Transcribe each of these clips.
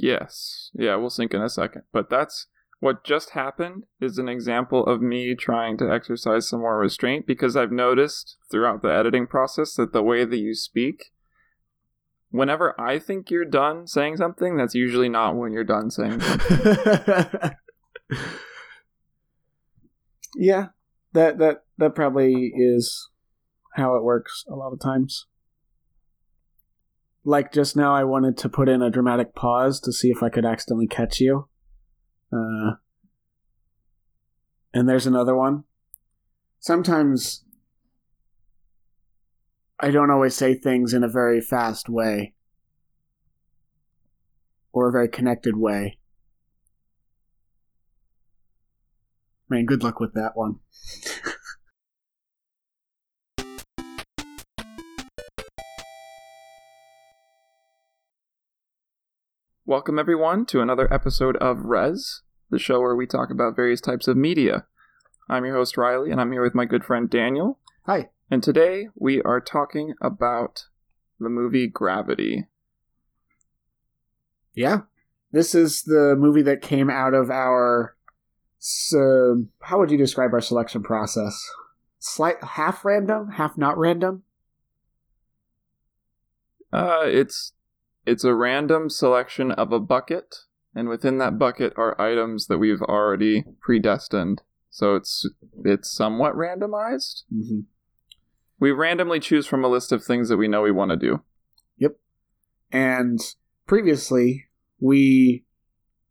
Yes. Yeah, we'll sync in a second. But that's what just happened is an example of me trying to exercise some more restraint because I've noticed throughout the editing process that the way that you speak, whenever I think you're done saying something, that's usually not when you're done saying yeah, that that that probably is how it works a lot of times. Like just now, I wanted to put in a dramatic pause to see if I could accidentally catch you. Uh, and there's another one. Sometimes I don't always say things in a very fast way or a very connected way. Man, good luck with that one. Welcome, everyone, to another episode of Res, the show where we talk about various types of media. I'm your host, Riley, and I'm here with my good friend Daniel. Hi. And today we are talking about the movie Gravity. Yeah. This is the movie that came out of our. So, how would you describe our selection process? Slight half random, half not random. Uh, it's it's a random selection of a bucket, and within that bucket are items that we've already predestined. So it's it's somewhat randomized. Mm-hmm. We randomly choose from a list of things that we know we want to do. Yep. And previously, we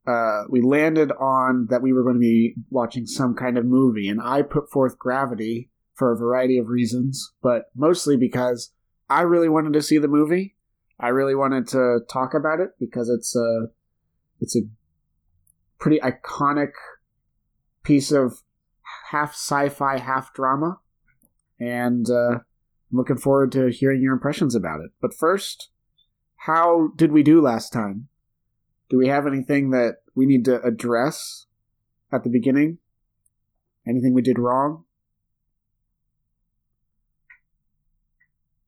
uh, we landed on that we were going to be watching some kind of movie, and I put forth Gravity for a variety of reasons, but mostly because I really wanted to see the movie, I really wanted to talk about it because it's a it's a pretty iconic piece of half sci-fi, half drama, and uh, I'm looking forward to hearing your impressions about it. But first, how did we do last time? Do we have anything that we need to address at the beginning? Anything we did wrong?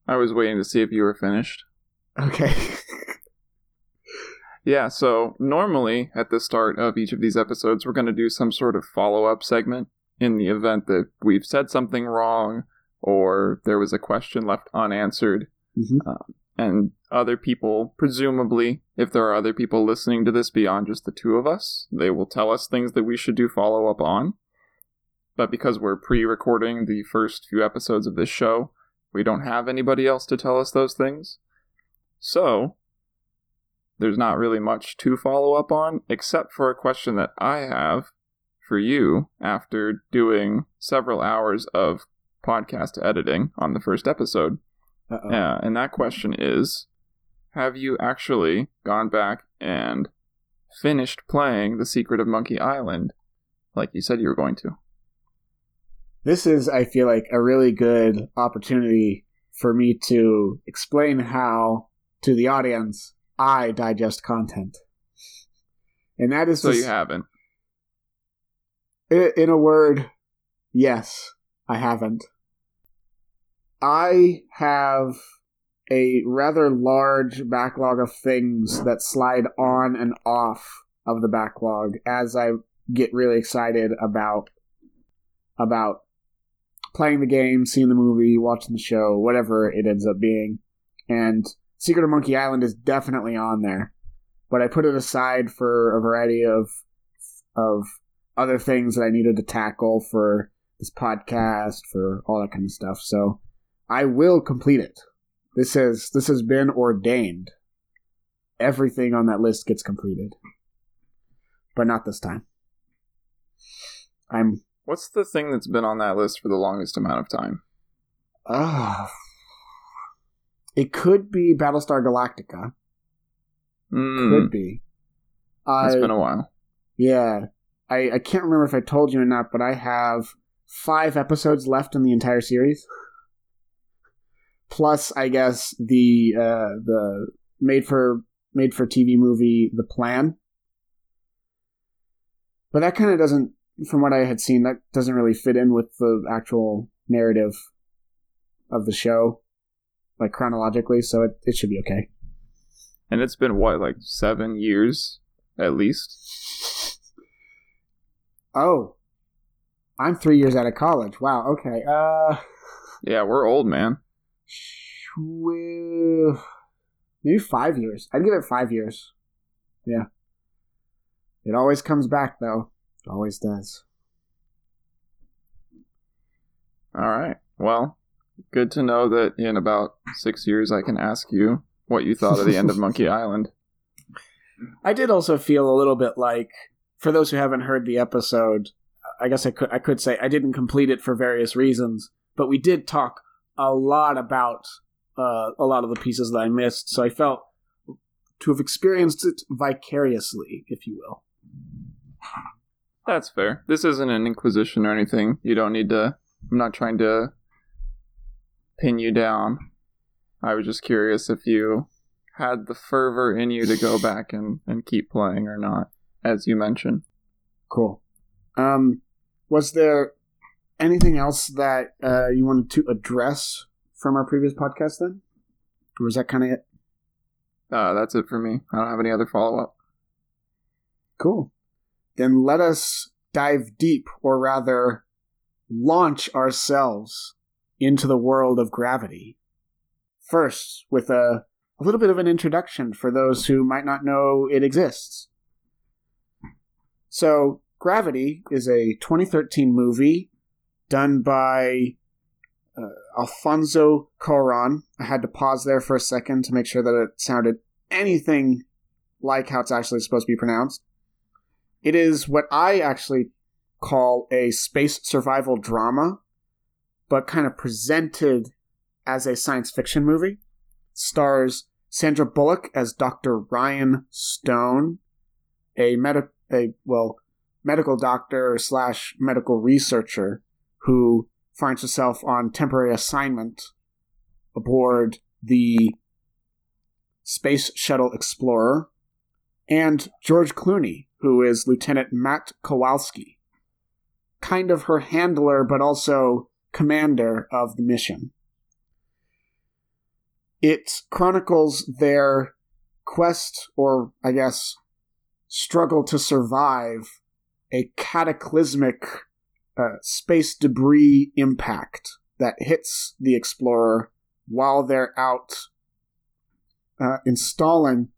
I was waiting to see if you were finished. Okay. yeah, so normally at the start of each of these episodes, we're going to do some sort of follow up segment in the event that we've said something wrong or there was a question left unanswered. Mm-hmm. Um, and other people, presumably, if there are other people listening to this beyond just the two of us, they will tell us things that we should do follow up on. But because we're pre recording the first few episodes of this show, we don't have anybody else to tell us those things. So, there's not really much to follow up on, except for a question that I have for you after doing several hours of podcast editing on the first episode. Uh, and that question is Have you actually gone back and finished playing The Secret of Monkey Island like you said you were going to? This is, I feel like, a really good opportunity for me to explain how to the audience, I digest content. And that is so you haven't. In a word, yes, I haven't. I have a rather large backlog of things that slide on and off of the backlog as I get really excited about about playing the game, seeing the movie, watching the show, whatever it ends up being. And Secret of Monkey Island is definitely on there, but I put it aside for a variety of of other things that I needed to tackle for this podcast, for all that kind of stuff. So I will complete it. This has this has been ordained. Everything on that list gets completed, but not this time. I'm. What's the thing that's been on that list for the longest amount of time? Ah. Uh, it could be Battlestar Galactica. Mm, Could be. it's I- been a while. Yeah. I, I can't remember if I told you or not, but I have five episodes left in the entire series. Plus, I guess the uh, the made for made for TV movie The Plan. But that kind of doesn't, from what I had seen, that doesn't really fit in with the actual narrative of the show, like chronologically. So it, it should be okay. And it's been what, like seven years at least? Oh. I'm three years out of college. Wow, okay. Uh Yeah, we're old, man. Maybe five years. I'd give it five years. Yeah. It always comes back, though. It always does. All right. Well, good to know that in about six years I can ask you what you thought of the end of Monkey Island. I did also feel a little bit like, for those who haven't heard the episode, I guess I could I could say I didn't complete it for various reasons, but we did talk a lot about uh, a lot of the pieces that I missed, so I felt to have experienced it vicariously, if you will. That's fair. This isn't an inquisition or anything. You don't need to. I'm not trying to pin you down. I was just curious if you had the fervor in you to go back and, and keep playing or not, as you mentioned. Cool. Um, was there anything else that uh, you wanted to address from our previous podcast then? Or was that kind of it? Uh, that's it for me. I don't have any other follow up. Cool. Then let us dive deep, or rather, launch ourselves into the world of gravity. First, with a, a little bit of an introduction for those who might not know it exists. So, Gravity is a 2013 movie done by uh, Alfonso Cuarón. I had to pause there for a second to make sure that it sounded anything like how it's actually supposed to be pronounced. It is what I actually call a space survival drama, but kind of presented as a science fiction movie. Stars Sandra Bullock as Dr. Ryan Stone, a med- a well medical doctor slash medical researcher who finds herself on temporary assignment aboard the Space Shuttle Explorer, and George Clooney, who is Lieutenant Matt Kowalski, kind of her handler, but also commander of the mission. It chronicles their quest, or I guess, struggle to survive a cataclysmic uh, space debris impact that hits the Explorer while they're out uh, installing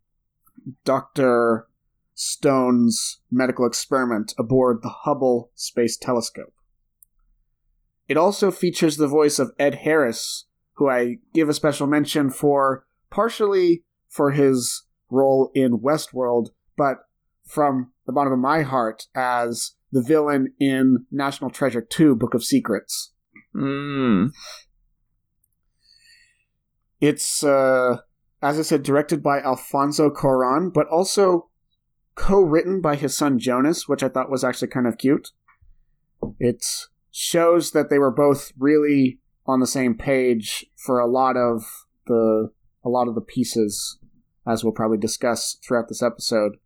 Dr. Stone's medical experiment aboard the Hubble Space Telescope. It also features the voice of Ed Harris, who I give a special mention for partially for his role in Westworld, but from the bottom of my heart as the villain in National Treasure 2 Book of Secrets. Mm. It's, uh, as I said, directed by Alfonso Cuarón, but also co written by his son Jonas, which I thought was actually kind of cute. It shows that they were both really on the same page for a lot of the a lot of the pieces as we'll probably discuss throughout this episode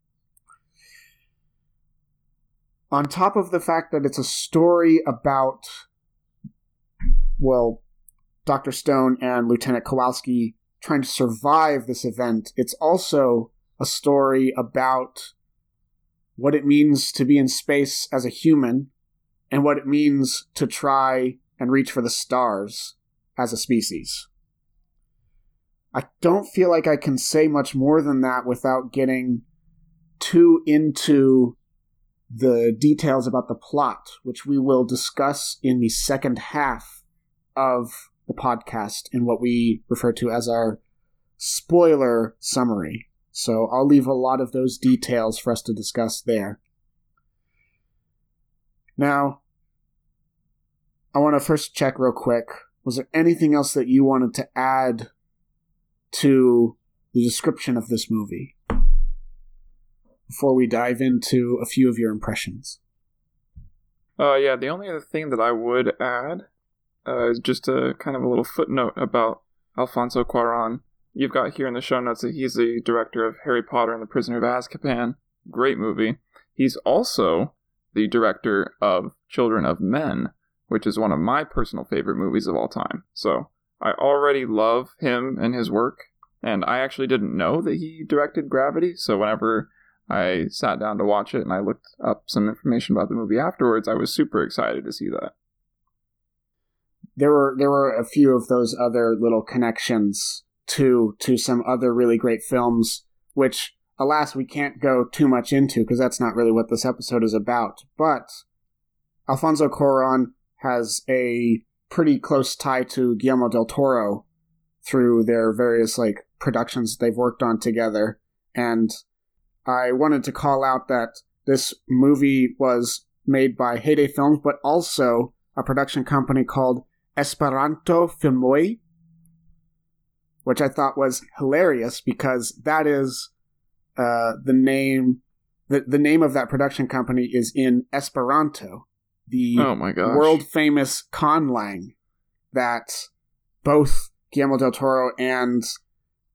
on top of the fact that it's a story about, well, Dr. Stone and Lieutenant Kowalski trying to survive this event, it's also a story about what it means to be in space as a human and what it means to try and reach for the stars as a species. I don't feel like I can say much more than that without getting too into the details about the plot, which we will discuss in the second half of the podcast in what we refer to as our spoiler summary. So I'll leave a lot of those details for us to discuss there. Now, I want to first check real quick. Was there anything else that you wanted to add to the description of this movie? before we dive into a few of your impressions? Uh, yeah, the only other thing that I would add uh, is just a kind of a little footnote about Alfonso Cuarón. You've got here in the show notes that he's the director of Harry Potter and the Prisoner of Azkaban. Great movie. He's also the director of Children of Men, which is one of my personal favorite movies of all time. So I already love him and his work, And I actually didn't know that he directed Gravity, so whenever I sat down to watch it and I looked up some information about the movie afterwards, I was super excited to see that. There were there were a few of those other little connections to to some other really great films, which alas we can't go too much into because that's not really what this episode is about. But Alfonso Cuarón has a pretty close tie to Guillermo del Toro through their various like productions they've worked on together and I wanted to call out that this movie was made by Heyday Films, but also a production company called Esperanto Filmoj, which I thought was hilarious because that is uh, the name. The, the name of that production company is in Esperanto, the Oh my gosh. world famous conlang that both Guillermo del Toro and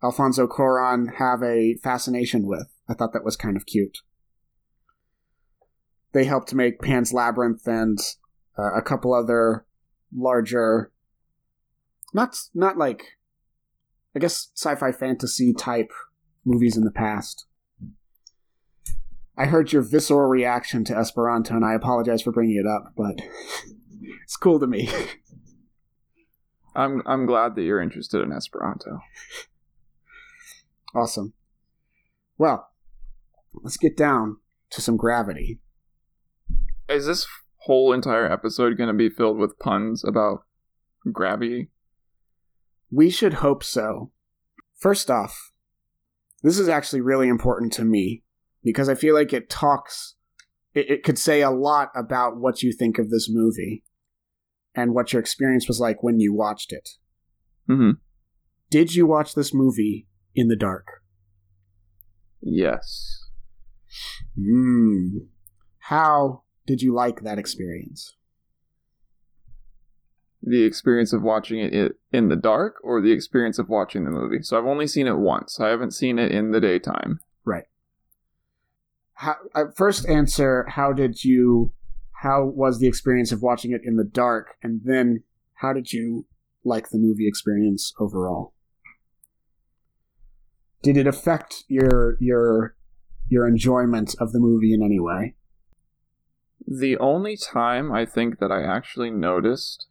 Alfonso Cuarón have a fascination with. I thought that was kind of cute. They helped make Pan's Labyrinth and uh, a couple other larger, not not like, I guess sci-fi fantasy type movies in the past. I heard your visceral reaction to Esperanto, and I apologize for bringing it up, but it's cool to me. I'm I'm glad that you're interested in Esperanto. Awesome. Well, let's get down to some gravity. Is this whole entire episode going to be filled with puns about gravity? We should hope so. First off, this is actually really important to me because I feel like it talks, it, it could say a lot about what you think of this movie and what your experience was like when you watched it. Mm-hmm. Did you watch this movie in the dark? Yes. Hmm. How did you like that experience? The experience of watching it in the dark or the experience of watching the movie. So I've only seen it once. I haven't seen it in the daytime. How, uh, first answer, how did you, how was the experience of watching it in the dark? And then, how did you like the movie experience overall? Did it affect your, your, your enjoyment of the movie in any way? The only time I think that I actually noticed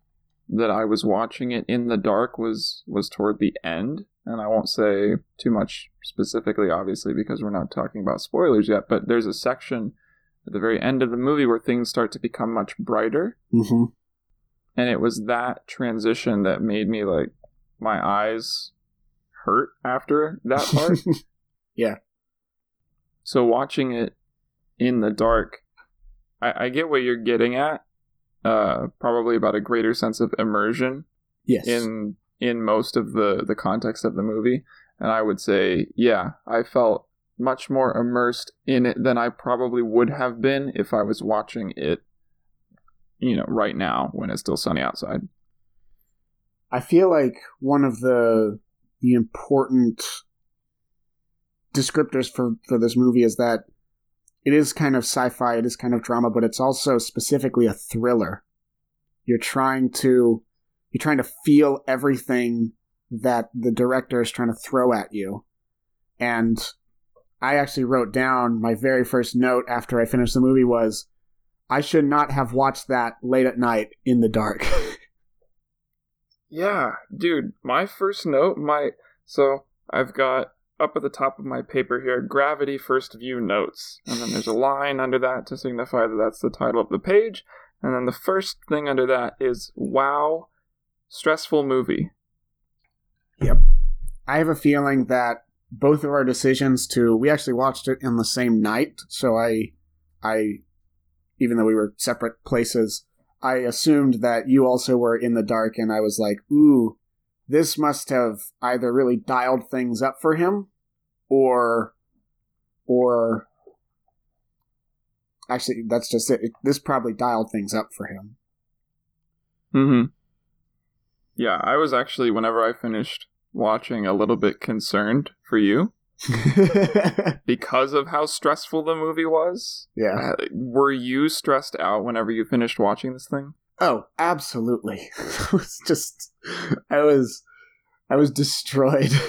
that I was watching it in the dark was was toward the end, and I won't say too much specifically obviously because we're not talking about spoilers yet, but there's a section at the very end of the movie where things start to become much brighter, Mm-hmm. and it was that transition that made me like my eyes hurt after that part. Yeah. So watching it in the dark, I, I get what you're getting at. Uh, probably about a greater sense of immersion yes. in in most of the the context of the movie, and I would say, yeah, I felt much more immersed in it than I probably would have been if I was watching it, you know, right now when it's still sunny outside. I feel like one of the the important descriptors for for this movie is that it is kind of sci-fi, it is kind of drama, but it's also specifically a thriller. You're trying to you're trying to feel everything that the director is trying to throw at you. And I actually wrote down my very first note after I finished the movie was I should not have watched that late at night in the dark. Yeah, dude, my first note, my so I've got up at the top of my paper here, gravity first view notes. And then there's a line under that to signify that that's the title of the page. And then the first thing under that is wow, stressful movie. Yep. I have a feeling that both of our decisions to we actually watched it in the same night, so I I even though we were separate places, I assumed that you also were in the dark and I was like, "Ooh, this must have either really dialed things up for him or or actually that's just it. it this probably dialed things up for him." Mm-hmm. Yeah, I was actually whenever I finished watching a little bit concerned for you because of how stressful the movie was. yeah. Uh, Were you stressed out whenever you finished watching this thing? Oh, absolutely. it was just I was I was destroyed.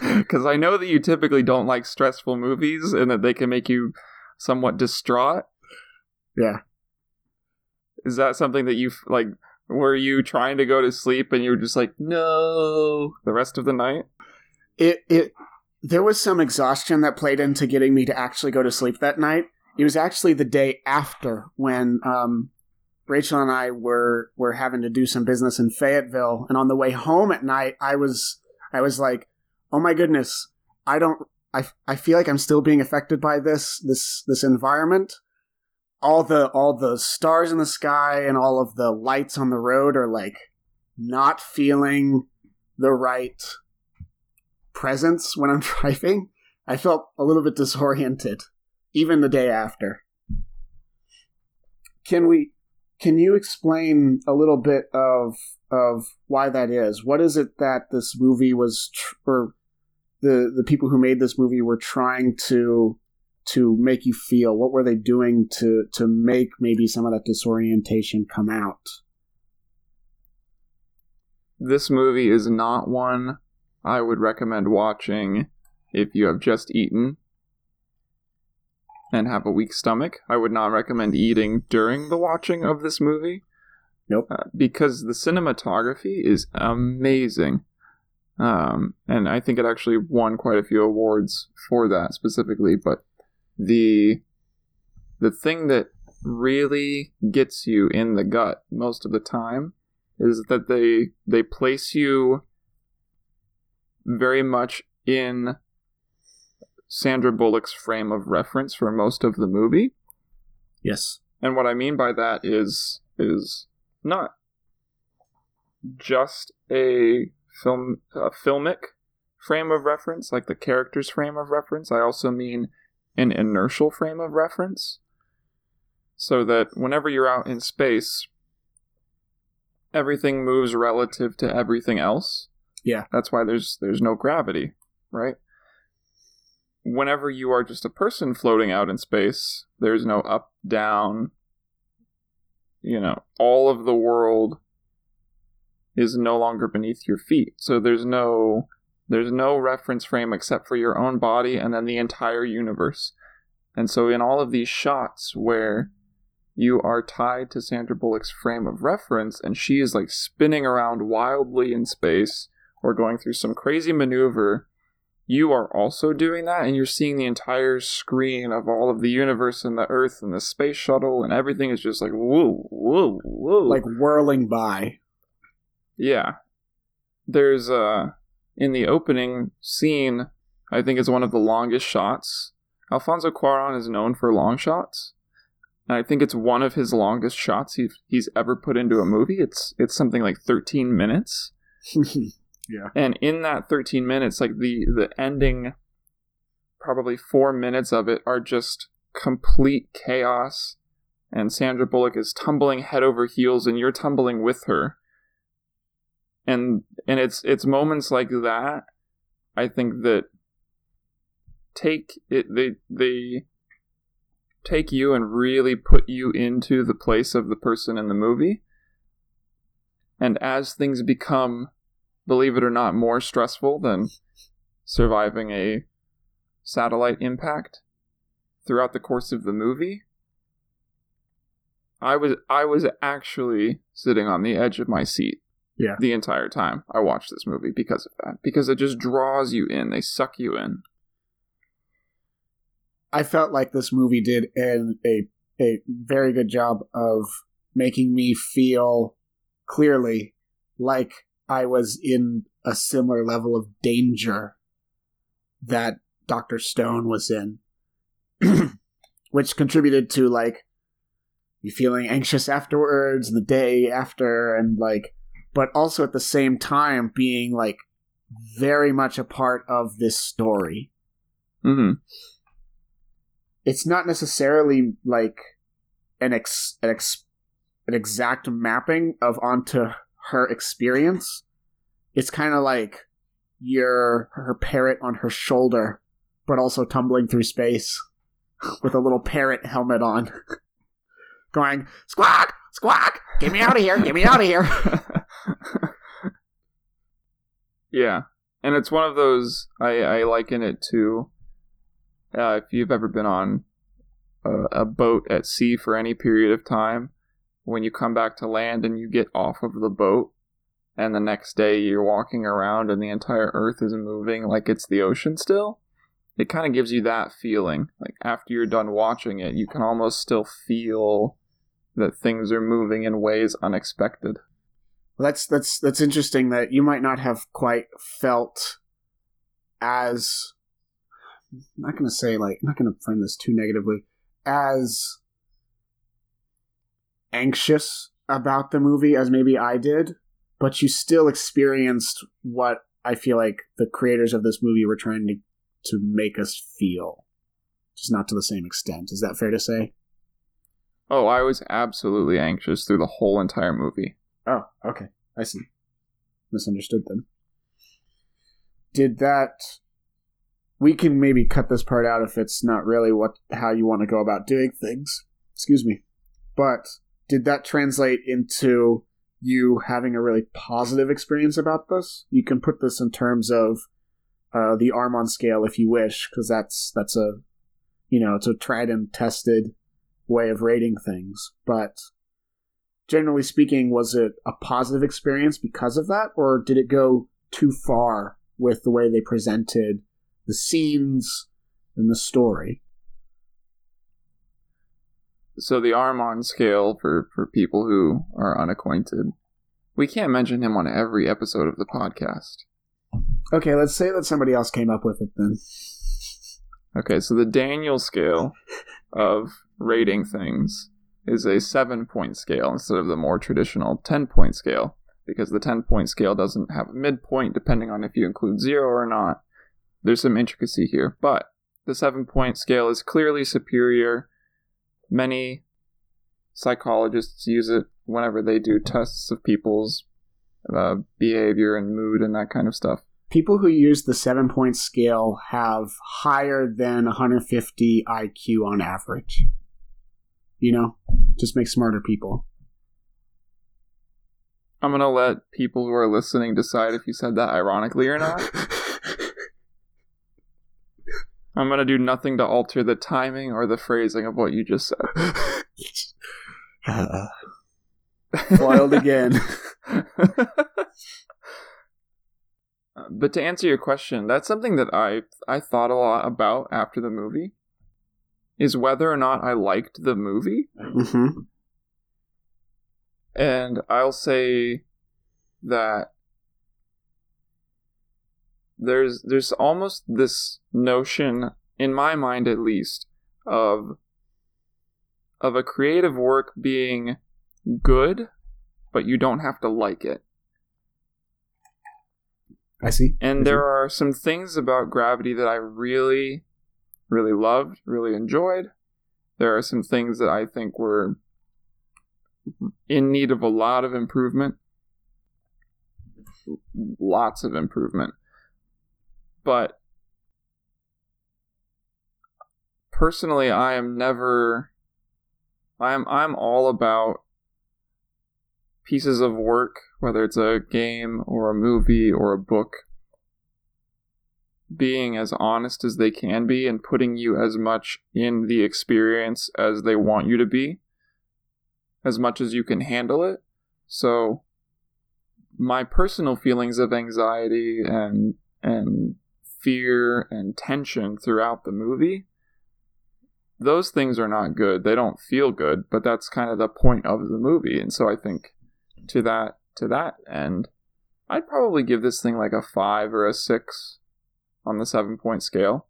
Because I know that you typically don't like stressful movies and that they can make you somewhat distraught. Yeah. Is that something that you like? Were you trying to go to sleep and you were just like, no, the rest of the night? It it there was some exhaustion that played into getting me to actually go to sleep that night. It was actually the day after when um, Rachel and I were were having to do some business in Fayetteville, and on the way home at night, I was I was like, "Oh my goodness, I don't, I, I feel like I'm still being affected by this this this environment. All the all the stars in the sky and all of the lights on the road are like not feeling the right presence when I'm driving. I felt a little bit disoriented, even the day after. Can we can you explain a little bit of of why that is? What is it that this movie was, tr- or the the people who made this movie were trying to to make you feel? What were they doing to to make maybe some of that disorientation come out? This movie is not one I would recommend watching if you have just eaten and have a weak stomach. I would not recommend eating during the watching of this movie. Nope. Uh, because the cinematography is amazing. Um, and I think it actually won quite a few awards for that specifically. But the the thing that really gets you in the gut most of the time is that they they place you very much in Sandra Bullock's frame of reference for most of the movie. Yes. And what I mean by that is is not just a film a filmic frame of reference, like the character's frame of reference. I also mean an inertial frame of reference. So that whenever you're out in space, everything moves relative to everything else. Yeah. That's why there's there's no gravity, right? Whenever you are just a person floating out in space, there's no up, down. You know, all of the world is no longer beneath your feet. So there's no there's no reference frame except for your own body and then the entire universe. And so in all of these shots where you are tied to Sandra Bullock's frame of reference and she is like spinning around wildly in space or going through some crazy maneuver, you are also doing that and you're seeing the entire screen of all of the universe and the earth and the space shuttle and everything is just like whoa, whoa, whoa. Like whirling by. Yeah. There's uh in the opening scene, I think is one of the longest shots. Alfonso Cuarón is known for long shots. And I think it's one of his longest shots he's, he's ever put into a movie. It's it's something like 13 minutes. yeah. And in that 13 minutes, like the the ending probably 4 minutes of it are just complete chaos and Sandra Bullock is tumbling head over heels and you're tumbling with her and and it's it's moments like that i think that take it they they take you and really put you into the place of the person in the movie and as things become believe it or not more stressful than surviving a satellite impact throughout the course of the movie i was i was actually sitting on the edge of my seat Yeah. the entire time I watched this movie because of that. Because it just draws you in. They suck you in. I felt like this movie did an, a a very good job of making me feel clearly like I was in a similar level of danger that Doctor Stone was in, which contributed to like you feeling anxious afterwards, the day after, and like, but also at the same time being like very much a part of this story. Hmm it's not necessarily like an ex, an, ex, an exact mapping of onto her experience. It's kind of like you're her parrot on her shoulder, but also tumbling through space with a little parrot helmet on, going squawk, squawk, get me out of here, get me out of here. yeah. and it's one of those I, I liken it to uh, if you've ever been on a, a boat at sea for any period of time, when you come back to land and you get off of the boat, and the next day you're walking around and the entire earth is moving like it's the ocean still, it kind of gives you that feeling. Like after you're done watching it, you can almost still feel that things are moving in ways unexpected. Well, that's that's that's interesting that you might not have quite felt as I'm not going to say like I'm not going to frame this too negatively as anxious about the movie as maybe I did, but you still experienced what I feel like the creators of this movie were trying to to make us feel, just not to the same extent. Is that fair to say? Oh, I was absolutely anxious through the whole entire movie. Oh, okay. I see. Misunderstood then. Did that we can maybe cut this part out if it's not really what how you want to go about doing things. Excuse me. But did that translate into you having a really positive experience about this? You can put this in terms of uh, the Armon scale if you wish, because that's that's a you know it's a tried and tested way of rating things. But generally speaking, was it a positive experience because of that, or did it go too far with the way they presented the scenes and the story? So the Armon scale for for people who are unacquainted, we can't mention him on every episode of the podcast. Okay, let's say that somebody else came up with it then. Okay, so the Daniel scale of rating things is a seven point scale instead of the more traditional 10 point scale because the 10 point scale doesn't have a midpoint depending on if you include zero or not. There's some intricacy here, but the seven point scale is clearly superior. Many psychologists use it whenever they do tests of people's uh, behavior and mood and that kind of stuff. People who use the seven point scale have higher than 150 IQ on average. You know, just make smarter people. I'm gonna let people who are listening decide if you said that ironically or not. I'm gonna do nothing to alter the timing or the phrasing of what you just said. uh, foiled again. but to answer your question, that's something that I I thought a lot about after the movie. Is whether or not I liked the movie. Mm-hmm. And I'll say that there's there's almost this notion in my mind at least of of a creative work being good but you don't have to like it I see. and I see. there are some things about gravity that i really really loved really enjoyed there are some things that i think were in need of a lot of improvement lots of improvement but personally i am never i'm i'm all about pieces of work whether it's a game or a movie or a book being as honest as they can be and putting you as much in the experience as they want you to be as much as you can handle it. So my personal feelings of anxiety and and fear and tension throughout the movie. Those things are not good. They don't feel good but that's kind of the point of the movie. And so i think to that to that end i'd probably give this thing like a 5 or a 6 on the 7 point scale.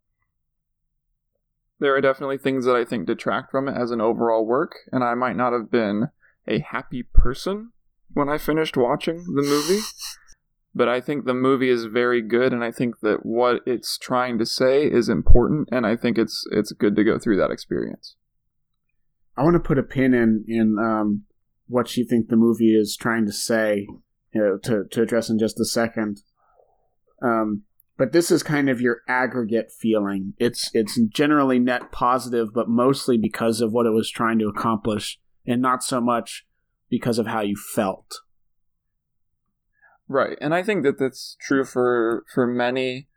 There are definitely things that i think detract from it as an overall work and i might not have been a happy person when i finished watching the movie but I think the movie is very good, and I think that what it's trying to say is important, and I think it's it's good to go through that experience. I want to put a pin in in um, what you think the movie is trying to say you know, to to address in just a second. Um, but this is kind of your aggregate feeling. It's it's generally net positive, but mostly because of what it was trying to accomplish, and not so much because of how you felt. Right, and I think that that's true for for many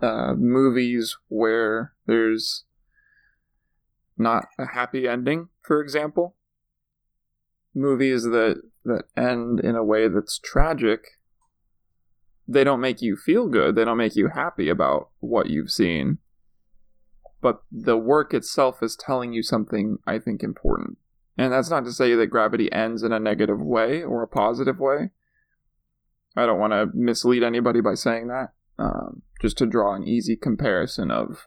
uh, movies where there's not a happy ending. For example, movies that that end in a way that's tragic, they don't make you feel good. They don't make you happy about what you've seen. But the work itself is telling you something I think important. And that's not to say that gravity ends in a negative way or a positive way. I don't want to mislead anybody by saying that. Um, just to draw an easy comparison of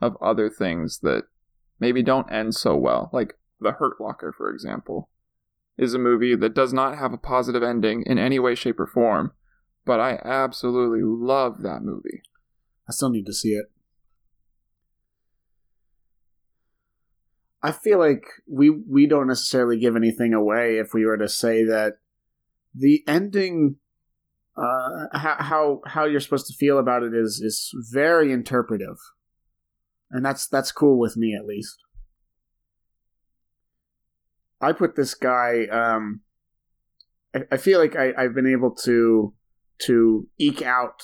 of other things that maybe don't end so well, like The Hurt Locker, for example, is a movie that does not have a positive ending in any way, shape, or form. But I absolutely love that movie. I still need to see it. I feel like we we don't necessarily give anything away if we were to say that the ending uh, how, how how you're supposed to feel about it is is very interpretive, and that's that's cool with me at least. I put this guy. Um, I, I feel like I, I've been able to to eke out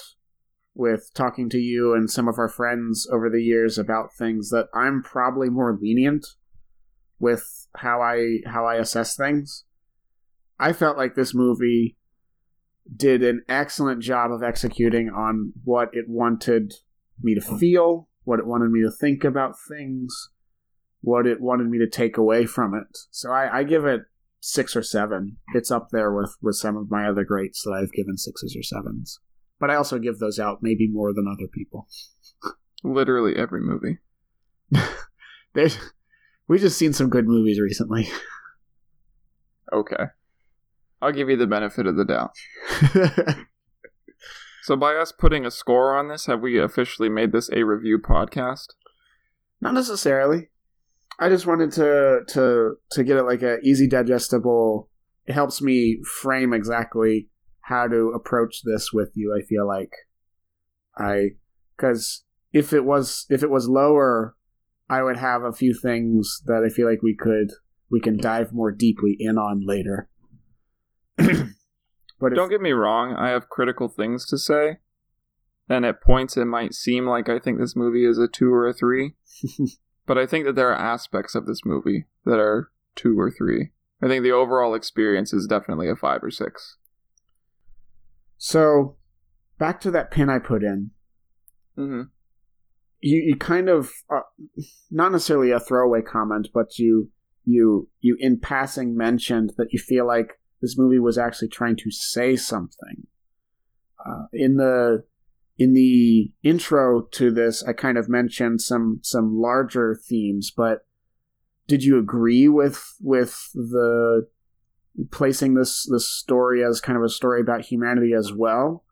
with talking to you and some of our friends over the years about things that I'm probably more lenient with how I how I assess things. I felt like this movie did an excellent job of executing on what it wanted me to feel, what it wanted me to think about things, what it wanted me to take away from it. So I, I give it six or seven. It's up there with, with some of my other greats that I've given sixes or sevens. But I also give those out maybe more than other people. Literally every movie. There's, we've just seen some good movies recently. Okay. I'll give you the benefit of the doubt. so, by us putting a score on this, have we officially made this a review podcast? Not necessarily. I just wanted to to to get it like a easy digestible. It helps me frame exactly how to approach this with you. I feel like I because if it was if it was lower, I would have a few things that I feel like we could we can dive more deeply in on later. But don't get me wrong, I have critical things to say, and at points it might seem like I think this movie is a two or a three, but I think that there are aspects of this movie that are two or three. I think the overall experience is definitely a five or six. So, back to that pin I put in. Mm-hmm. You you kind of uh, not necessarily a throwaway comment, but you you you in passing mentioned that you feel like this movie was actually trying to say something. Uh, in the in the intro to this, I kind of mentioned some some larger themes, but did you agree with with the placing this this story as kind of a story about humanity as well,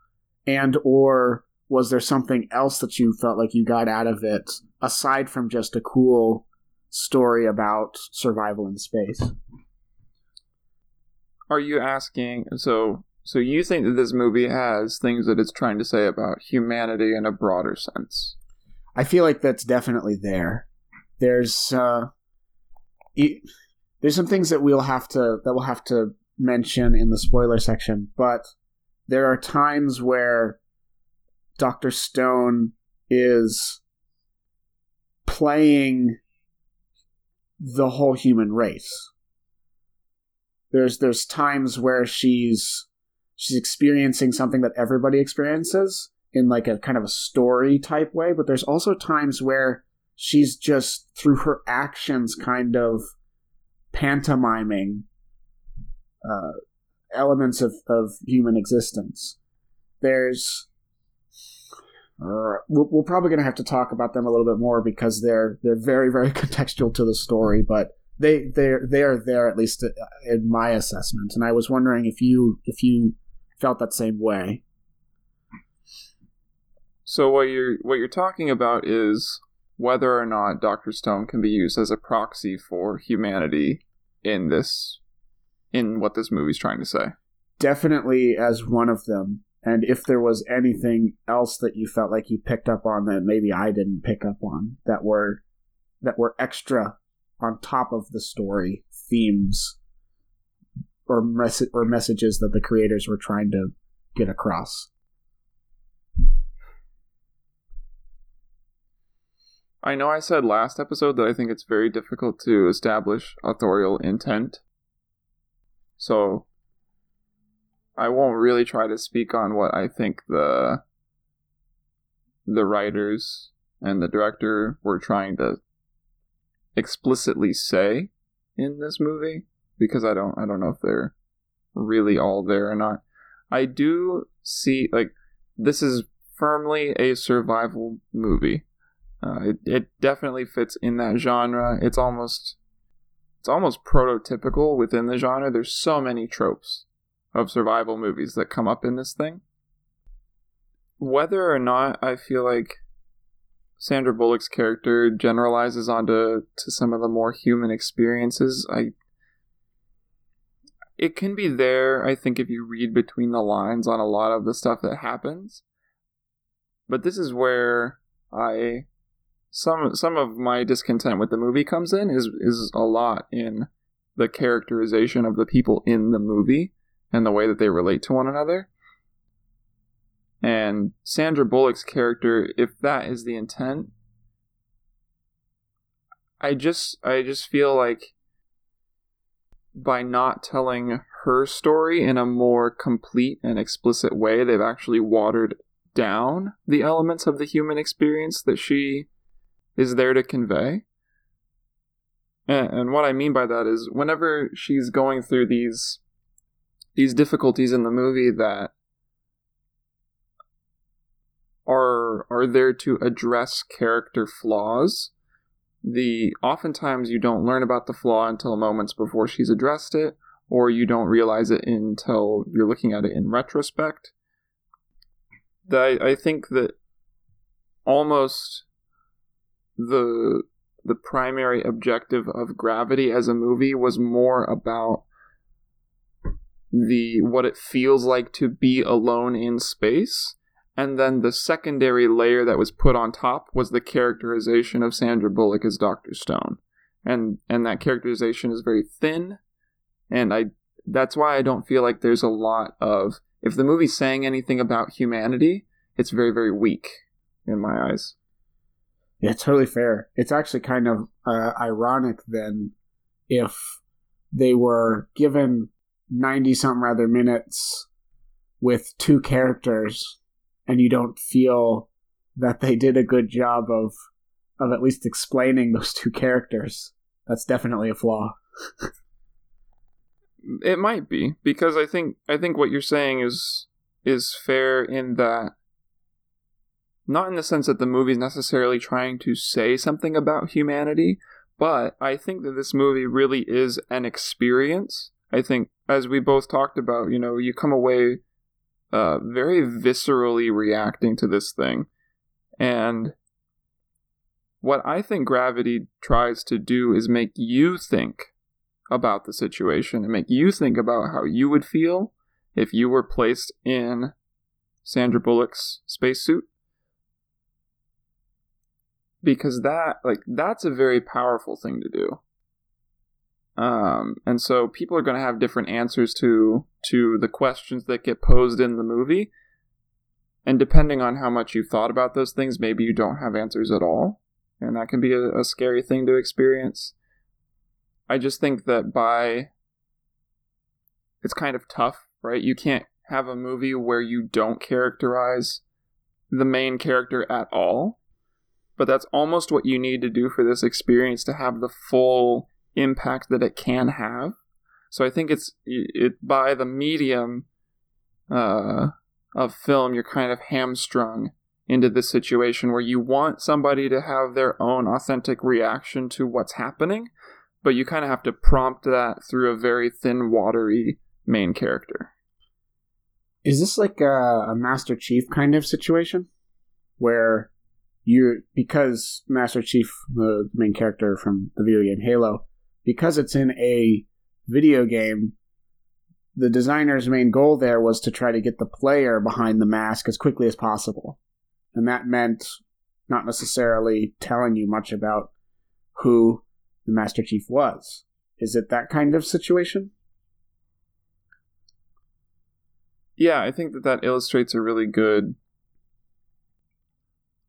and or was there something else that you felt like you got out of it aside from just a cool story about survival in space? Are you asking? So, so you think that this movie has things that it's trying to say about humanity in a broader sense? I feel like that's definitely there. There's uh, there's some things that we'll have to that we'll have to mention in the spoiler section, but there are times where Doctor Stone is playing the whole human race there's there's times where she's she's experiencing something that everybody experiences in like a kind of a story type way but there's also times where she's just through her actions kind of pantomiming uh, elements of, of human existence. There's uh, we're, probably going to have to talk about them a little bit more because they're they're very very contextual to the story but they they're they're there at least uh, in my assessment, and I was wondering if you if you felt that same way. So what you're what you're talking about is whether or not Doctor Stone can be used as a proxy for humanity in this in what this movie's trying to say. Definitely as one of them. And if there was anything else that you felt like you picked up on that maybe I didn't pick up on that were that were extra on top of the story themes or mes- or messages that the creators were trying to get across. I know I said last episode that I think it's very difficult to establish authorial intent. So I won't really try to speak on what I think the the writers and the director were trying to explicitly say in this movie because I don't I don't know if they're really all there or not. I do see like this is firmly a survival movie. Uh, it, it definitely fits in that genre. It's almost it's almost prototypical within the genre. There's so many tropes of survival movies that come up in this thing. Whether or not I feel like Sandra Bullock's character generalizes onto to some of the more human experiences, I it can be there, I think, if you read between the lines on a lot of the stuff that happens. But this is where I some some of my discontent with the movie comes in is is a lot in the characterization of the people in the movie and the way that they relate to one another. And Sandra Bullock's character, if that is the intent, I just I just feel like by not telling her story in a more complete and explicit way, they've actually watered down the elements of the human experience that she is there to convey. And, and what I mean by that is whenever she's going through these these difficulties in the movie that are there to address character flaws? The oftentimes you don't learn about the flaw until moments before she's addressed it or you don't realize it until you're looking at it in retrospect. I, I think that almost the the primary objective of Gravity as a movie was more about the what it feels like to be alone in space and then the secondary layer that was put on top was the characterization of Sandra Bullock as Dr. Stone. And and that characterization is very thin and I that's why I don't feel like there's a lot of if the movie's saying anything about humanity, it's very very weak in my eyes. Yeah, totally fair. It's actually kind of uh, ironic then if they were given 90 something rather minutes with two characters and you don't feel that they did a good job of of at least explaining those two characters. That's definitely a flaw. it might be because I think I think what you're saying is is fair in that not in the sense that the movie's necessarily trying to say something about humanity, but I think that this movie really is an experience. I think, as we both talked about, you know, you come away uh, very viscerally reacting to this thing. And what I think gravity tries to do is make you think about the situation and make you think about how you would feel if you were placed in Sandra Bullock's spacesuit because that like that's a very powerful thing to do um, and so people are going to have different answers to to the questions that get posed in the movie. And depending on how much you've thought about those things maybe you don't have answers at all. And that can be a, a scary thing to experience. I just think that by it's kind of tough right? You can't have a movie where you don't characterize the main character at all. But that's almost what you need to do for this experience to have the full impact that it can have. So I think it's it by the medium uh, of film, you're kind of hamstrung into this situation where you want somebody to have their own authentic reaction to what's happening, but you kind of have to prompt that through a very thin, watery main character. Is this like a, a Master Chief kind of situation where you because Master Chief, the main character from the video game Halo, because it's in a video game, the designer's main goal there was to try to get the player behind the mask as quickly as possible. And that meant not necessarily telling you much about who the Master Chief was. Is it that kind of situation? yeah, I think that that illustrates a really good.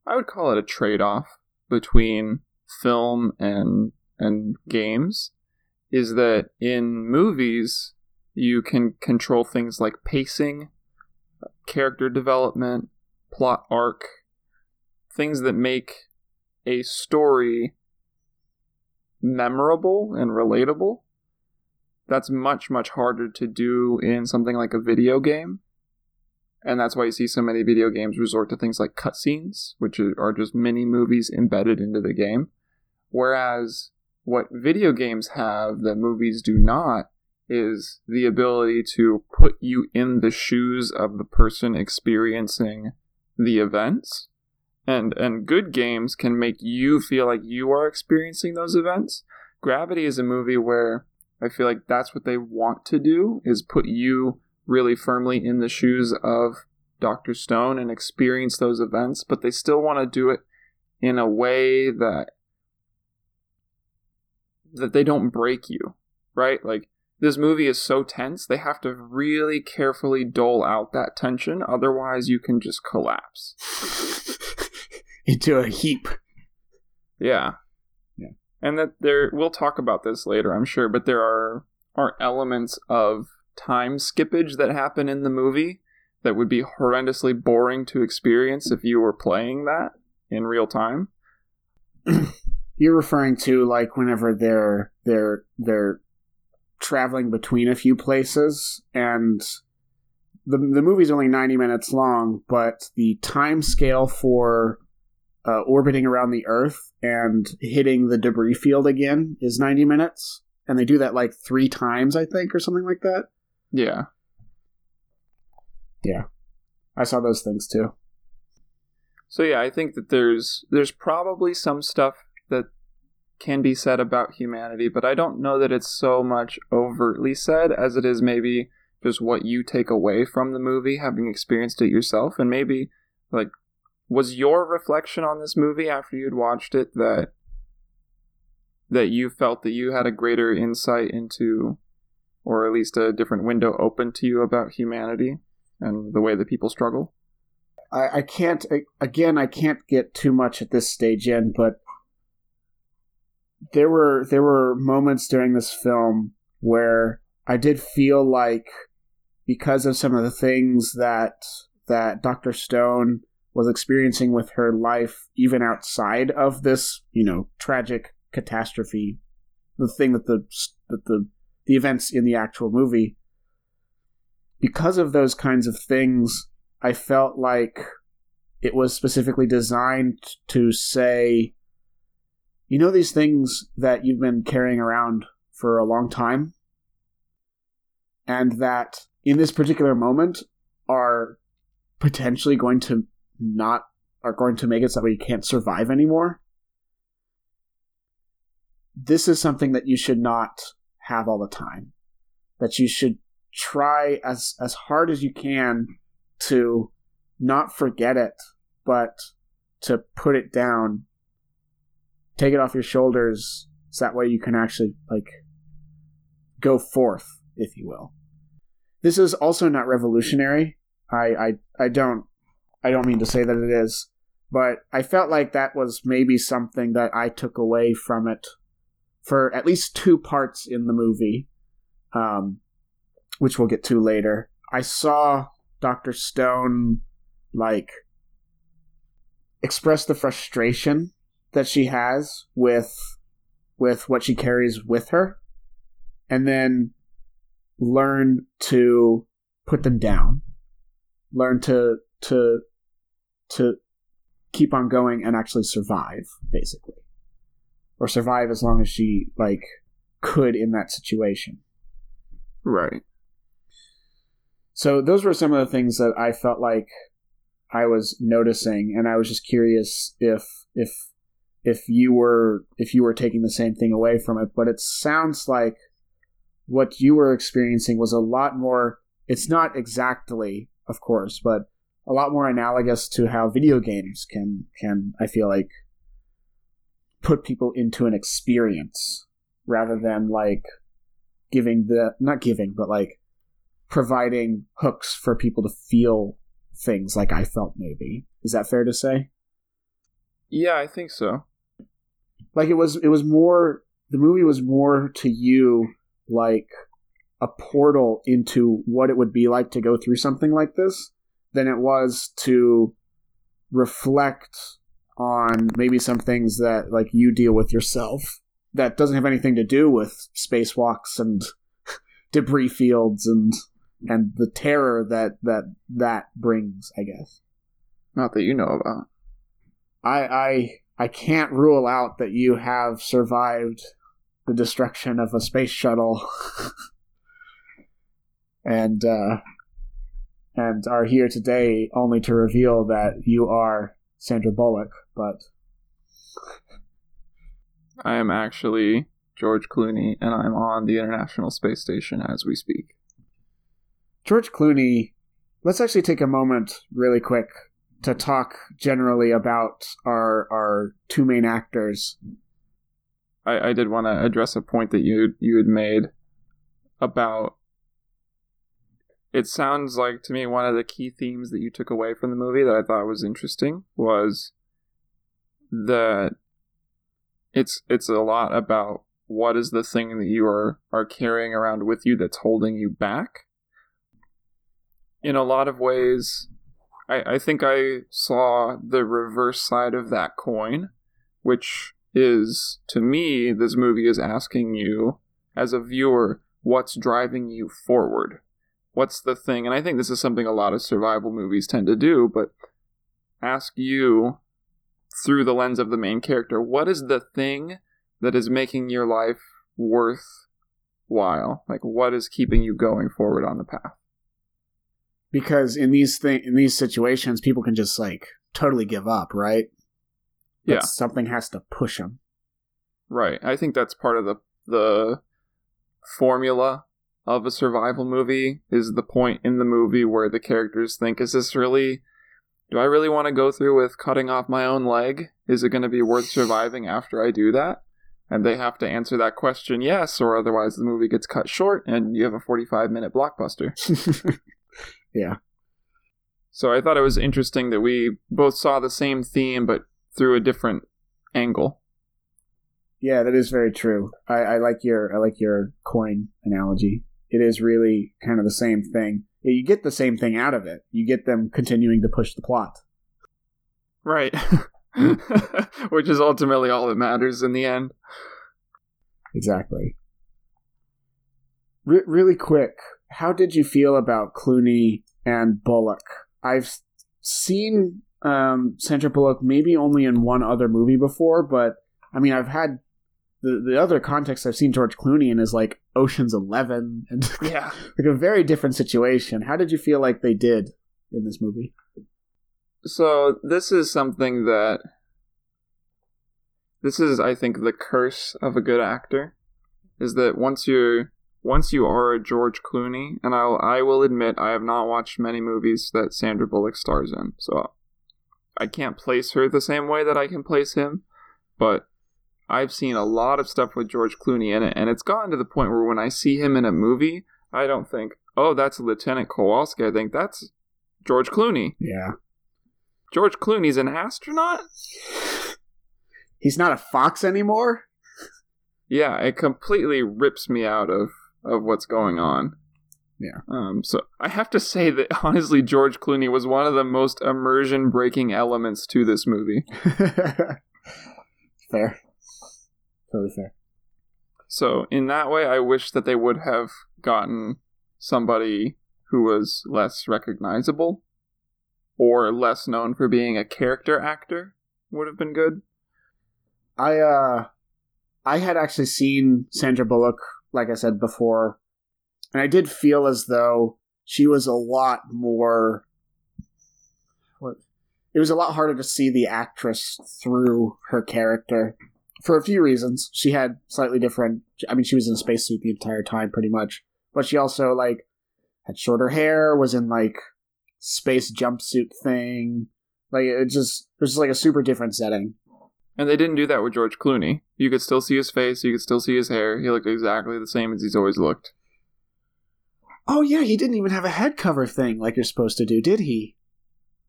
I would call it a trade-off between film and and games. Is that in movies you can control things like pacing, character development, plot arc, things that make a story memorable and relatable. That's much, much harder to do in something like a video game. And that's why you see so many video games resort to things like cutscenes, which are just mini movies embedded into the game. Whereas what video games have that movies do not is the ability to put you in the shoes of the person experiencing the events. And and good games can make you feel like you are experiencing those events. Gravity is a movie where I feel like that's what they want to do is put you really firmly in the shoes of Dr. Stone and experience those events, but they still want to do it in a way that that they don't break you, right? Like this movie is so tense, they have to really carefully dole out that tension, otherwise, you can just collapse into a heap. Yeah. Yeah. And that there, we'll talk about this later, I'm sure, but there are, are elements of time skippage that happen in the movie that would be horrendously boring to experience if you were playing that in real time. You're referring to like whenever they're they're they're traveling between a few places and the the movie's only 90 minutes long but the time scale for uh, orbiting around the earth and hitting the debris field again is 90 minutes and they do that like 3 times I think or something like that. Yeah. yeah. I saw those things too. So yeah, I think that there's there's probably some stuff that can be said about humanity, but I don't know that it's so much overtly said as it is maybe just what you take away from the movie having experienced it yourself. And maybe like was your reflection on this movie after you'd watched it that that you felt that you had a greater insight into or at least a different window open to you about humanity and the way that people struggle? I, I can't I, again I can't get too much at this stage in but there were there were moments during this film where I did feel like because of some of the things that that Dr. Stone was experiencing with her life even outside of this, you know, tragic catastrophe, the thing that the that the the events in the actual movie because of those kinds of things, I felt like it was specifically designed to say you know these things that you've been carrying around for a long time? And that in this particular moment are potentially going to not are going to make it so that you can't survive anymore. This is something that you should not have all the time. That you should try as as hard as you can to not forget it, but to put it down take it off your shoulders so that way you can actually like go forth if you will. This is also not revolutionary. I, I i don't i don't mean to say that it is but i felt like that was maybe something that i took away from it for at least two parts in the movie um which we'll get to later. I saw dr stone like express the frustration that she has with with what she carries with her and then learn to put them down. Learn to to to keep on going and actually survive basically. Or survive as long as she like could in that situation. Right. So those were some of the things that i felt like i was noticing and i was just curious if if if you were if you were taking the same thing away from it but it sounds like what you were experiencing was a lot more it's not exactly of course but a lot more analogous to how video games can can i feel like put people into an experience rather than like giving the not giving but like providing hooks for people to feel things like I felt maybe. Is that fair to say? Yeah, I think so. Like it was it was more the movie was more to you like a portal into what it would be like to go through something like this than it was to reflect on maybe some things that like you deal with yourself that doesn't have anything to do with spacewalks and debris fields and and the terror that that that brings i guess Not that you know about. i i i can't rule out that you have survived the destruction of a space shuttle and uh and are here today only to reveal that you are Sandra Bullock, but I am actually George Clooney, and I'm on the International Space Station as we speak. George Clooney, let's actually take a moment really quick to talk generally about our our two main actors. I, I did want to address a point that you you had made about. It sounds like to me one of the key themes that you took away from the movie that I thought was interesting was that it's it's a lot about what is the thing that you are are carrying around with you that's holding you back. In a lot of ways, I, I think I saw the reverse side of that coin, which is to me, this movie is asking you as a viewer what's driving you forward. What's the thing? And I think this is something a lot of survival movies tend to do, but ask you through the lens of the main character what is the thing that is making your life worthwhile? Like, what is keeping you going forward on the path? Because in these thing in these situations, people can just like totally give up, right? But Yeah. something has to push them. Right. I think that's part of the the formula of a survival movie is the point in the movie where the characters think is this really do I really want to go through with cutting off my own leg? Is it going to be worth surviving after I do that? And they have to answer that question yes or otherwise the movie gets cut short and you have a 45 minute blockbuster. yeah. So I thought it was interesting that we both saw the same theme but through a different angle. Yeah, that is very true. I, I like your I like your coin analogy. It is really kind of the same thing. You get the same thing out of it. You get them continuing to push the plot. Right. Which is ultimately all that matters in the end. Exactly. Re- really quick, how did you feel about Clooney and Bullock? I've seen um, Sandra Bullock maybe only in one other movie before, but I mean, I've had the the other context I've seen George Clooney in is like Ocean's Eleven and Yeah. like a very different situation. How did you feel like they did in this movie? So this is something that this is I think the curse of a good actor is that once you're once you are a George Clooney and I'll I will admit I have not watched many movies that Sandra Bullock stars in. So I can't place her the same way that I can place him, but I've seen a lot of stuff with George Clooney in it and it's gotten to the point where when I see him in a movie, I don't think, "Oh, that's Lieutenant Kowalski." I think that's George Clooney. Yeah, George Clooney's an astronaut? he's not a fox anymore. Yeah, it completely rips me out of of what's going on. Yeah. Um so I have to say that honestly George Clooney was one of the most immersion breaking elements to this movie. fair, totally fair. So in that way I wish that they would have gotten somebody who was less recognizable or less known for being a character actor would have been good. I uh I had actually seen Sandra Bullock, like I said before, and I did feel as though she was a lot more it was a lot harder to see the actress through her character for a few reasons. She had slightly different I mean she was in a spacesuit the entire time pretty much, but she also like had shorter hair, was in like space jumpsuit thing. Like it just it was just like a super different setting. And they didn't do that with George Clooney. You could still see his face, you could still see his hair. He looked exactly the same as he's always looked. Oh yeah, he didn't even have a head cover thing like you're supposed to do, did he?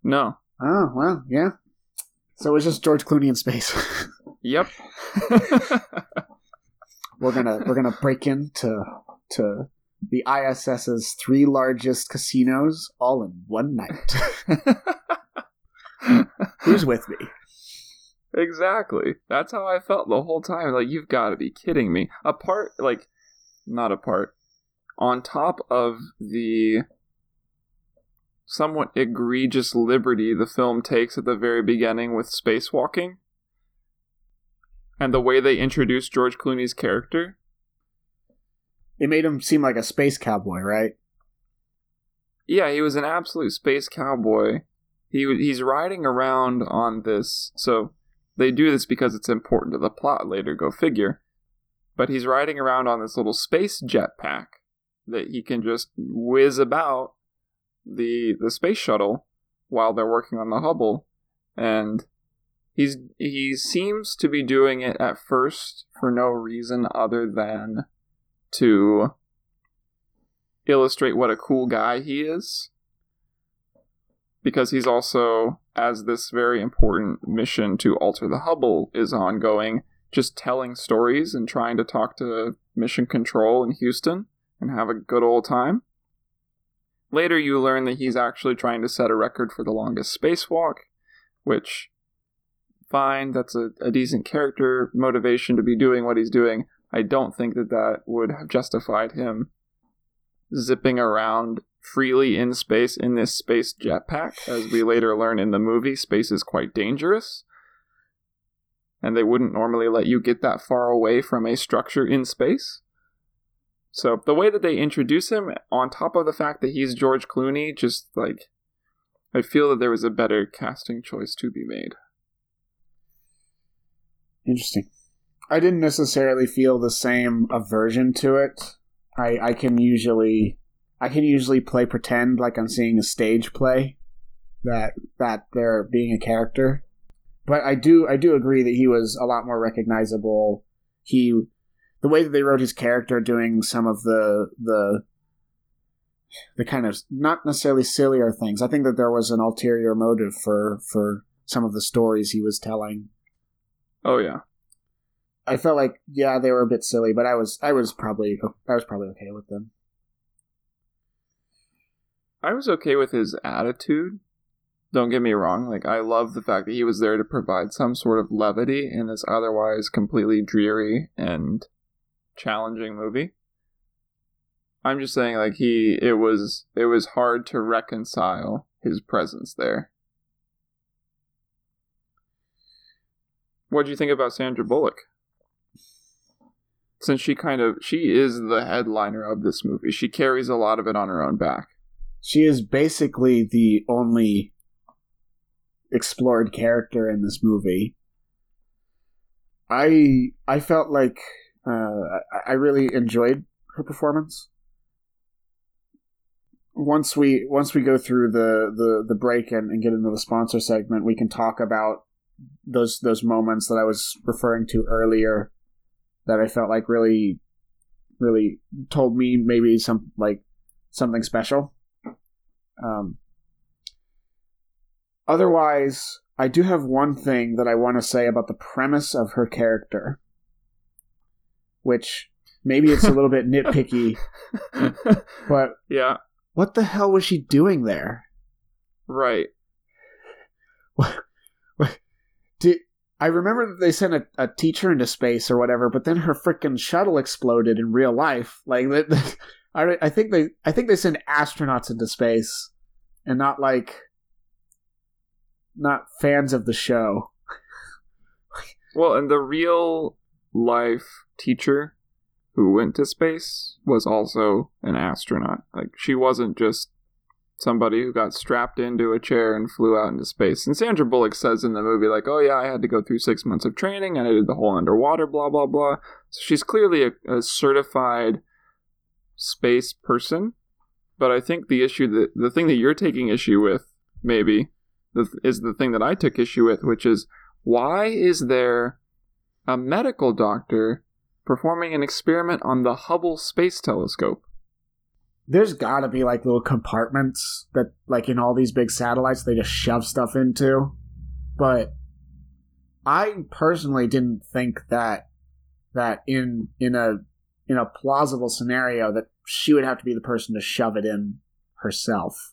No. Oh well, yeah. So it was just George Clooney in space. Yep. we're gonna we're gonna break into to the ISS's three largest casinos all in one night. Who's with me? Exactly. That's how I felt the whole time. Like, you've got to be kidding me. Apart, like, not apart. On top of the somewhat egregious liberty the film takes at the very beginning with spacewalking, and the way they introduce George Clooney's character, It made him seem like a space cowboy, right? yeah, he was an absolute space cowboy. He he's riding around on this. So they do this because it's important to the plot later. Go figure. But he's riding around on this little space jetpack that he can just whiz about the the space shuttle while they're working on the Hubble, and he's he seems to be doing it at first for no reason other than to illustrate what a cool guy he is because he's also as this very important mission to alter the hubble is ongoing just telling stories and trying to talk to mission control in houston and have a good old time. Later you learn that he's actually trying to set a record for the longest spacewalk which fine that's a, a decent character motivation to be doing what he's doing. I don't think that that would have justified him zipping around freely in space in this space jetpack. As we later learn in the movie, space is quite dangerous. And they wouldn't normally let you get that far away from a structure in space. So the way that they introduce him, on top of the fact that he's George Clooney, just like I feel that there was a better casting choice to be made. Interesting. I didn't necessarily feel the same aversion to it. I, I can usually I can usually play pretend like I'm seeing a stage play that that they're being a character. But I do I do agree that he was a lot more recognizable. He the way that they wrote his character doing some of the the the kind of not necessarily sillier things. I think that there was an ulterior motive for for some of the stories he was telling. Oh yeah. I felt like yeah, they were a bit silly, but I was I was probably I was probably okay with them. I was okay with his attitude. Don't get me wrong, like I love the fact that he was there to provide some sort of levity in this otherwise completely dreary and challenging movie. I'm just saying like he it was it was hard to reconcile his presence there. What do you think about Sandra Bullock? Since she kind of she is the headliner of this movie. She carries a lot of it on her own back. She is basically the only explored character in this movie. I I felt like uh, I, really enjoyed her performance. Once we once we go through the, the, the break and, and get into the sponsor segment, we can talk about those those moments that I was referring to earlier that I felt like really really told me maybe some like something special. Um, otherwise, I do have one thing that I want to say about the premise of her character, which maybe it's a little bit nitpicky, but yeah, what the hell was she doing there? right. What, what, did, I remember that they sent a, a teacher into space or whatever, but then her freaking shuttle exploded in real life. Like that, I, I think they I think they send astronauts into space, and not like not fans of the show. Well, and the real life teacher who went to space was also an astronaut. Like she wasn't just somebody who got strapped into a chair and flew out into space. And Sandra Bullock says in the movie, like, "Oh yeah, I had to go through six months of training, and I did the whole underwater, blah blah blah." So she's clearly a, a certified space person. But I think the issue that the thing that you're taking issue with, maybe, is the thing that I took issue with, which is why is there a medical doctor performing an experiment on the Hubble Space Telescope? there's got to be like little compartments that, like in all these big satellites, they just shove stuff into. But I personally didn't think that that in in a in a plausible scenario that she would have to be the person to shove it in herself.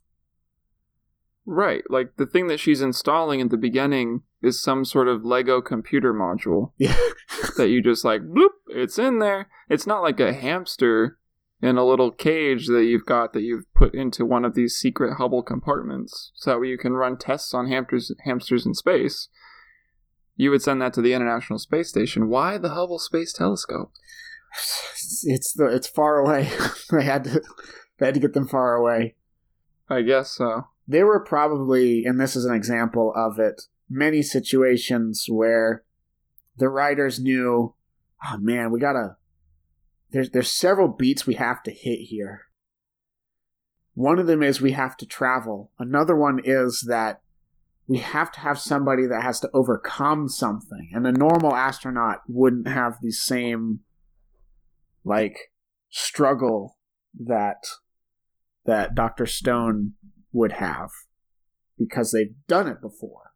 Right. Like the thing that she's installing at the beginning is some sort of Lego computer module. Yeah. that you just like bloop, it's in there. It's not like a hamster in a little cage that you've got that you've put into one of these secret Hubble compartments so that way you can run tests on hamsters hamsters in space. You would send that to the International Space Station. Why the Hubble Space Telescope? It's the it's far away. they had to they had to get them far away. I guess so. There were probably, and this is an example of it, many situations where the writers knew, oh man, we gotta. There's there's several beats we have to hit here. One of them is we have to travel. Another one is that we have to have somebody that has to overcome something, and a normal astronaut wouldn't have the same like struggle that that Dr. Stone would have because they've done it before.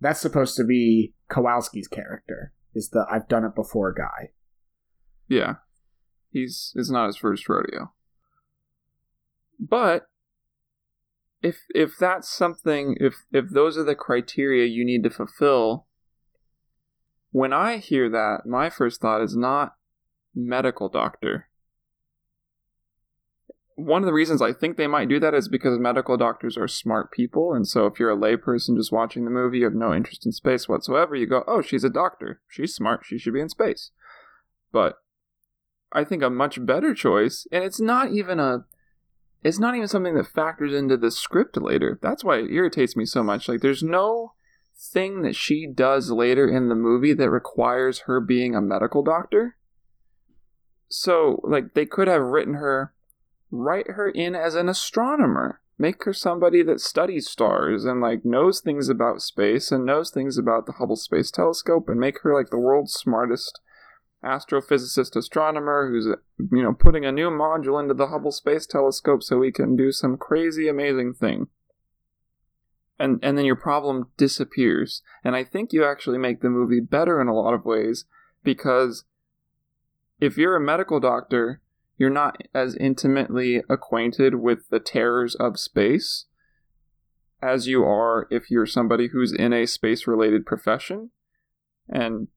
That's supposed to be Kowalski's character, is the I've done it before guy. Yeah. He's it's not his first rodeo. But if if that's something if if those are the criteria you need to fulfill when I hear that, my first thought is not medical doctor. One of the reasons I think they might do that is because medical doctors are smart people, and so if you're a layperson just watching the movie, you have no interest in space whatsoever, you go, oh, she's a doctor. She's smart. She should be in space. But I think a much better choice, and it's not even a. It's not even something that factors into the script later. That's why it irritates me so much. Like, there's no thing that she does later in the movie that requires her being a medical doctor. So, like, they could have written her, write her in as an astronomer, make her somebody that studies stars and, like, knows things about space and knows things about the Hubble Space Telescope and make her, like, the world's smartest astrophysicist astronomer who's, you know, putting a new module into the Hubble Space Telescope so we can do some crazy, amazing thing. And, and then your problem disappears. And I think you actually make the movie better in a lot of ways because if you're a medical doctor, you're not as intimately acquainted with the terrors of space as you are if you're somebody who's in a space related profession. And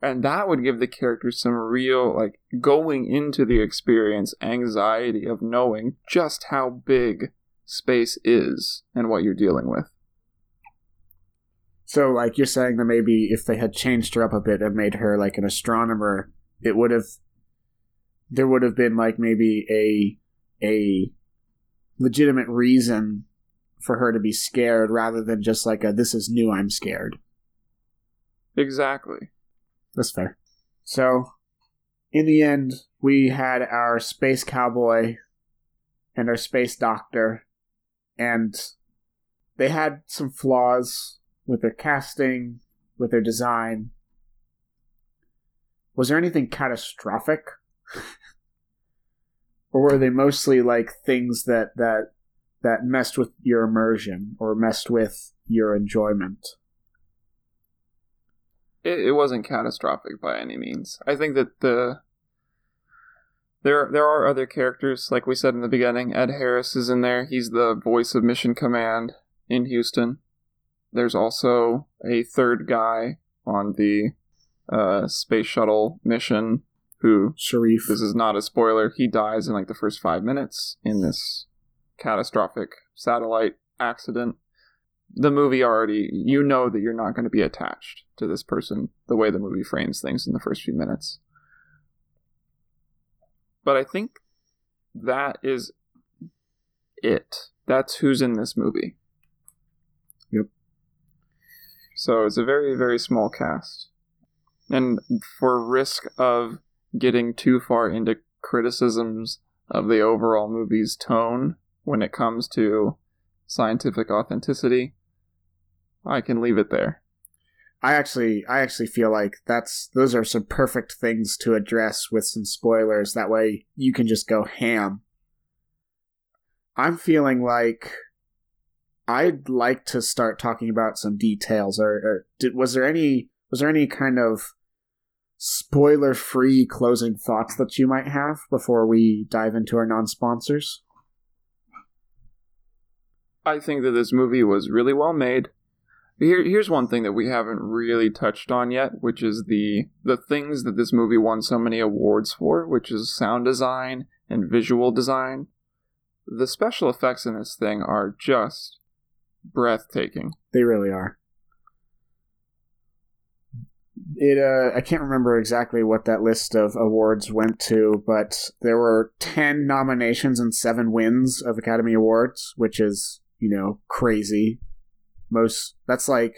and that would give the characters some real like going into the experience anxiety of knowing just how big space is and what you're dealing with. So, like, you're saying that maybe if they had changed her up a bit and made her like an astronomer, it would have there would have been like maybe a a legitimate reason for her to be scared rather than just like a this is new I'm scared. Exactly. That's fair. So in the end we had our space cowboy and our space doctor and they had some flaws with their casting, with their design. Was there anything catastrophic or were they mostly like things that that that messed with your immersion or messed with your enjoyment? It, it wasn't catastrophic by any means. I think that the there there are other characters, like we said in the beginning. Ed Harris is in there. He's the voice of Mission Command in Houston. There's also a third guy on the uh, space shuttle mission who? Sharif. this is not a spoiler. He dies in like the first five minutes in this catastrophic satellite accident. The movie already you know that you're not going to be attached to this person the way the movie frames things in the first few minutes. But i think that is it. That's who's in this movie. Yep. so it's a very very small cast. And for risk of getting too far into criticisms of the overall movie's tone when it comes to scientific authenticity, I can leave it there. I actually I actually feel like that's those are some perfect things to address with some spoilers. That way you can just go ham I'm feeling like I'd like to start talking about some details. Or, or did, was there any was there any kind of spoiler free closing thoughts that you might have before we dive into our non sponsors? I think that this movie was really well made. Here, here's one thing that we haven't really touched on yet, which is the the things that this movie won so many awards for, which is sound design and visual design. The special effects in this thing are just breathtaking. They really are. It uh I can't remember exactly what that list of awards went to, but there were 10 nominations and 7 wins of Academy Awards, which is, you know, crazy. Most that's like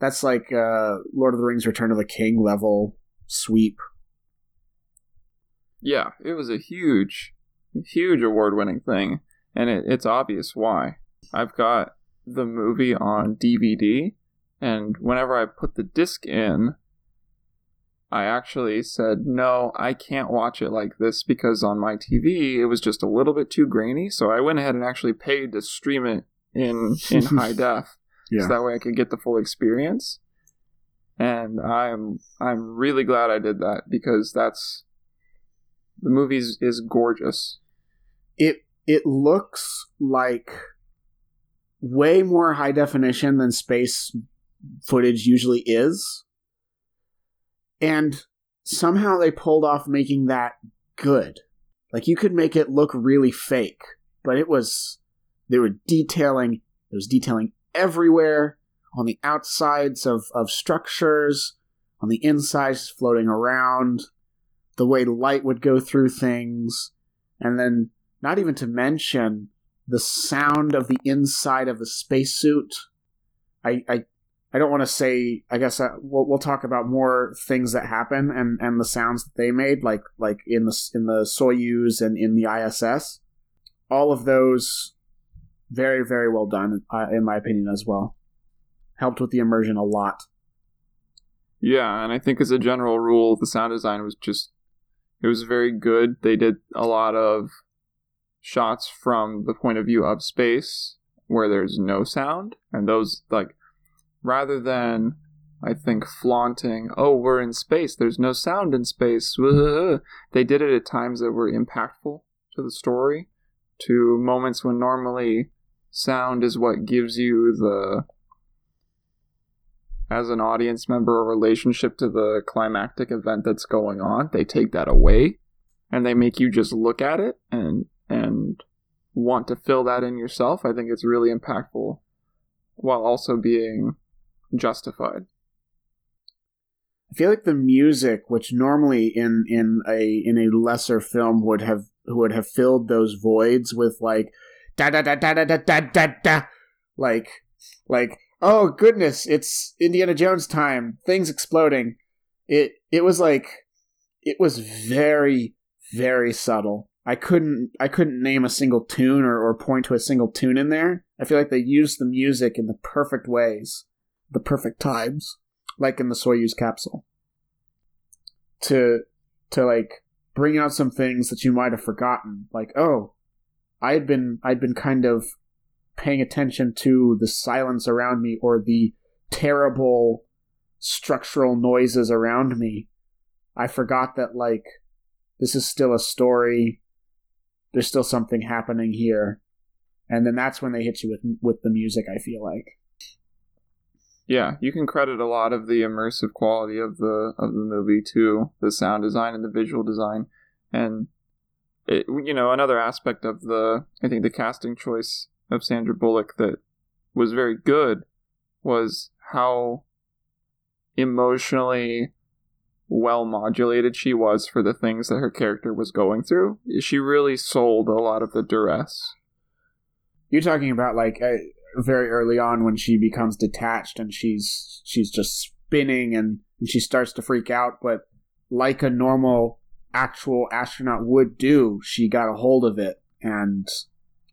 that's like uh Lord of the Rings Return of the King level sweep. Yeah, it was a huge huge award-winning thing, and it, it's obvious why. I've got the movie on DVD, and whenever I put the disc in, I actually said, no, I can't watch it like this because on my TV it was just a little bit too grainy. So I went ahead and actually paid to stream it in in high def, yeah. so that way I could get the full experience. And I'm I'm really glad I did that because that's the movie is gorgeous. It it looks like way more high definition than space footage usually is. And somehow they pulled off making that good. Like you could make it look really fake, but it was they were detailing there was detailing everywhere on the outsides of, of structures, on the insides floating around, the way light would go through things, and then not even to mention the sound of the inside of the spacesuit. I, I I don't want to say. I guess uh, we'll, we'll talk about more things that happen and, and the sounds that they made, like like in the in the Soyuz and in the ISS. All of those, very very well done, uh, in my opinion as well. Helped with the immersion a lot. Yeah, and I think as a general rule, the sound design was just it was very good. They did a lot of shots from the point of view of space where there's no sound and those like rather than I think flaunting, oh, we're in space, there's no sound in space. They did it at times that were impactful to the story, to moments when normally sound is what gives you the as an audience member a relationship to the climactic event that's going on. They take that away and they make you just look at it and and want to fill that in yourself. I think it's really impactful while also being justified. I feel like the music, which normally in in a in a lesser film would have would have filled those voids with like da da da da da da da da da, like like oh goodness, it's Indiana Jones time, things exploding. It it was like it was very very subtle. I couldn't I couldn't name a single tune or, or point to a single tune in there. I feel like they used the music in the perfect ways the perfect times, like in the Soyuz capsule, to to like bring out some things that you might have forgotten. Like, oh, I had been I'd been kind of paying attention to the silence around me or the terrible structural noises around me. I forgot that like this is still a story. There's still something happening here. And then that's when they hit you with with the music, I feel like. Yeah, you can credit a lot of the immersive quality of the of the movie to the sound design and the visual design, and it, you know another aspect of the I think the casting choice of Sandra Bullock that was very good was how emotionally well modulated she was for the things that her character was going through. She really sold a lot of the duress. You're talking about like uh, very early on when she becomes detached and she's she's just spinning and, and she starts to freak out but like a normal actual astronaut would do she got a hold of it and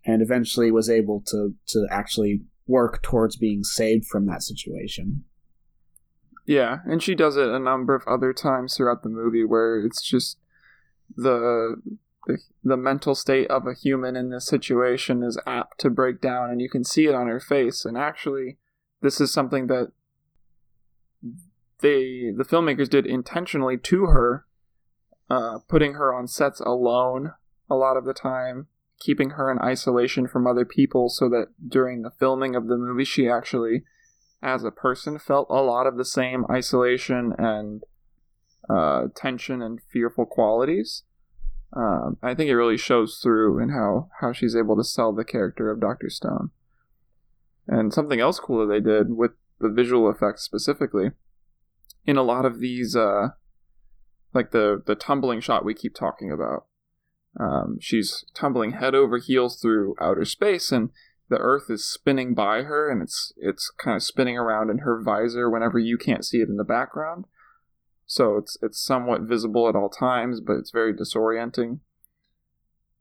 and eventually was able to to actually work towards being saved from that situation. Yeah and she does it a number of other times throughout the movie where it's just the the, the mental state of a human in this situation is apt to break down, and you can see it on her face. And actually, this is something that they the filmmakers did intentionally to her, uh, putting her on sets alone a lot of the time, keeping her in isolation from other people, so that during the filming of the movie, she actually, as a person, felt a lot of the same isolation and uh, tension and fearful qualities. Um, I think it really shows through in how how she's able to sell the character of Doctor Stone. And something else cool that they did with the visual effects specifically, in a lot of these, uh, like the the tumbling shot we keep talking about, um, she's tumbling head over heels through outer space, and the Earth is spinning by her, and it's it's kind of spinning around in her visor whenever you can't see it in the background so it's it's somewhat visible at all times, but it's very disorienting.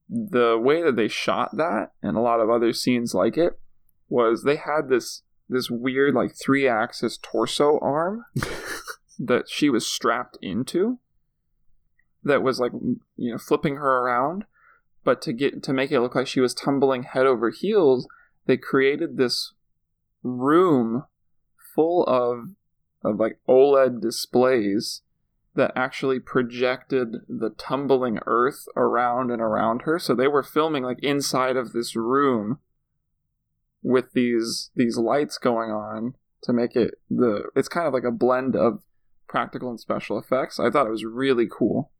The way that they shot that and a lot of other scenes like it was they had this this weird like three axis torso arm that she was strapped into that was like you know flipping her around but to get to make it look like she was tumbling head over heels they created this room full of of like OLED displays that actually projected the tumbling earth around and around her. So they were filming like inside of this room with these these lights going on to make it the it's kind of like a blend of practical and special effects. I thought it was really cool.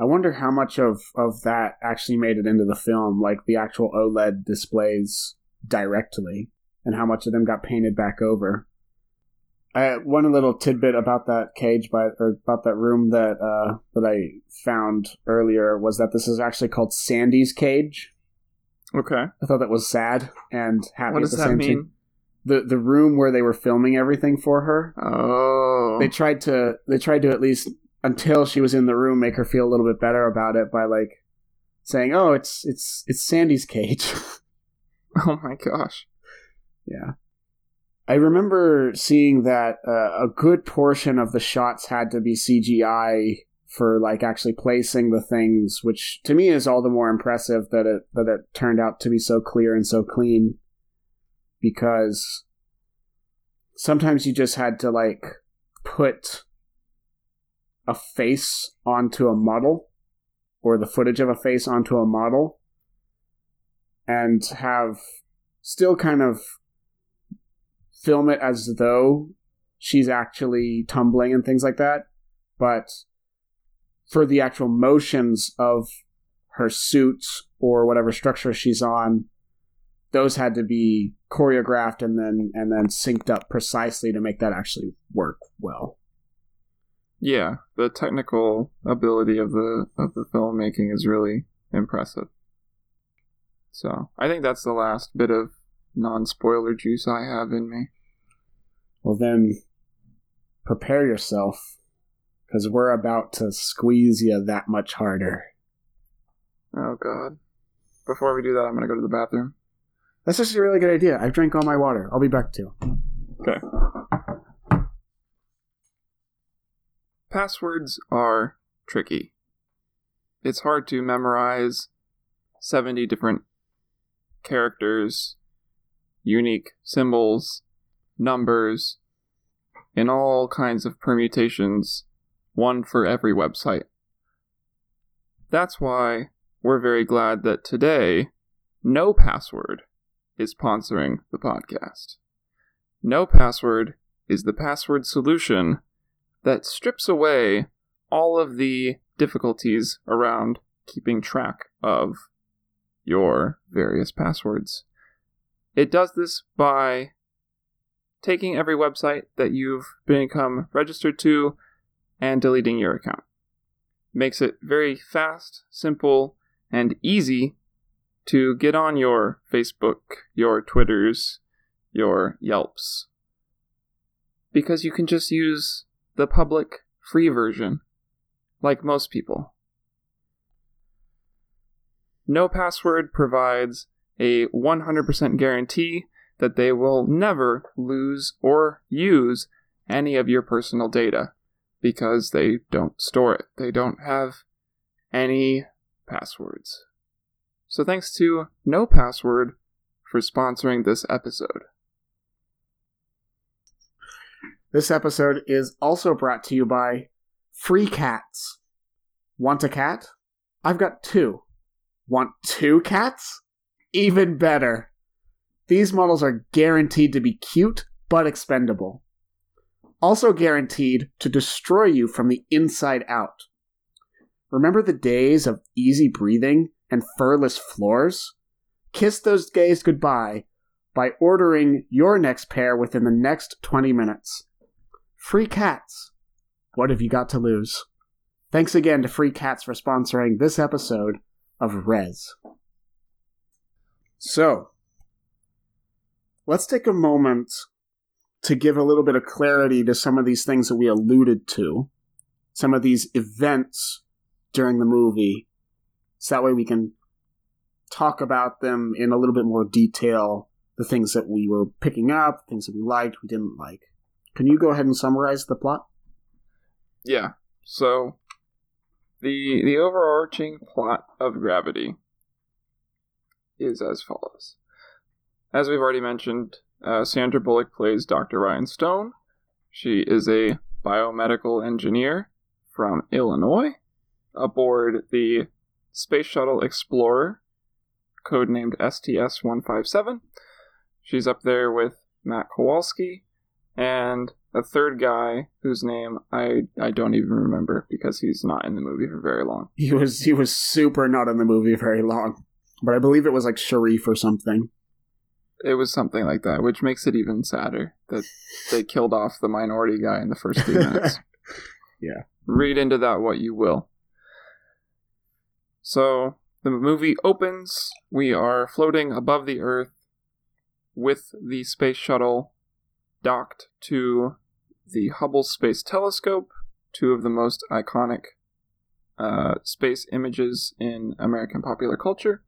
I wonder how much of of that actually made it into the film, like the actual OLED displays directly, and how much of them got painted back over. I, one little tidbit about that cage by or about that room that uh, that I found earlier was that this is actually called Sandy's cage. Okay. I thought that was sad and happy What does at the that same mean? time. The the room where they were filming everything for her. Oh. They tried to they tried to at least until she was in the room make her feel a little bit better about it by like saying, "Oh, it's it's it's Sandy's cage." oh my gosh. Yeah. I remember seeing that uh, a good portion of the shots had to be CGI for like actually placing the things, which to me is all the more impressive that it that it turned out to be so clear and so clean. Because sometimes you just had to like put a face onto a model or the footage of a face onto a model and have still kind of film it as though she's actually tumbling and things like that. But for the actual motions of her suit or whatever structure she's on, those had to be choreographed and then and then synced up precisely to make that actually work well. Yeah, the technical ability of the of the filmmaking is really impressive. So I think that's the last bit of non-spoiler juice I have in me. Well then prepare yourself because we're about to squeeze you that much harder. Oh god. Before we do that, I'm gonna go to the bathroom. That's just a really good idea. I've drank all my water. I'll be back too. Okay. Passwords are tricky. It's hard to memorize 70 different characters, unique symbols, numbers, in all kinds of permutations, one for every website. That's why we're very glad that today, No Password is sponsoring the podcast. No Password is the password solution that strips away all of the difficulties around keeping track of your various passwords. It does this by taking every website that you've become registered to and deleting your account. Makes it very fast, simple, and easy to get on your Facebook, your Twitters, your Yelps. Because you can just use the public free version, like most people. No Password provides a 100% guarantee that they will never lose or use any of your personal data because they don't store it. They don't have any passwords. So thanks to No Password for sponsoring this episode. This episode is also brought to you by Free Cats. Want a cat? I've got two. Want two cats? Even better. These models are guaranteed to be cute but expendable. Also guaranteed to destroy you from the inside out. Remember the days of easy breathing and furless floors? Kiss those days goodbye by ordering your next pair within the next 20 minutes. Free cats. What have you got to lose? Thanks again to Free Cats for sponsoring this episode of Res. So, let's take a moment to give a little bit of clarity to some of these things that we alluded to, some of these events during the movie, so that way we can talk about them in a little bit more detail the things that we were picking up, things that we liked, we didn't like. Can you go ahead and summarize the plot? Yeah. So the the overarching plot of Gravity is as follows. As we've already mentioned, uh, Sandra Bullock plays Dr. Ryan Stone. She is a biomedical engineer from Illinois aboard the Space Shuttle Explorer, codenamed STS 157. She's up there with Matt Kowalski and a third guy whose name I, I don't even remember because he's not in the movie for very long. He was he was super not in the movie very long, but I believe it was like Sharif or something. It was something like that, which makes it even sadder that they killed off the minority guy in the first three minutes. yeah. Read into that what you will. So the movie opens. We are floating above the Earth with the space shuttle docked to the Hubble Space Telescope, two of the most iconic uh, space images in American popular culture.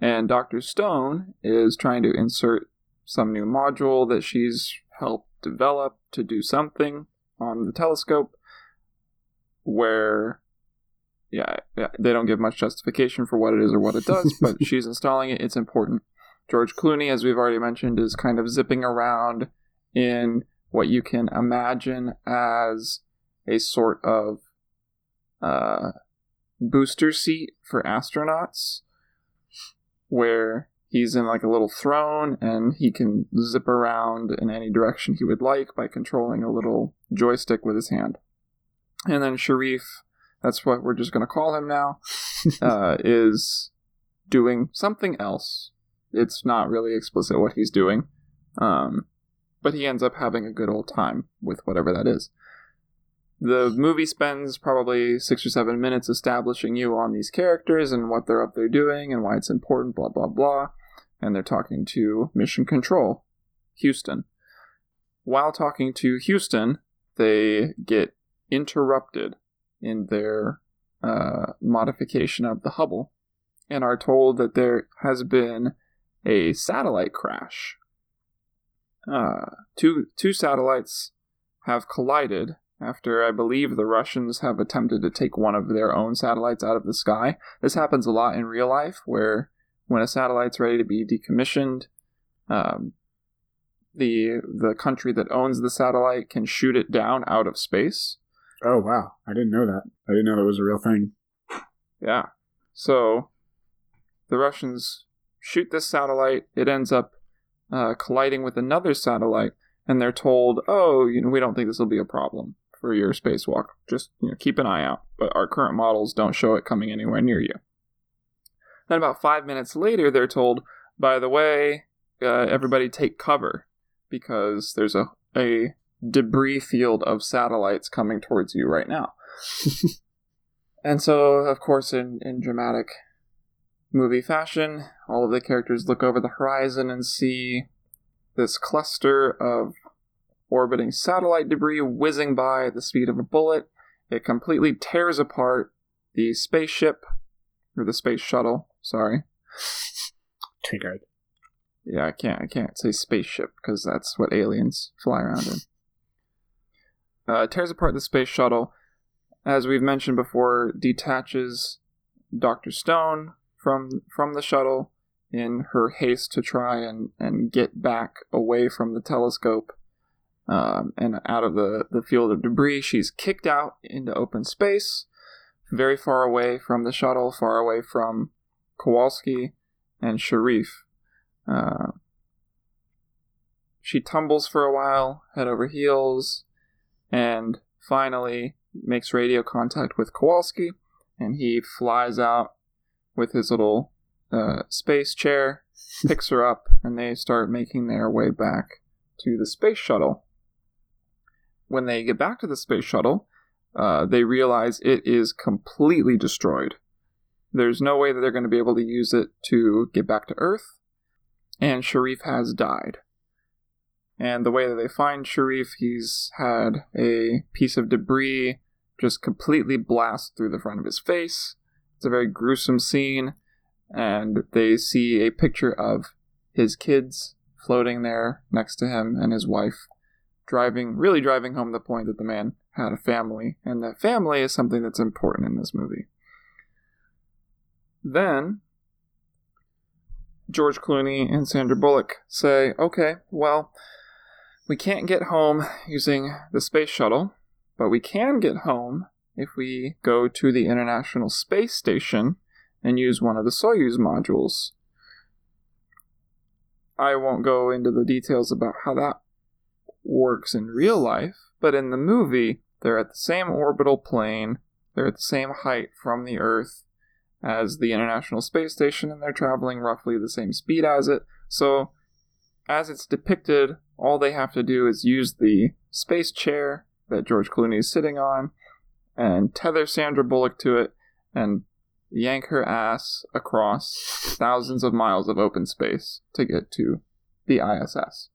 And Dr. Stone is trying to insert some new module that she's helped develop to do something on the telescope where yeah, yeah, they don't give much justification for what it is or what it does, but she's installing it. It's important. George Clooney, as we've already mentioned, is kind of zipping around in what you can imagine as a sort of uh, booster seat for astronauts, where he's in like a little throne and he can zip around in any direction he would like by controlling a little joystick with his hand. And then Sharif, that's what we're just going to call him now, uh, is doing something else. It's not really explicit what he's doing. Um, but he ends up having a good old time with whatever that is. The movie spends probably six or seven minutes establishing you on these characters and what they're up there doing and why it's important, blah, blah, blah. And they're talking to Mission Control, Houston. While talking to Houston, they get interrupted in their uh, modification of the Hubble and are told that there has been a satellite crash uh, two two satellites have collided after I believe the Russians have attempted to take one of their own satellites out of the sky. This happens a lot in real life, where when a satellite's ready to be decommissioned, um, the the country that owns the satellite can shoot it down out of space. Oh wow, I didn't know that. I didn't know that was a real thing. Yeah. So the Russians shoot this satellite. It ends up uh, colliding with another satellite, and they're told, "Oh, you know, we don't think this will be a problem for your spacewalk. Just you know, keep an eye out." But our current models don't show it coming anywhere near you. Then about five minutes later, they're told, "By the way, uh, everybody take cover because there's a a debris field of satellites coming towards you right now." and so, of course, in in dramatic movie fashion, all of the characters look over the horizon and see this cluster of orbiting satellite debris whizzing by at the speed of a bullet. It completely tears apart the spaceship, or the space shuttle, sorry. Triggered. Yeah, I can't I can't say spaceship because that's what aliens fly around in. Uh, tears apart the space shuttle. As we've mentioned before, detaches Dr. Stone from from the shuttle in her haste to try and, and get back away from the telescope um, and out of the, the field of debris. She's kicked out into open space, very far away from the shuttle, far away from Kowalski and Sharif. Uh, she tumbles for a while, head over heels, and finally makes radio contact with Kowalski, and he flies out with his little uh, space chair, picks her up, and they start making their way back to the space shuttle. When they get back to the space shuttle, uh, they realize it is completely destroyed. There's no way that they're going to be able to use it to get back to Earth, and Sharif has died. And the way that they find Sharif, he's had a piece of debris just completely blast through the front of his face. It's a very gruesome scene, and they see a picture of his kids floating there next to him and his wife, driving, really driving home the point that the man had a family, and that family is something that's important in this movie. Then George Clooney and Sandra Bullock say, okay, well, we can't get home using the space shuttle, but we can get home if we go to the International Space Station and use one of the Soyuz modules. I won't go into the details about how that works in real life, but in the movie, they're at the same orbital plane, they're at the same height from the Earth, as the International Space Station, and they're traveling roughly the same speed as it. So, as it's depicted, all they have to do is use the space chair that George Clooney is sitting on and tether Sandra Bullock to it and yank her ass across thousands of miles of open space to get to the ISS.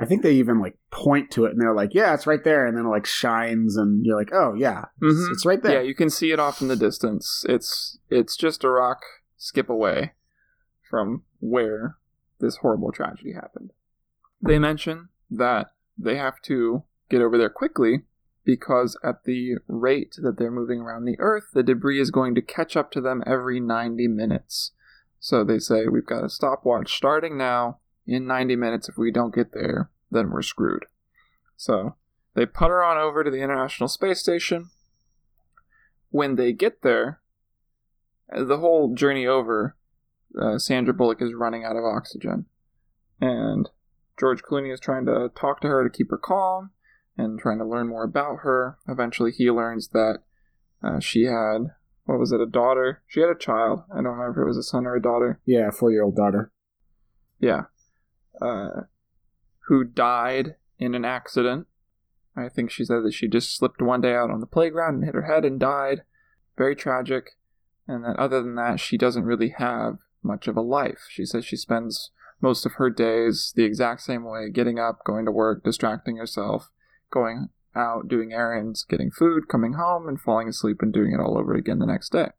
I think they even like point to it and they're like, "Yeah, it's right there," and then it like shines, and you're like, "Oh yeah, it's, Mhm. it's right there." Yeah, you can see it off in the distance. It's it's just a rock skip away from where this horrible tragedy happened. They mention that they have to get over there quickly because at the rate that they're moving around the earth, the debris is going to catch up to them every 90 minutes. So they say we've got a stopwatch starting now. In 90 minutes, if we don't get there, then we're screwed. So they putter on over to the International Space Station. When they get there, the whole journey over, uh, Sandra Bullock is running out of oxygen. And George Clooney is trying to talk to her to keep her calm and trying to learn more about her. Eventually, he learns that uh, she had, what was it, a daughter? She had a child. I don't remember if it was a son or a daughter. yeah, a four year old daughter. Yeah. Uh, who died in an accident. I think she said that she just slipped one day out on the playground and hit her head and died. Very tragic. And that other than that, she doesn't really have much of a life. She says she spends most of her days the exact same way getting up, going to work, distracting herself, going out, doing errands, getting food, coming home, and falling asleep and doing it all over again the next day.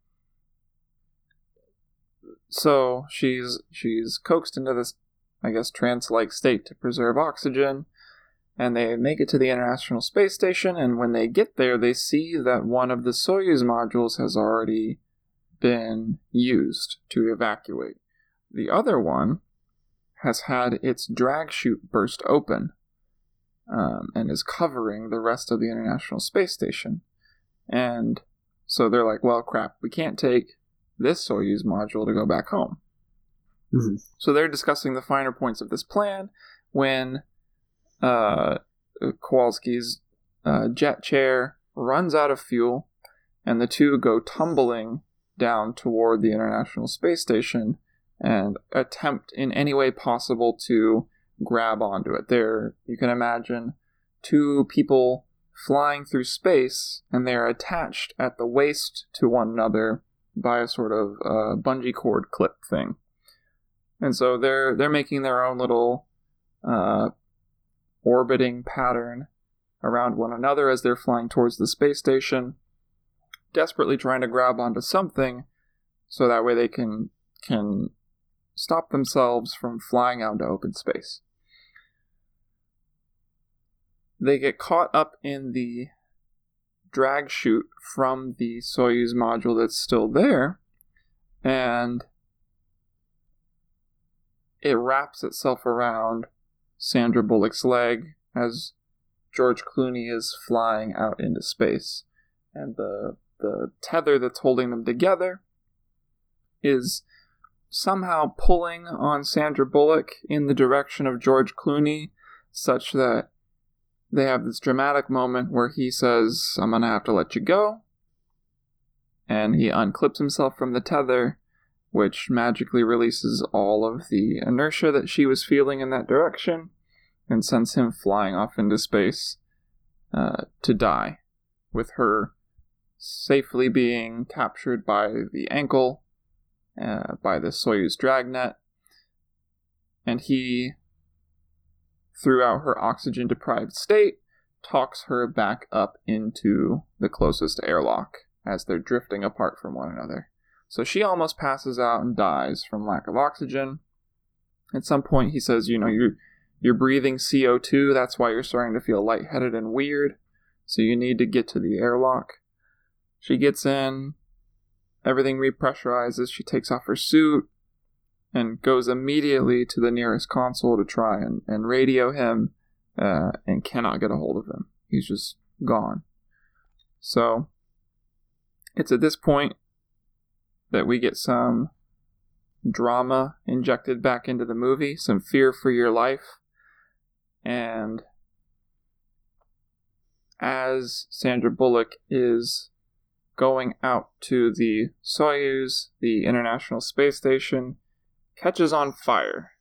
So she's she's coaxed into this I guess, trance like state to preserve oxygen. And they make it to the International Space Station, and when they get there, they see that one of the Soyuz modules has already been used to evacuate. The other one has had its drag chute burst open um, and is covering the rest of the International Space Station. And so they're like, well, crap, we can't take this Soyuz module to go back home. Mhm. So they're discussing the finer points of this plan when uh, Kowalski's uh, jet chair runs out of fuel, and the two go tumbling down toward the International Space Station and attempt in any way possible to grab onto it. There, you can imagine two people flying through space, and they are attached at the waist to one another by a sort of uh, bungee cord clip thing and so they're they're making their own little uh, orbiting pattern around one another as they're flying towards the space station, desperately trying to grab onto something, so that way they can can stop themselves from flying out into open space. They get caught up in the drag chute from the Soyuz module that's still there, and it wraps itself around Sandra Bullock's leg as George Clooney is flying out into space. And the the tether that's holding them together is somehow pulling on Sandra Bullock in the direction of George Clooney, such that they have this dramatic moment where he says, I'm gonna have to let you go. And he unclips himself from the tether, which magically releases all of the inertia that she was feeling in that direction and sends him flying off into space uh, to die, with her safely being captured by the ankle uh, by the Soyuz dragnet. And he throughout her oxygen deprived state, talks her back up into the closest airlock as they're drifting apart from one another. So she almost passes out and dies from lack of oxygen. At some point, he says, You know, you're, you're breathing CO2, that's why you're starting to feel lightheaded and weird. So you need to get to the airlock. She gets in, everything repressurizes, she takes off her suit, and goes immediately to the nearest console to try and, and radio him uh, and cannot get a hold of him. He's just gone. So it's at this point that we get some drama injected back into the movie, some fear for your life. And as Sandra Bullock is going out to the Soyuz, the International Space Station, catches on fire.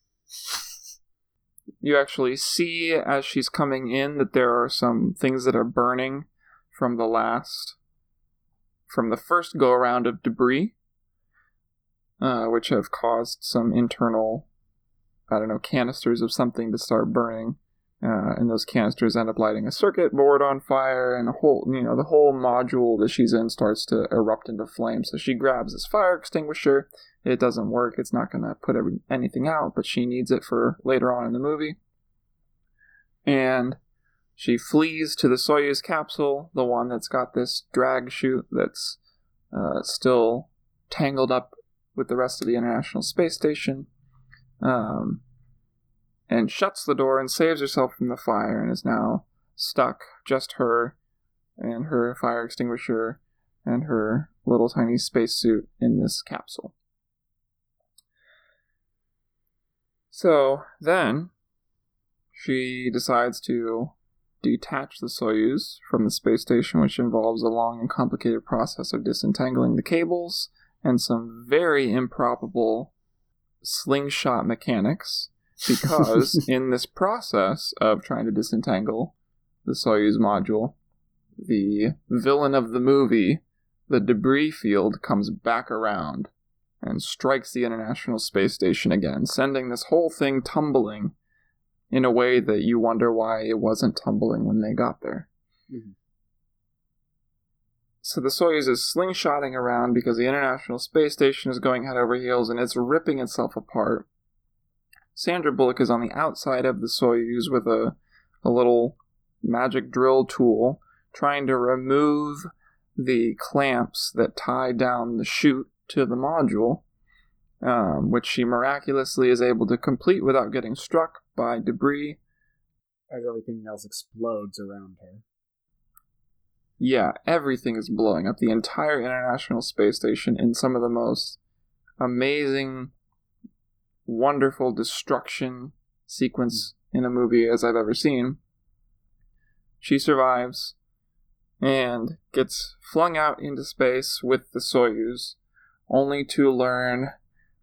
You actually see as she's coming in that there are some things that are burning from the last, from the first go around of debris, uh, which have caused some internal, I don't know, canisters of something to start burning. Uh, and those canisters end up lighting a circuit board on fire, and a whole, you know, the whole module that she's in starts to erupt into flames. So she grabs this fire extinguisher. It doesn't work. It's not going to put every, anything out, but she needs it for later on in the movie. And she flees to the Soyuz capsule, the one that's got this drag chute that's uh, still tangled up with the rest of the International Space Station. Um, and shuts the door and saves herself from the fire and is now stuck, just her and her fire extinguisher and her little tiny spacesuit in this capsule. So then she decides to detach the Soyuz from the space station, which involves a long and complicated process of disentangling the cables and some very improbable slingshot mechanics because in this process of trying to disentangle the Soyuz module, the villain of the movie, the debris field, comes back around and strikes the International Space Station again, sending this whole thing tumbling in a way that you wonder why it wasn't tumbling when they got there. Mm-hmm. So the Soyuz is slingshotting around because the International Space Station is going head over heels and it's ripping itself apart Sandra Bullock is on the outside of the Soyuz with a, a little magic drill tool, trying to remove the clamps that tie down the chute to the module, um, which she miraculously is able to complete without getting struck by debris. As everything else explodes around her. Yeah, everything is blowing up. The entire International Space Station in some of the most amazing wonderful destruction sequence in a movie as I've ever seen. She survives and gets flung out into space with the Soyuz, only to learn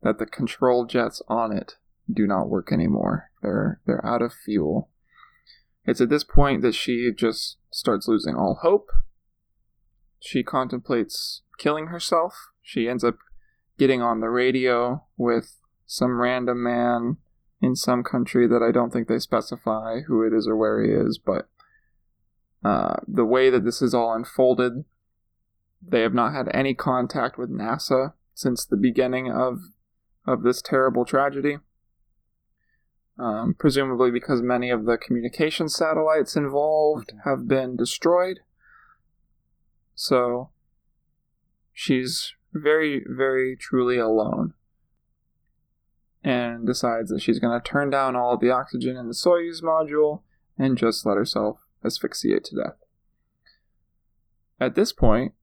that the control jets on it do not work anymore. They're they're out of fuel. It's at this point that she just starts losing all hope. She contemplates killing herself. She ends up getting on the radio with some random man in some country that I don't think they specify who it is or where he is, but uh, the way that this is all unfolded, they have not had any contact with NASA since the beginning of of this terrible tragedy. Um, presumably because many of the communication satellites involved have been destroyed. So she's very, very truly alone and decides that she's going to turn down all of the oxygen in the Soyuz module and just let herself asphyxiate to death. At this point,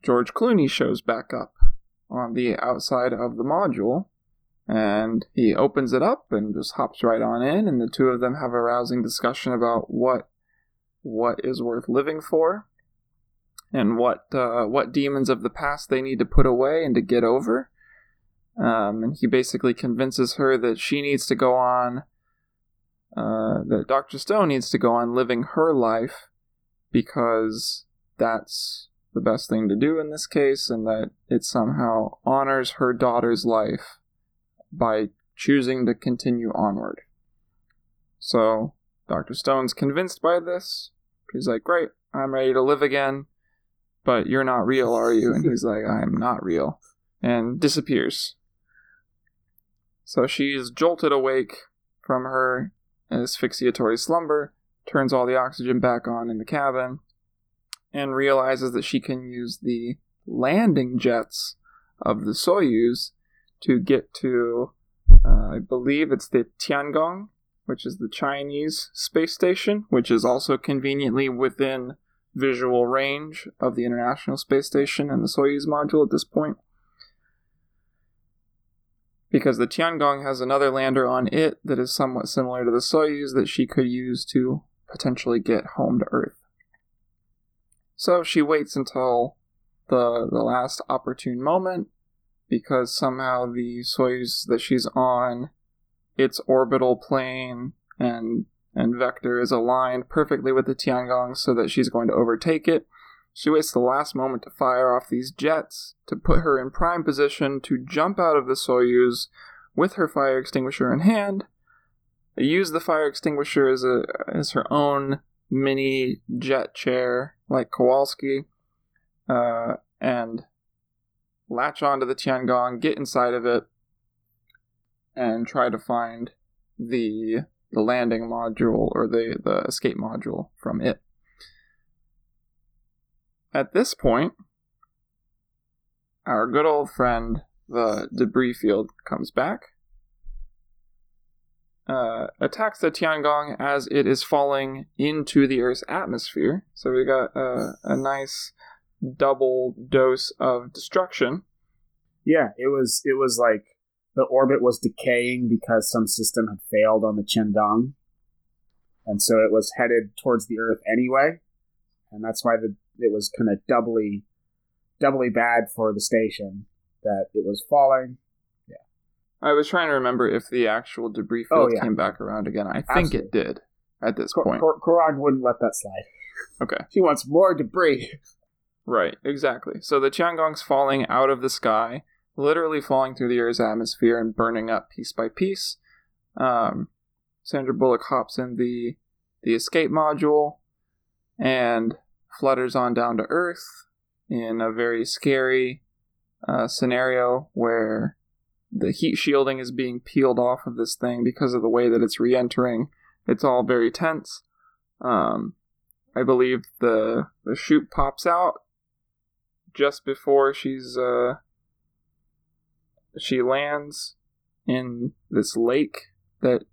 George Clooney shows back up on the outside of the module and he opens it up and just hops right on in and the two of them have a rousing discussion about what what is worth living for and what uh, what demons of the past they need to put away and to get over um, and he basically convinces her that she needs to go on uh, that dr stone needs to go on living her life because that's the best thing to do in this case, and that it somehow honors her daughter's life by choosing to continue onward. So, Dr. Stone's convinced by this. He's like, Great, I'm ready to live again, but you're not real, are you? And he's like, I'm not real. And disappears. So she's jolted awake from her asphyxiatory slumber, turns all the oxygen back on in the cabin, and realizes that she can use the landing jets of the Soyuz to get to, uh, I believe it's the Tiangong, which is the Chinese space station, which is also conveniently within visual range of the International Space Station and the Soyuz module at this point. Because the Tiangong has another lander on it that is somewhat similar to the Soyuz that she could use to potentially get home to Earth. So she waits until the the last opportune moment because somehow the Soyuz that she's on, its orbital plane and and vector is aligned perfectly with the Tiangong so that she's going to overtake it. She waits the last moment to fire off these jets to put her in prime position to jump out of the Soyuz with her fire extinguisher in hand. Use the fire extinguisher as a as her own mini jet chair like Kowalski, uh, and latch onto the Tiangong, get inside of it, and try to find the the landing module or the, the escape module from it. At this point, our good old friend, the debris field, comes back uh, attacks the Tiangong as it is falling into the Earth's atmosphere. So we got a, a nice double dose of destruction. Yeah, it was it was like the orbit was decaying because some system had failed on the Tiangong, and so it was headed towards the Earth anyway, and that's why the it was kind of doubly doubly bad for the station that it was falling Yeah. I was trying to remember if the actual debris oh, field oh, yeah. came back around again. I think Absolutely. it did at this point. Cuarón wouldn't let that slide. Okay. She wants more debris. Right, exactly. So the Tiangong's falling out of the sky, literally falling through the Earth's atmosphere and burning up piece by piece. Um, Sandra Bullock hops in the the escape module and flutters on down to Earth in a very scary uh, scenario where the heat shielding is being peeled off of this thing because of the way that it's re-entering. It's all very tense. Um, I believe the the chute pops out just before she's uh, she lands in this lake that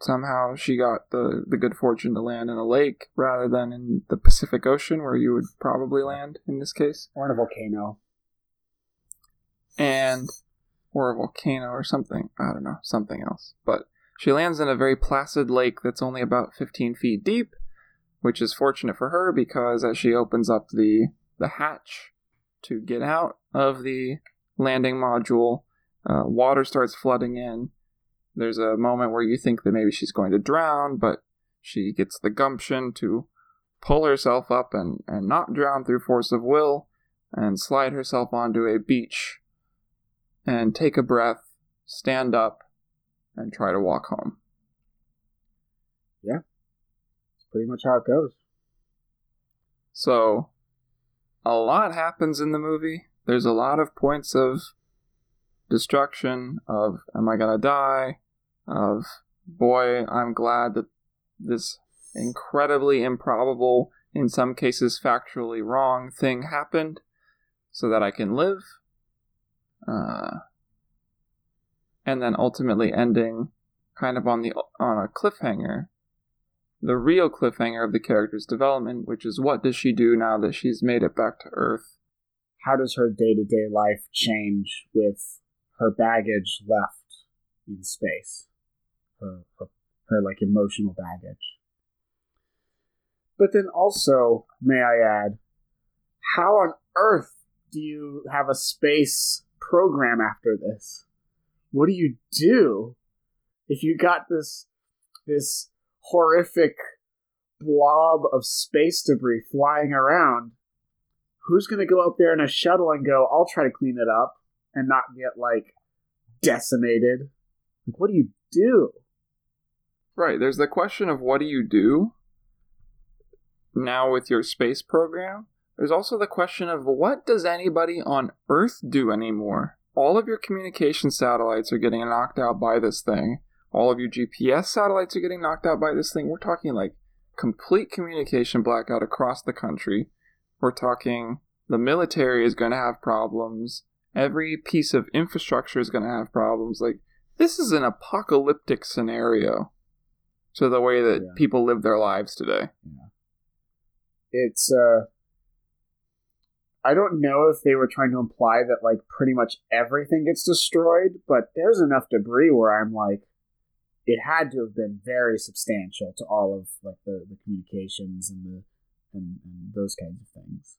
somehow she got the the good fortune to land in a lake rather than in the Pacific Ocean where you would probably land in this case or in a volcano. And or a volcano or something. I don't know, something else. But she lands in a very placid lake that's only about 15 feet deep, which is fortunate for her because as she opens up the, the hatch to get out of the landing module, uh, water starts flooding in. There's a moment where you think that maybe she's going to drown, but she gets the gumption to pull herself up and, and not drown through force of will and slide herself onto a beach and take a breath, stand up, and try to walk home. Yeah. That's pretty much how it goes. So, a lot happens in the movie. There's a lot of points of destruction, of am I gonna die, of boy, I'm glad that this incredibly improbable in some cases factually wrong thing happened so that I can live. Uh, and then ultimately ending kind of on the on a cliffhanger. The real cliffhanger of the character's development, which is what does she do now that she's made it back to Earth? How does her day to day life change with her baggage left in space? Her, her her like emotional baggage. But then also, may I add, how on earth do you have a space program after this? What do you do if you got this this horrific blob of space debris flying around? Who's going to go up there in a shuttle and go, "I'll try to clean it up and not get like decimated"? Like, what do you do? Right. There's the question of what do you do now with your space program? There's also the question of what does anybody on Earth do anymore? All of your communication satellites are getting knocked out by this thing. All of your GPS satellites are getting knocked out by this thing. We're talking like complete communication blackout across the country. We're talking the military is going to have problems. Every piece of infrastructure is going to have problems. Like, this is an apocalyptic scenario to the way that Yeah. people live their lives today. it's uh I don't know if they were trying to imply that like pretty much everything gets destroyed, but there's enough debris where I'm like it had to have been very substantial to all of like the, the communications and the and, and those kinds of things.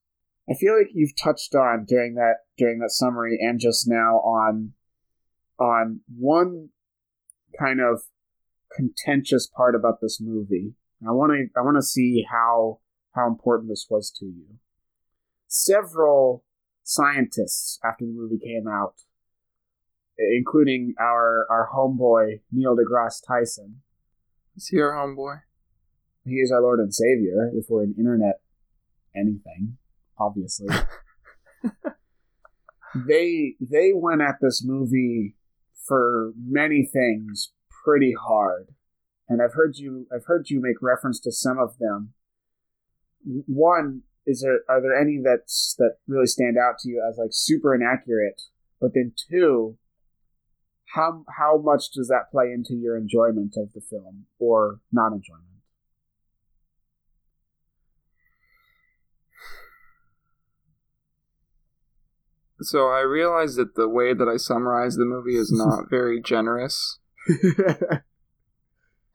I feel like you've touched on during that during that summary and just now on on one kind of contentious part about this movie. I want to I want to see how how important this was to you. Several scientists after the movie came out, including our our homeboy Neil deGrasse Tyson. Is he our homeboy? He is our Lord and Savior. If we're an internet anything, obviously. they they went at this movie for many things pretty hard, and I've heard you I've heard you make reference to some of them. One is there are there any that's that really stand out to you as like super inaccurate? But then two, how how much does that play into your enjoyment of the film or non enjoyment? So I realize that the way that I summarize the movie is not very generous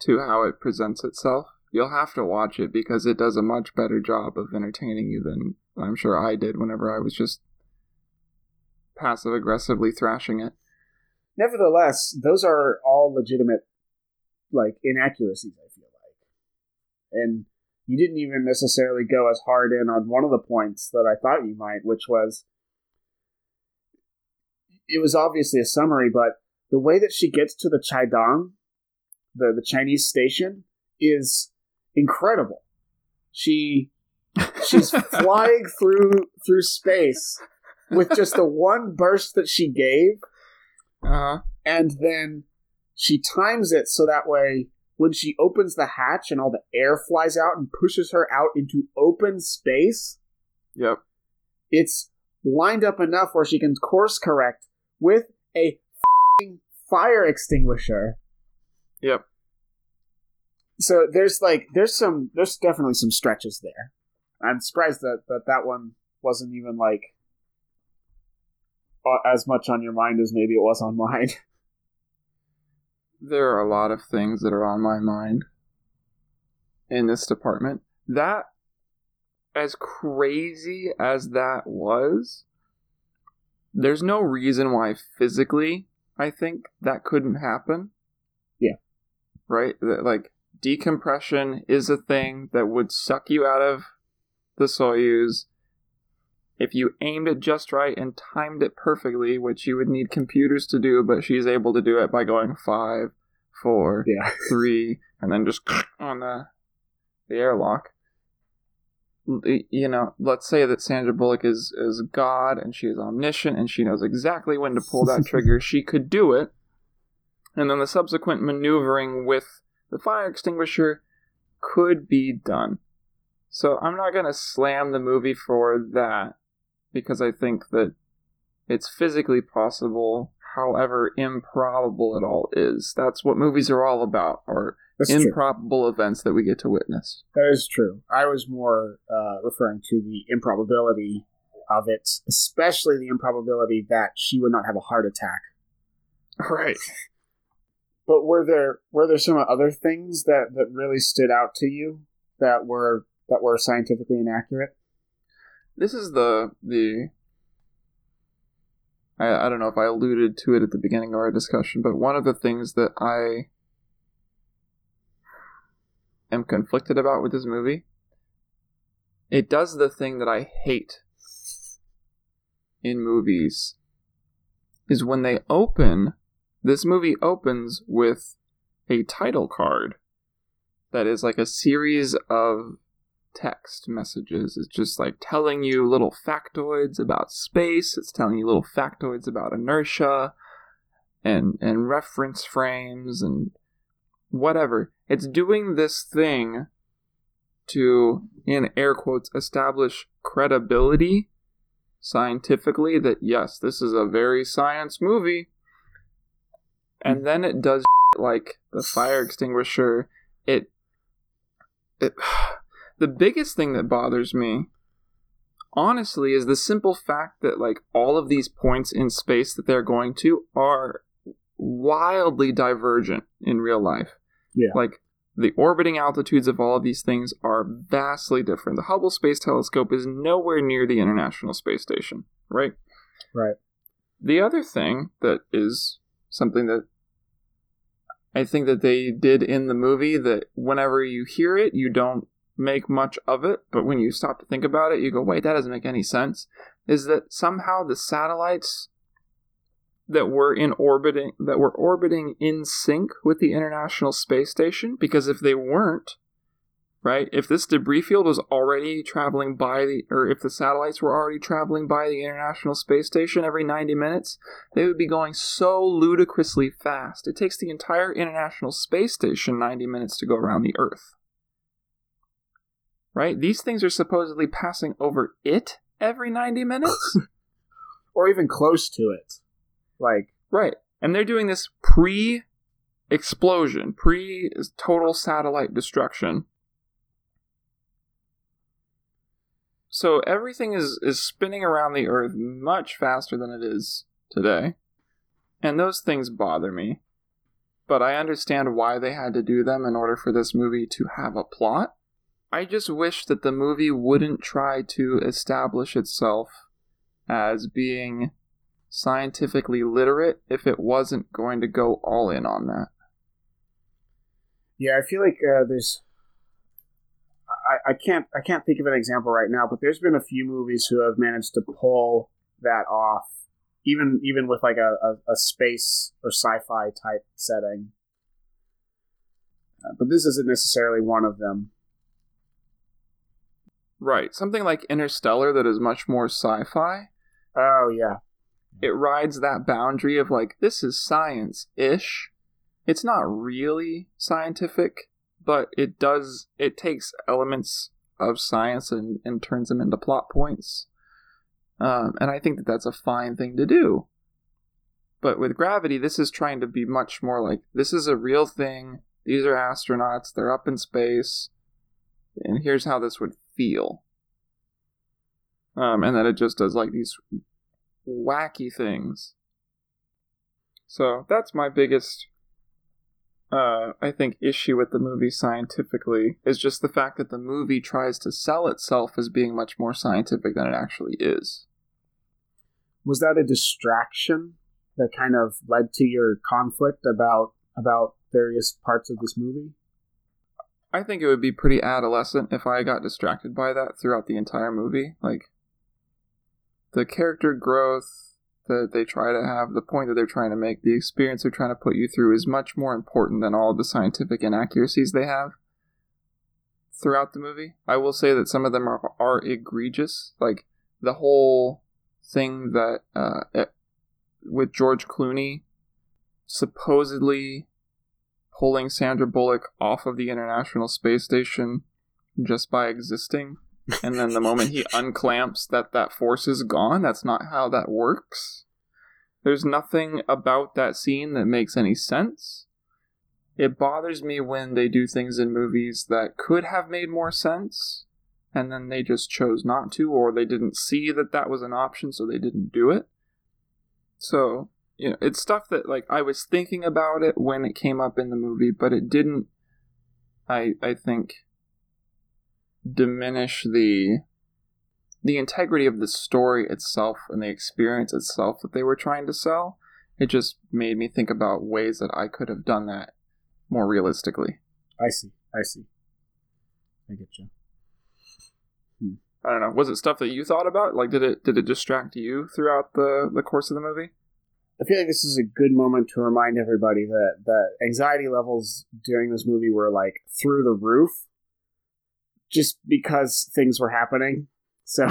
to how it presents itself. You'll have to watch it because it does a much better job of entertaining you than I'm sure I did whenever I was just passive aggressively thrashing it. Nevertheless, those are all legitimate, like inaccuracies. I feel like, and you didn't even necessarily go as hard in on one of the points that I thought you might, which was it was obviously a summary, but the way that she gets to the Tiangong, the the Chinese station, is incredible. She she's flying through through space with just the one burst that she gave Uh-huh. and then she times it so that way when she opens the hatch and all the air flies out and pushes her out into open space, Yep. it's lined up enough where she can course correct with a f***ing fire extinguisher. Yep. So there's like there's some there's definitely some stretches there. I'm surprised that that, that one wasn't even like as much on your mind as maybe it was on mine. There are a lot of things that are on my mind in this department. That, as crazy as that was, there's no reason why physically I think that couldn't happen. Yeah. Right? Like, decompression is a thing that would suck you out of the Soyuz if you aimed it just right and timed it perfectly, which you would need computers to do, but she's able to do it by going five, four, yeah. three, and then just on the the airlock. You know, let's say that Sandra Bullock is is God and she is omniscient and she knows exactly when to pull that trigger. She could do it, and then the subsequent maneuvering with the fire extinguisher could be done. So I'm not going to slam the movie for that because I think that it's physically possible, however improbable it all is. That's what movies are all about, are That's true. improbable events that we get to witness. That is true. I was more uh, referring to the improbability of it, especially the improbability that she would not have a heart attack. Right. But were there were there some other things that that really stood out to you that were that were scientifically inaccurate? This is the the I, I don't know if I alluded to it at the beginning of our discussion, but one of the things that I am conflicted about with this movie, it does the thing that I hate in movies is when they open this movie opens with a title card that is like a series of text messages. It's just like telling you little factoids about space. It's telling you little factoids about inertia and and reference frames and whatever. It's doing this thing to in air quotes establish credibility scientifically that yes, this is a very science movie. And hmm. then it does like the fire extinguisher. It it the biggest thing that bothers me honestly is the simple fact that like all of these points in space that they're going to are wildly divergent in real life Yeah. like the orbiting altitudes of all of these things are vastly different the hubble space telescope is nowhere near the international space station right Right. the other thing that is something that I think that they did in the movie that whenever you hear it, you don't make much of it, but when you stop to think about it, you go, wait, that doesn't make any sense. Is that somehow the satellites that were in orbiting that were orbiting in sync with the International Space Station? Because if they weren't, right? If this debris field was already traveling by the, or if the satellites were already traveling by the International Space Station every 90 minutes, they would be going so ludicrously fast. It takes the entire International Space Station 90 minutes to go around the Earth. Right? These things are supposedly passing over it every 90 minutes? Or even close to it. Like right. And they're doing this pre explosion, pre total satellite destruction. So everything is, is spinning around the Earth much faster than it is today. And those things bother me. But I understand why they had to do them in order for this movie to have a plot. I just wish that the movie wouldn't try to establish itself as being scientifically literate if it wasn't going to go all in on that. Yeah, I feel like uh, there's. I, I can't I can't think of an example right now, but there's been a few movies who have managed to pull that off, even even with like a, a, a space or sci-fi type setting. Uh, but this isn't necessarily one of them. Right. Something like Interstellar that is much more sci fi. Oh yeah, It rides that boundary of like, this is science ish. It's not really scientific, but it does, it takes elements of science and, and turns them into plot points. Um, and I think that that's a fine thing to do. But with gravity, this is trying to be much more like this is a real thing. These are astronauts, they're up in space, and here's how this would feel. Um, and then it just does like these wacky things. So that's my biggest, uh, I think, issue with the movie scientifically is just the fact that the movie tries to sell itself as being much more scientific than it actually is. was that a distraction that kind of led to your conflict about about various parts of this movie? I think it would be pretty adolescent if I got distracted by that throughout the entire movie. Like, the character growth that they try to have, the point that they're trying to make, the experience they're trying to put you through is much more important than all the scientific inaccuracies they have throughout the movie. I will say that some of them are, are egregious. Like, the whole thing that, uh, it- with George Clooney supposedly pulling Sandra Bullock off of the International Space Station just by existing. And then the moment he unclamps, that that force is gone. That's not how that works. There's nothing about that scene that makes any sense. It bothers me when they do things in movies that could have made more sense, and then they just chose not to, or they didn't see that that was an option, so they didn't do it. So, you know, it's stuff that, like, I was thinking about it when it came up in the movie, but it didn't, I, I think, diminish the the integrity of the story itself and the experience itself that they were trying to sell. It just made me think about ways that I could have done that more realistically. I see. I see. I get you. Hmm. I don't know. Was it stuff that you thought about? Like, did it did it distract you throughout the the course of the movie? I feel like this is a good moment to remind everybody that that anxiety levels during this movie were like through the roof, just because things were happening. So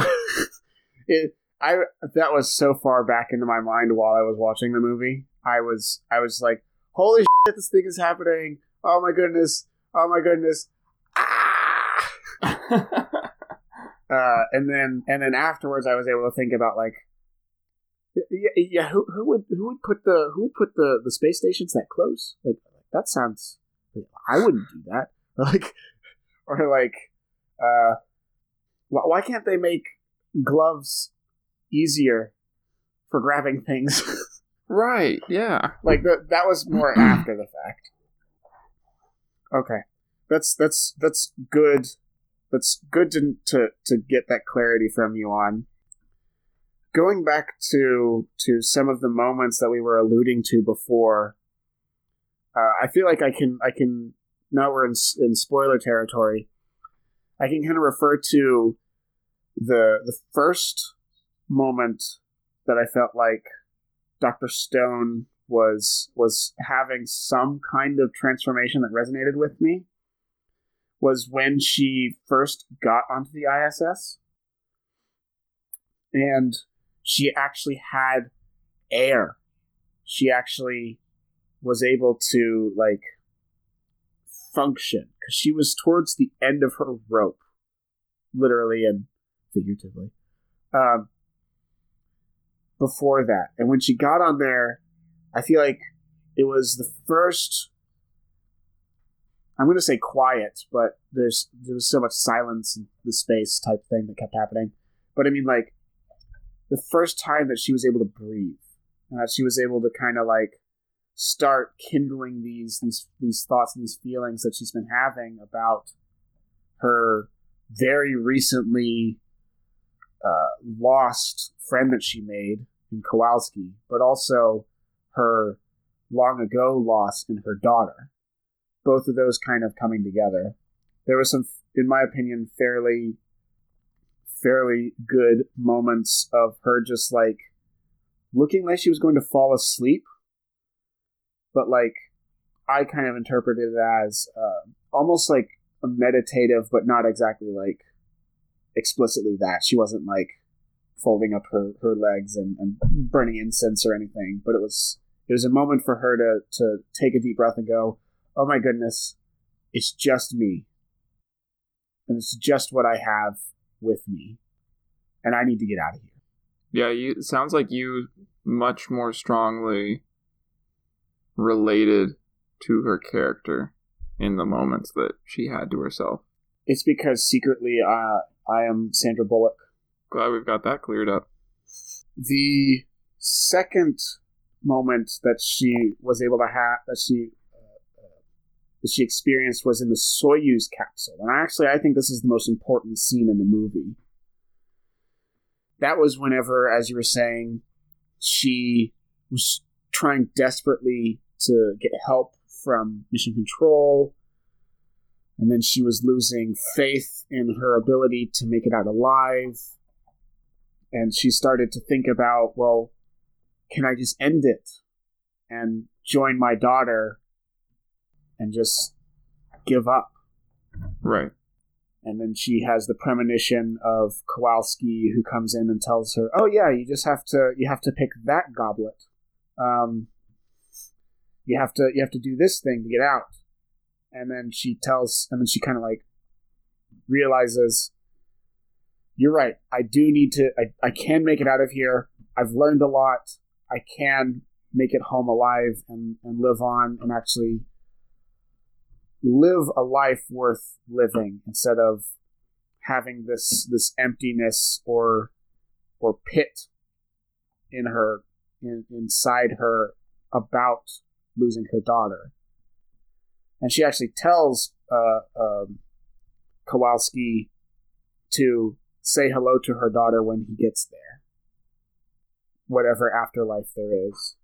it I that was so far back into my mind while I was watching the movie. I was I was like, holy shit, this thing is happening. Oh my goodness. Oh my goodness. Ah! uh, and then and then afterwards I was able to think about like yeah, yeah who, who would who would put the who would put the the space stations that close? Like that sounds I wouldn't do that. Like or like uh why can't they make gloves easier for grabbing things? right. Yeah. Like the, that was more after the fact. Okay, that's that's that's good. That's good to to to get that clarity from you on. Going back to to some of the moments that we were alluding to before, uh, I feel like I can I can now we're in in spoiler territory. I can kind of refer to the the first moment that I felt like Dr. Stone was was having some kind of transformation that resonated with me was when she first got onto the ISS and she actually had air. She actually was able to like function because she was towards the end of her rope, literally and figuratively. Um, before that, and when she got on there, I feel like it was the first. I'm going to say quiet, but there's there was so much silence in the space type thing that kept happening. But I mean, like the first time that she was able to breathe, uh, she was able to kind of like start kindling these these these thoughts and these feelings that she's been having about her very recently uh, lost friend that she made in Kowalski, but also her long ago loss in her daughter. Both of those kind of coming together. There was some, in my opinion, fairly, fairly good moments of her just like looking like she was going to fall asleep, but like I kind of interpreted it as uh, almost like a meditative, but not exactly like explicitly that. She wasn't like folding up her, her legs and, and burning incense or anything, but it was it was a moment for her to to take a deep breath and go, "Oh my goodness, it's just me, and it's just what I have with me, and I need to get out of here." Yeah, you sounds like you much more strongly related to her character in the moments that she had to herself. It's because secretly, uh, I am Sandra Bullock. Glad we've got that cleared up. The second moment that she was able to have that she uh, that she experienced was in the Soyuz capsule, and actually, I think this is the most important scene in the movie. That was whenever, as you were saying, she was trying desperately to get help from Mission Control. And then she was losing faith in her ability to make it out alive. And she started to think about well can i just end it and join my daughter and just give up? Right. And then she has the premonition of kowalski who comes in and tells her oh yeah you just have to you have to pick that goblet. Um, you have to you have to do this thing to get out and then she tells and then she kind of like realizes you're right. I do need to. I, I can make it out of here. I've learned a lot. I can make it home alive and, and live on and actually live a life worth living instead of having this this emptiness or or pit in her in, inside her about losing her daughter and she actually tells uh, um, Kowalski to say hello to her daughter when he gets there, whatever afterlife there is.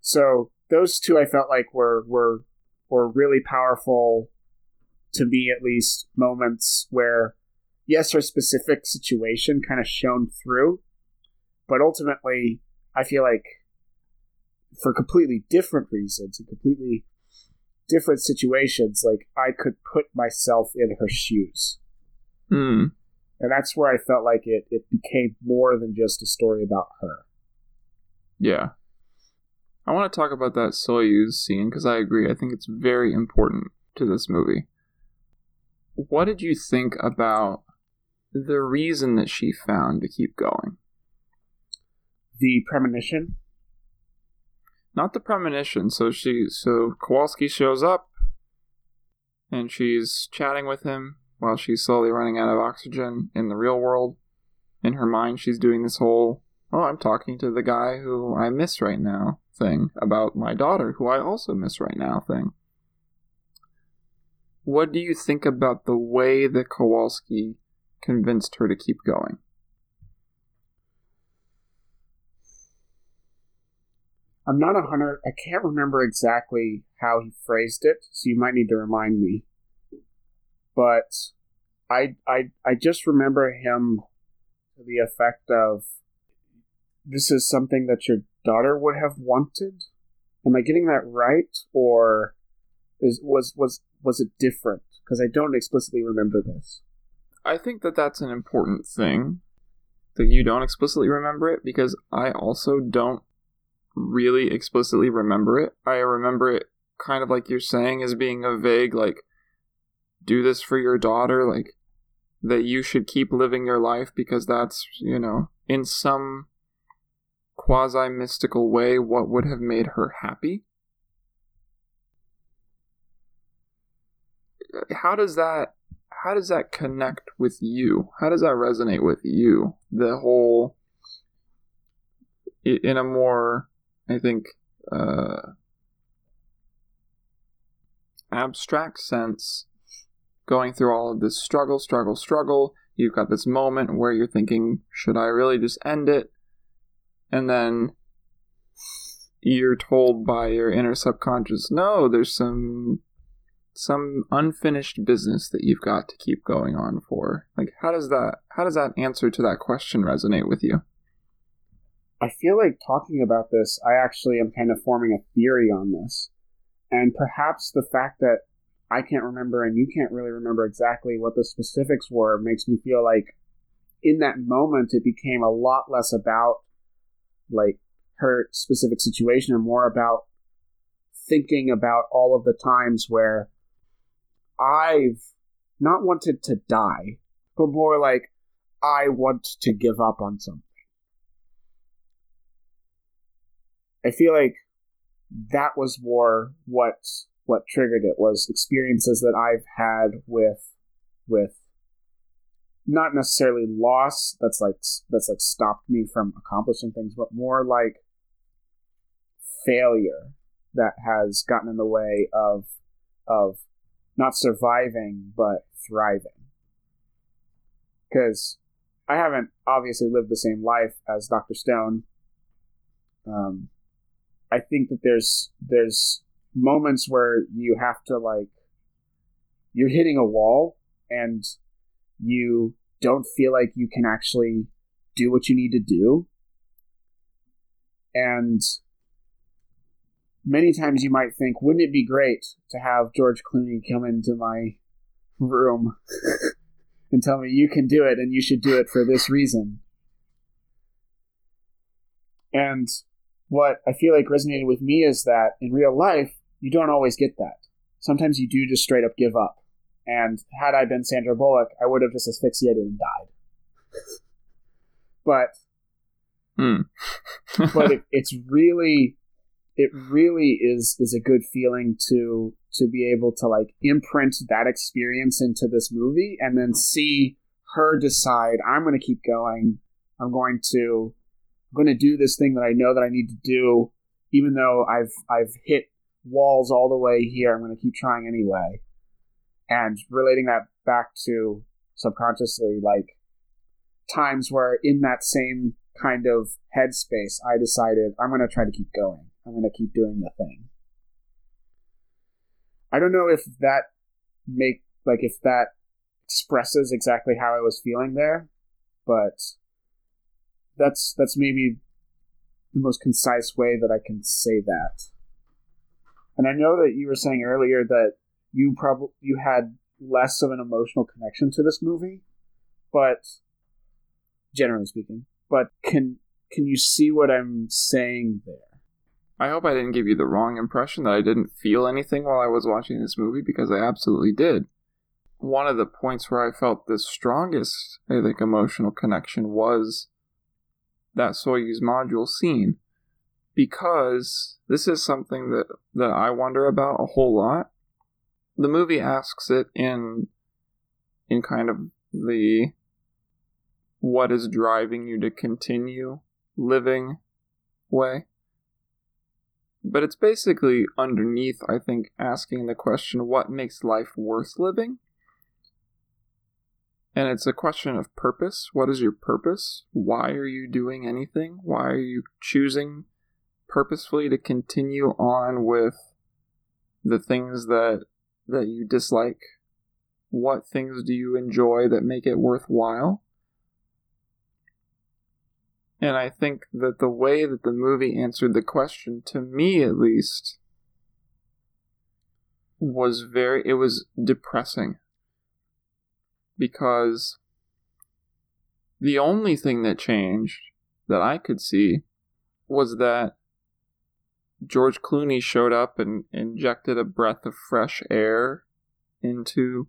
So those two, I felt like were were were really powerful to me, at least moments where, yes, her specific situation kind of shone through, but ultimately, I feel like for completely different reasons and completely different situations, like I could put myself in her shoes. Hmm. And that's where I felt like it, it became more than just a story about her. Yeah. I want to talk about that Soyuz scene because I agree. I think it's very important to this movie. What did you think about the reason that she found to keep going? The premonition? Not the premonition. So she so Kowalski shows up and she's chatting with him while she's slowly running out of oxygen in the real world. In her mind, she's doing this whole, oh, I'm talking to the guy who I miss right now thing about my daughter, who I also miss right now thing. What do you think about the way that Kowalski convinced her to keep going? I'm not a hundred. I can't remember exactly how he phrased it, so you might need to remind me but I I I just remember him to the effect of this is something that your daughter would have wanted. Am I getting that right, or is was was was it different? Because I don't explicitly remember this. I think that that's an important thing that you don't explicitly remember it because I also don't really explicitly remember it. I remember it kind of like you're saying as being a vague like do this for your daughter, like that you should keep living your life because that's, you know, in some quasi mystical way what would have made her happy. How does that how does that connect with you? How does that resonate with you? The whole in a more I think uh abstract sense going through all of this struggle, struggle, struggle. You've got this moment where you're thinking, should I really just end it? And then you're told by your inner subconscious, no, there's some some unfinished business that you've got to keep going on for. Like how does that how does that answer to that question resonate with you? I feel like talking about this, I actually am kind of forming a theory on this. And perhaps the fact that I can't remember and you can't really remember exactly what the specifics were makes me feel like in that moment it became a lot less about like her specific situation and more about thinking about all of the times where I've not wanted to die, but more like I want to give up on something. I feel like that was more what what triggered it was experiences that I've had with with not necessarily loss that's like that's like stopped me from accomplishing things but more like failure that has gotten in the way of of not surviving but thriving because I haven't obviously lived the same life as Dr. Stone um, I think that there's there's moments where you have to like you're hitting a wall and you don't feel like you can actually do what you need to do. And many times you might think wouldn't it be great to have george clooney come into my room and tell me you can do it and you should do it for this reason? And what i feel like resonated with me is that in real life you don't always get that. Sometimes you do just straight up give up. And had I been Sandra Bullock, I would have just asphyxiated and died. but Hmm. but it, it's really it really is is a good feeling to to be able to like imprint that experience into this movie and then see her decide I'm going to keep going. I'm going to going to do this thing that I know that I need to do even though I've I've hit walls all the way here. I'm going to keep trying anyway. And relating that back to subconsciously like times where in that same kind of headspace, I decided I'm going to try to keep going. I'm going to keep doing the thing. I don't know if that make like if that expresses exactly how I was feeling there, but that's that's maybe the most concise way that I can say that. And I know that you were saying earlier that you probably you had less of an emotional connection to this movie, but generally speaking, but can can you see what I'm saying there? I hope I didn't give you the wrong impression that I didn't feel anything while I was watching this movie because I absolutely did. One of the points where I felt the strongest, I think, emotional connection was that Soyuz module scene. Because this is something that, that I wonder about a whole lot. The movie asks it in in kind of the what is driving you to continue living way. But it's basically underneath, I think, asking the question, what makes life worth living? And it's a question of purpose. What is your purpose? Why are you doing anything? Why are you choosing purposefully to continue on with the things that that you dislike? What things do you enjoy that make it worthwhile? And I think that the way that the movie answered the question, to me at least, was very, it was depressing. Because the only thing that changed that I could see was that George Clooney showed up and injected a breath of fresh air into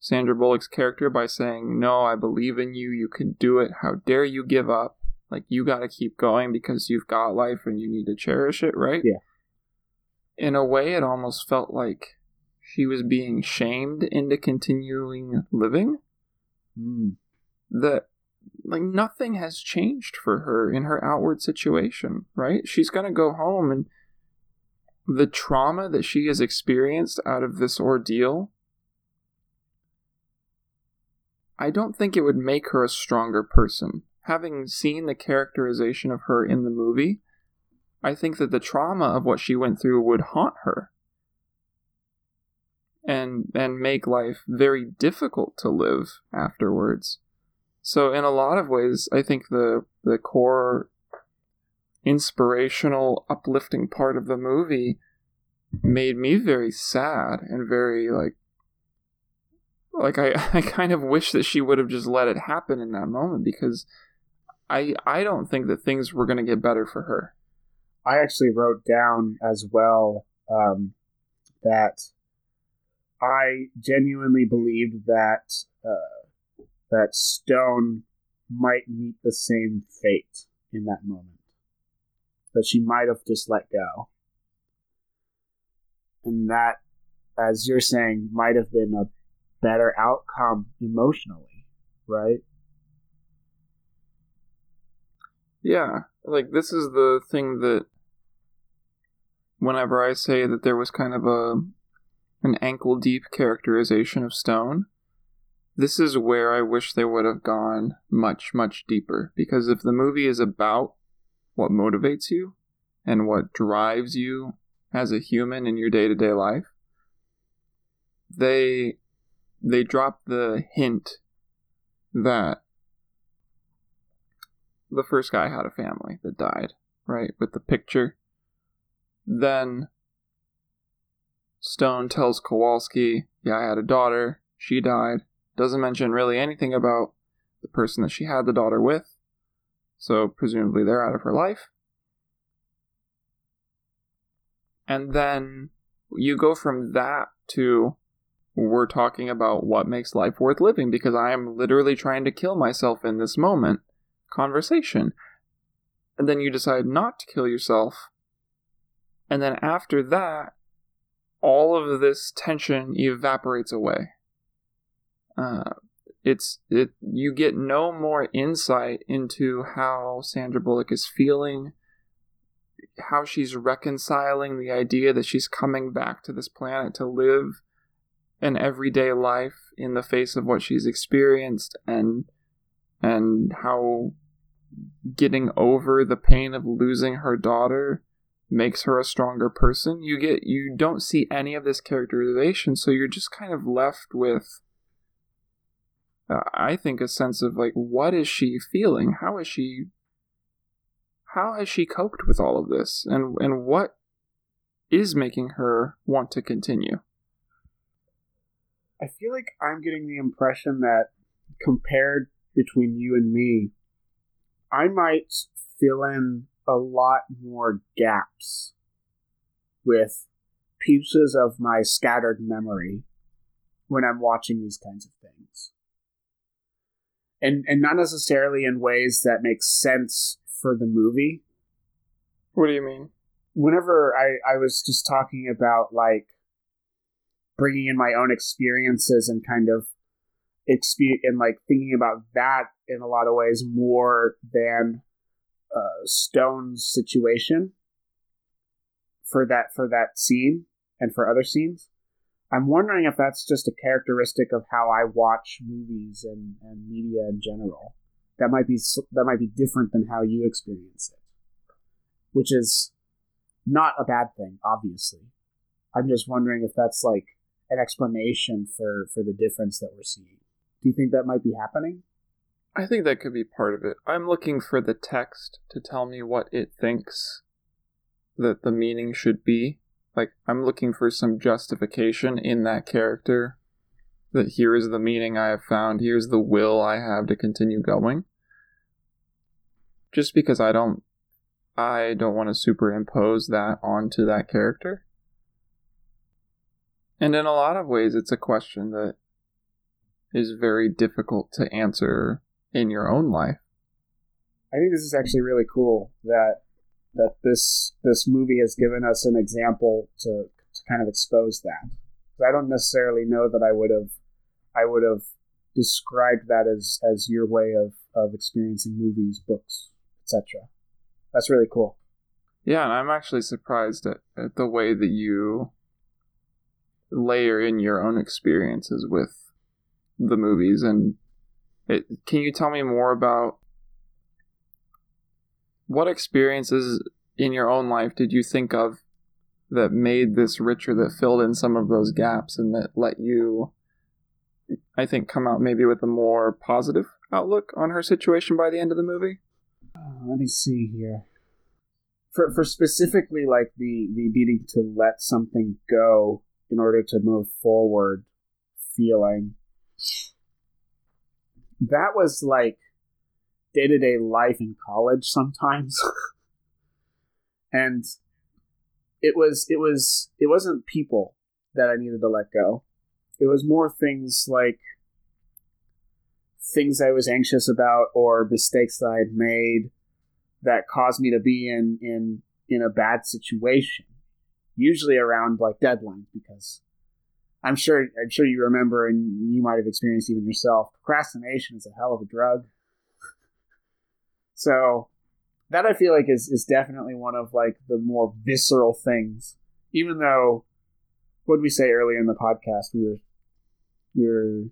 Sandra Bullock's character by saying, No, I believe in you. You can do it. How dare you give up? Like you got to keep going because you've got life and you need to cherish it, right? Yeah. In a way, it almost felt like she was being shamed into continuing living. Mm. That like nothing has changed for her in her outward situation, right? She's gonna go home and the trauma that she has experienced out of this ordeal I don't think it would make her a stronger person having seen the characterization of her in the movie, I think that the trauma of what she went through would haunt her and and make life very difficult to live afterwards. So in a lot of ways, I think the the core inspirational uplifting part of the movie made me very sad and very like like I, I kind of wish that she would have just let it happen in that moment because I I don't think that things were going to get better for her. I actually wrote down as well um, that I genuinely believed that uh, that Stone might meet the same fate in that moment. That she might have just let go. And that, as you're saying, might have been a better outcome emotionally, right? Yeah, like this is the thing that whenever I say that there was kind of a an ankle deep characterization of Stone, this is where I wish they would have gone much much deeper because if the movie is about what motivates you and what drives you as a human in your day-to-day life, they they drop the hint that the first guy had a family that died, right? With the picture. Then Stone tells Kowalski, Yeah, I had a daughter. She died. Doesn't mention really anything about the person that she had the daughter with. So presumably they're out of her life. And then you go from that to we're talking about what makes life worth living because I am literally trying to kill myself in this moment conversation. And then you decide not to kill yourself. And then after that, all of this tension evaporates away. Uh, it's it you get no more insight into how Sandra Bullock is feeling, how she's reconciling the idea that she's coming back to this planet to live an everyday life in the face of what she's experienced and and how getting over the pain of losing her daughter makes her a stronger person. You get you don't see any of this characterization so you're just kind of left with uh, i think a sense of like what is she feeling? How is she how has she coped with all of this? And and what is making her want to continue? I feel like I'm getting the impression that compared between you and me, I might fill in a lot more gaps with pieces of my scattered memory when I'm watching these kinds of things. And and not necessarily in ways that make sense for the movie. What do you mean? Whenever I, I was just talking about like bringing in my own experiences and kind of experience and like thinking about that in a lot of ways more than uh, Stone's situation for that for that scene and for other scenes. I'm wondering if that's just a characteristic of how I watch movies and, and media in general. That might be that might be different than how you experience it, which is not a bad thing, obviously. I'm just wondering if that's like an explanation for for the difference that we're seeing. Do you think that might be happening? I think that could be part of it. I'm looking for the text to tell me what it thinks that the meaning should be. Like I'm looking for some justification in that character that here is the meaning I have found, here's the will I have to continue going. Just because I don't I don't want to superimpose that onto that character. And in a lot of ways, it's a question that is very difficult to answer in your own life. I think this is actually really cool that that this this movie has given us an example to, to kind of expose that. I don't necessarily know that I would have I would have described that as as your way of of experiencing movies, books, etc. That's really cool. Yeah, and I'm actually surprised at, at the way that you layer in your own experiences with the movies and it, can you tell me more about what experiences in your own life did you think of that made this richer that filled in some of those gaps and that let you i think come out maybe with a more positive outlook on her situation by the end of the movie uh, let me see here for for specifically like the the needing to let something go in order to move forward feeling. That was like day to day life in college sometimes. and it was it was it wasn't people that I needed to let go. It was more things like things I was anxious about or mistakes that I had made that caused me to be in in in a bad situation usually around like deadlines because I'm sure I'm sure you remember and you might have experienced even yourself. Procrastination is a hell of a drug. so that I feel like is is definitely one of like the more visceral things. Even though what we say earlier in the podcast? We were we were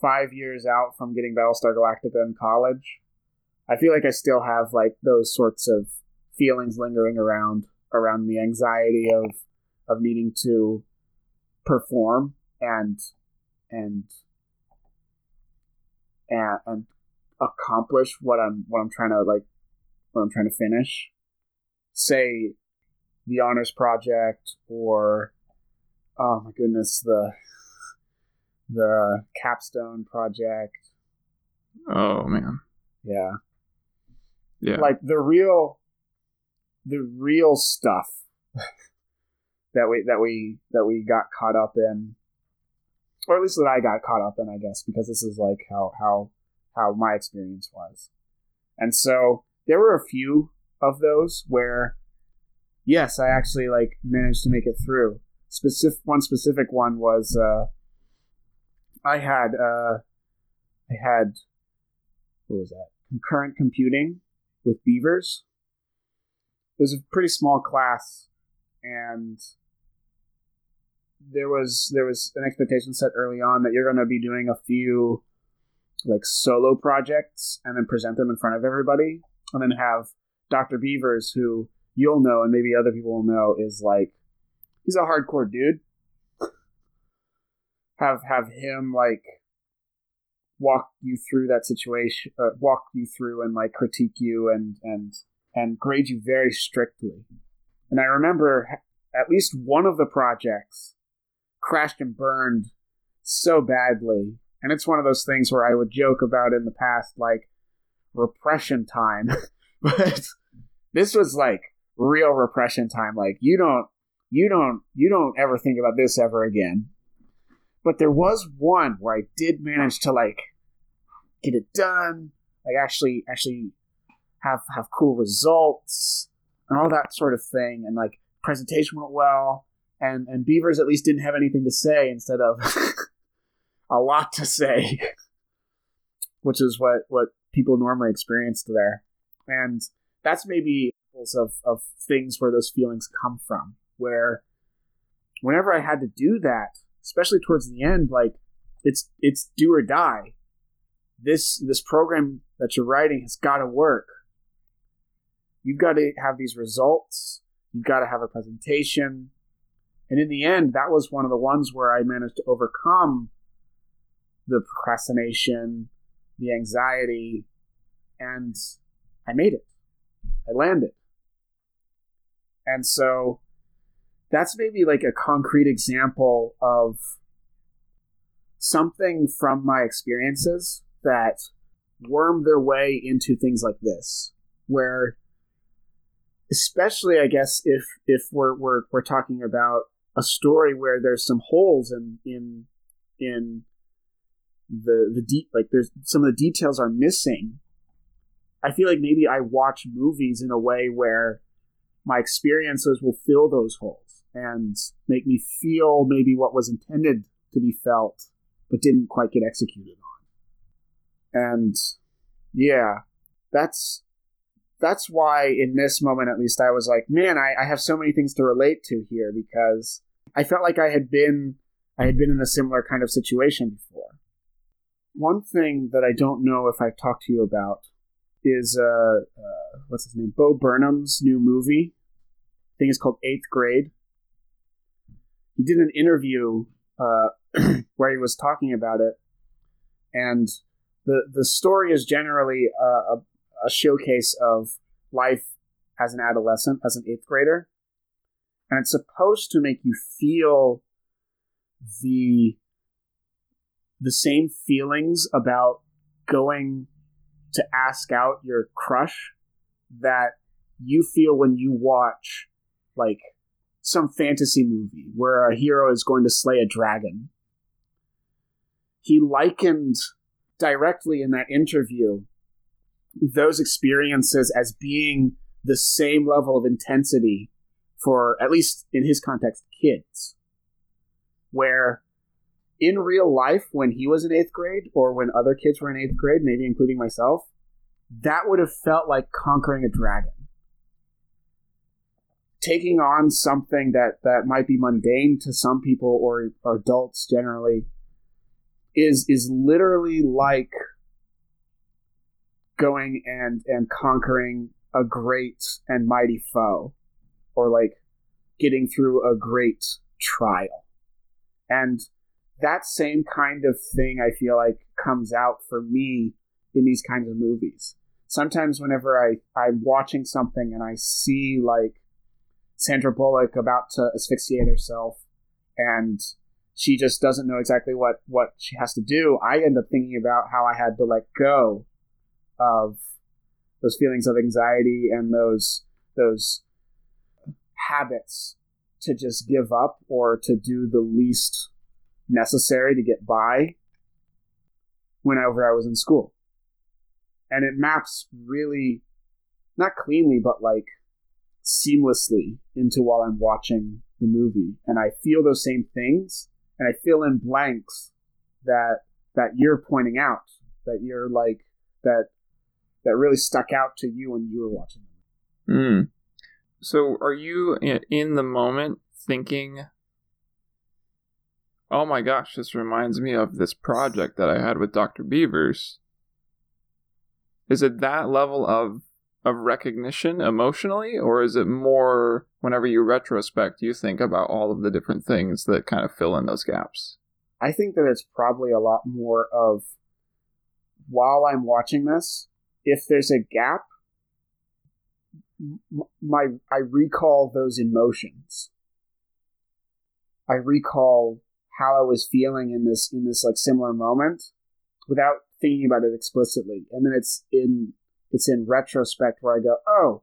five years out from getting Battlestar Galactica in college. I feel like I still have like those sorts of feelings lingering around around the anxiety of of needing to perform and and and, and accomplish what I'm what I'm trying to like what I'm trying to finish. Say the honors project or oh my goodness the the capstone project. Oh man. Yeah. Yeah. Like the real the real stuff that we that we that we got caught up in or at least that I got caught up in, I guess, because this is like how how how my experience was. And so there were a few of those where yes, I actually like managed to make it through. Specific one specific one was uh I had uh I had what was that? Concurrent computing with beavers. It was a pretty small class and there was there was an expectation set early on that you're going to be doing a few like solo projects and then present them in front of everybody and then have Dr. Beavers who you'll know and maybe other people will know is like he's a hardcore dude have have him like walk you through that situation uh, walk you through and like critique you and and and grade you very strictly and i remember at least one of the projects crashed and burned so badly. And it's one of those things where I would joke about in the past, like repression time. but this was like real repression time. Like you don't, you don't, you don't ever think about this ever again. But there was one where I did manage to like get it done, like actually, actually have have cool results and all that sort of thing, and like presentation went well and and Beavers at least didn't have anything to say instead of a lot to say, which is what what people normally experienced there, and that's maybe of of things where those feelings come from. Where whenever I had to do that, especially towards the end, like it's it's do or die. This this program that you're writing has got to work. You've got to have these results. You've got to have a presentation and in the end, that was one of the ones where I managed to overcome the procrastination, the anxiety, and I made it. I landed. And so that's maybe like a concrete example of something from my experiences that wormed their way into things like this, where especially I guess if if we're we're, we're talking about a story where there's some holes in in in the the deep like there's some of the details are missing. I feel like maybe i watch movies in a way where my experiences will fill those holes and make me feel maybe what was intended to be felt but didn't quite get executed on. And yeah that's that's why in this moment at least i was like man I, I have so many things to relate to here because I felt like I had been I had been in a similar kind of situation before. One thing that I don't know if I've talked to you about is uh, uh, what's his name? Bo Burnham's new movie. I think it's called Eighth Grade. He did an interview uh, where he was talking about it, and the the story is generally a, a, a showcase of life as an adolescent, as an eighth grader, and it's supposed to make you feel the the same feelings about going to ask out your crush that you feel when you watch like some fantasy movie where a hero is going to slay a dragon. He likened directly in that interview those experiences as being the same level of intensity for at least in his context, kids. Where in real life, when he was in eighth grade, or when other kids were in eighth grade, maybe including myself, that would have felt like conquering a dragon. Taking on something that, that might be mundane to some people or, or adults generally is is literally like going and and conquering a great and mighty foe or like getting through a great trial. And that same kind of thing I feel like comes out for me in these kinds of movies. Sometimes whenever I, I'm watching something and I see like Sandra Bullock about to asphyxiate herself and she just doesn't know exactly what, what she has to do, I end up thinking about how I had to let go of those feelings of anxiety and those those habits to just give up or to do the least necessary to get by whenever I was in school. And it maps really, not cleanly, but like seamlessly into while I'm watching the movie. And I feel those same things and I fill in blanks that that you're pointing out, that you're like that that really stuck out to you when you were watching them. Mm. So are you in the moment thinking Oh my gosh, this reminds me of this project that I had with Dr. Beavers. Is it that level of of recognition emotionally or is it more whenever you retrospect you think about all of the different things that kind of fill in those gaps? I think that it's probably a lot more of while I'm watching this, if there's a gap, my I recall those emotions. I recall how I was feeling in this in this like similar moment without thinking about it explicitly. And then it's in it's in retrospect where I go, "Oh,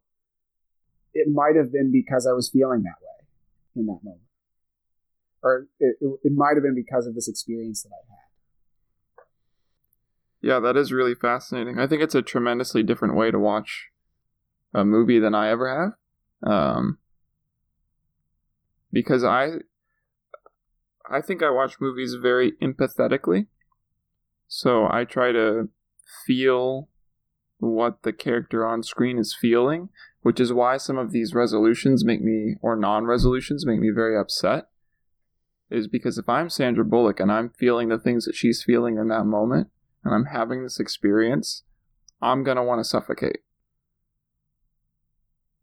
it might have been because I was feeling that way in that moment." Or it, it, it might have been because of this experience that I had. Yeah, that is really fascinating. I think it's a tremendously different way to watch a movie than I ever have. Um, because I I think I watch movies very empathetically. So I try to feel what the character on screen is feeling, which is why some of these resolutions make me, or non resolutions, make me very upset. Is because if I'm Sandra Bullock and I'm feeling the things that she's feeling in that moment, and I'm having this experience, I'm gonna want to suffocate.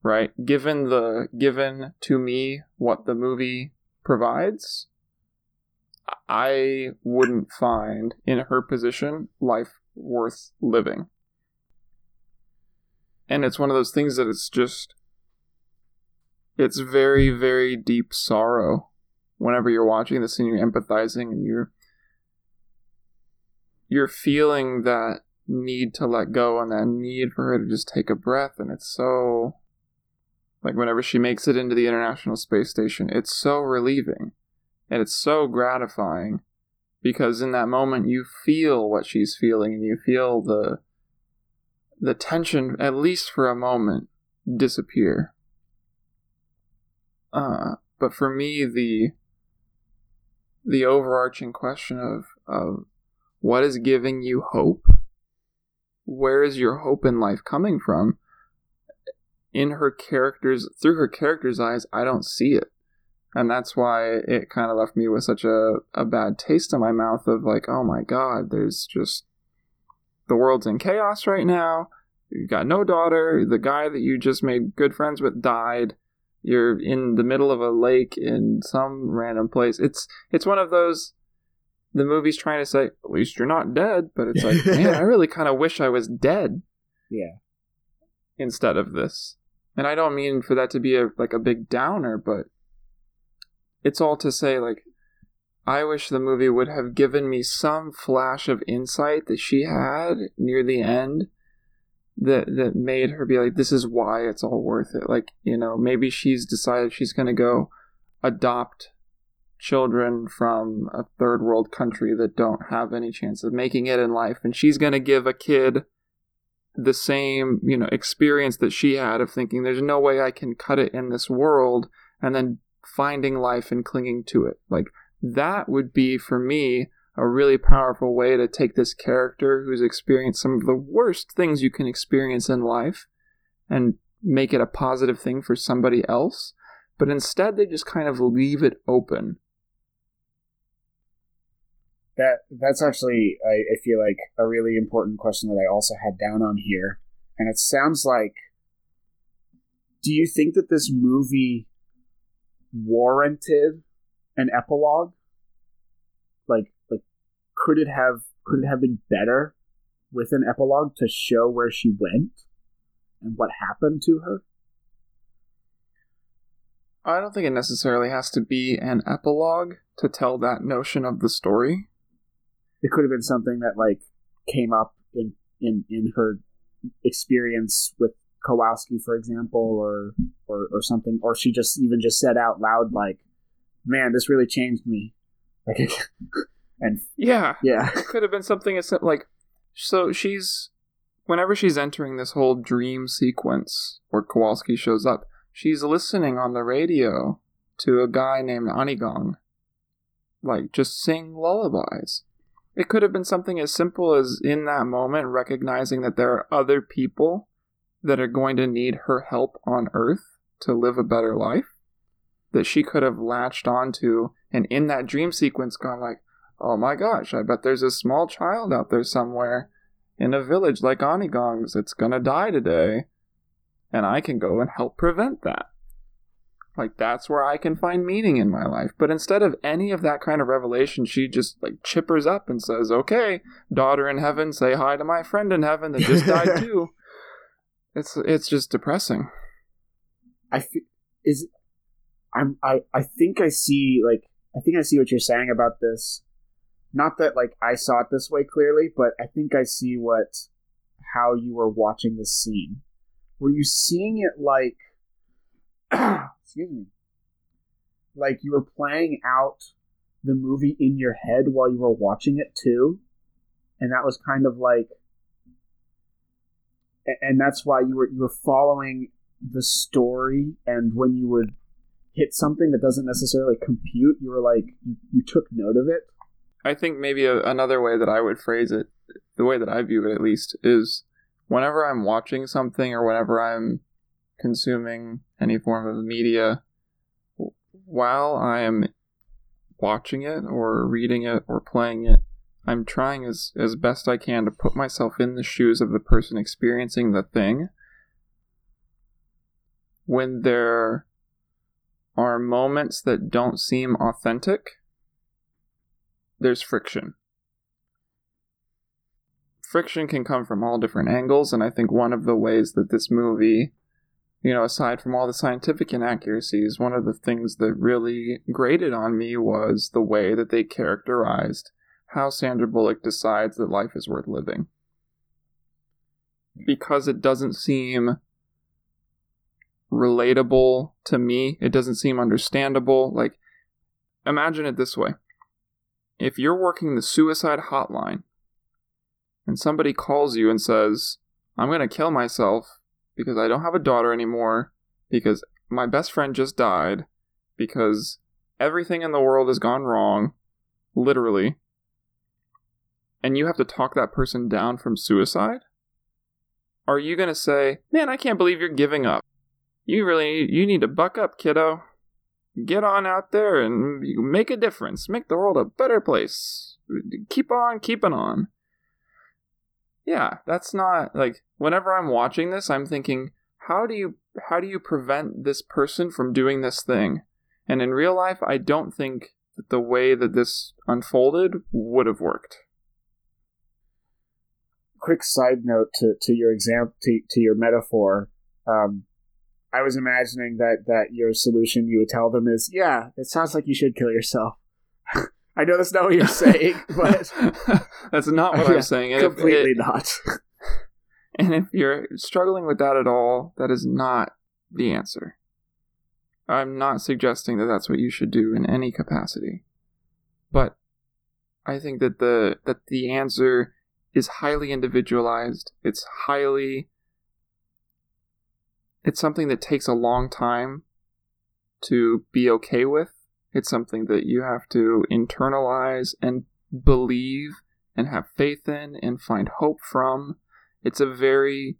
Right? Given the given to me what the movie provides, I wouldn't find in her position life worth living. And it's one of those things that it's just it's very very deep sorrow whenever you're watching this and you're empathizing and you're you're feeling that need to let go and that need for her to just take a breath and it's so like whenever she makes it into the international space station it's so relieving and it's so gratifying because in that moment you feel what she's feeling and you feel the the tension at least for a moment disappear. Uh but for me the the overarching question of of what is giving you hope? Where is your hope in life coming from in her characters through her character's eyes i don't see it. And that's why it kind of left me with such a, a bad taste in my mouth of like oh my god there's just the world's in chaos right now. You got no daughter. The guy that you just made good friends with died. You're in the middle of a lake in some random place. It's it's one of those the movie's trying to say at least you're not dead but it's like man i really kind of wish i was dead yeah. instead of this and i don't mean for that to be a like a big downer but it's all to say like I wish the movie would have given me some flash of insight that she had near the end that that made her be like this is why it's all worth it. Like you know maybe she's decided she's going to go adopt children from a third world country that don't have any chance of making it in life and she's going to give a kid the same you know experience that she had of thinking there's no way I can cut it in this world and then finding life and clinging to it. Like that would be for me a really powerful way to take this character who's experienced some of the worst things you can experience in life and make it a positive thing for somebody else. But instead, they just kind of leave it open. That that's actually I, I feel like a really important question that I also had down on here, and it sounds like. Do you think that this movie warranted an epilogue? Like like could it have could it have been better with an epilogue to show where she went and what happened to her? I don't think it necessarily has to be an epilogue to tell that notion of the story. It could have been something that like came up in in in her experience with Kowalski, for example, or, or or something, or she just even just said out loud like, "Man, this really changed me." Like, and Yeah, yeah, it could have been something as like so she's whenever she's entering this whole dream sequence where Kowalski shows up, she's listening on the radio to a guy named Aningaaq like just sing lullabies. It could have been something as simple as in that moment recognizing that there are other people that are going to need her help on earth to live a better life that she could have latched onto and in that dream sequence gone like oh my gosh, I bet there's a small child out there somewhere in a village like Aningaaq's that's gonna die today, and I can go and help prevent that. Like, that's where I can find meaning in my life. But instead of any of that kind of revelation, she just, like, chippers up and says, Okay, daughter in heaven, say hi to my friend in heaven that just died too. It's, it's just depressing. I is I'm I I think I see like I think I see what you're saying about this. Not that like I saw it this way clearly, but I think I see what how you were watching this scene. Were you seeing it like excuse me. Like you were playing out the movie in your head while you were watching it too? And that was kind of like and that's why you were you were following the story and when you would hit something that doesn't necessarily compute you were like you, you took note of it I think maybe a, another way that I would phrase it, the way that I view it at least, is whenever I'm watching something or whenever I'm consuming any form of media, while I am watching it or reading it or playing it, I'm trying as, as best I can to put myself in the shoes of the person experiencing the thing. When there are moments that don't seem authentic, there's friction. Friction can come from all different angles, and I think one of the ways that this movie, you know, aside from all the scientific inaccuracies, one of the things that really grated on me was the way that they characterized how Sandra Bullock decides that life is worth living. Because it doesn't seem relatable to me, it doesn't seem understandable. Like, imagine it this way if you're working the suicide hotline and somebody calls you and says, I'm going to kill myself because I don't have a daughter anymore, because my best friend just died, because everything in the world has gone wrong, literally, and you have to talk that person down from suicide? Are you going to say, Man, I can't believe you're giving up? You really you need to buck up, kiddo get on out there and make a difference, make the world a better place. Keep on keeping on. Yeah, that's not like whenever I'm watching this, I'm thinking, how do you how do you prevent this person from doing this thing? And in real life, I don't think that the way that this unfolded would have worked. quick side note to, to your example to, to your metaphor um, i was imagining that that your solution you would tell them is yeah it sounds like you should kill yourself i know that's not what you're saying but that's not what Yeah, I'm saying. And completely it- not And if you're struggling with that at all, that is not the answer. I'm not suggesting that that's what you should do in any capacity. But I think that the that the answer is highly individualized. It's highly it's something that takes a long time to be okay with. It's something that you have to internalize and believe and have faith in and find hope from. It's a very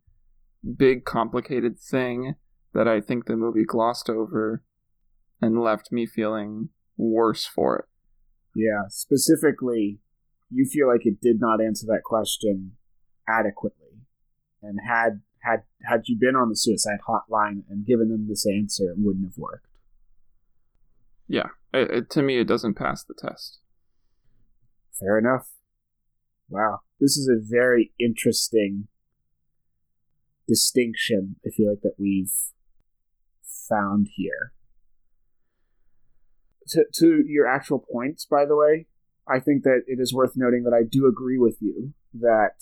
big, complicated thing that I think the movie glossed over and left me feeling worse for it. yeah specifically you feel like it did not answer that question adequately and had had had you been on the suicide hotline and given them this answer it wouldn't have worked Yeah, it, it- to me, it doesn't pass the test. Fair enough. Wow. This is a very interesting distinction, I feel like, that we've found here. To, to your actual points, by the way, I think that it is worth noting that I do agree with you that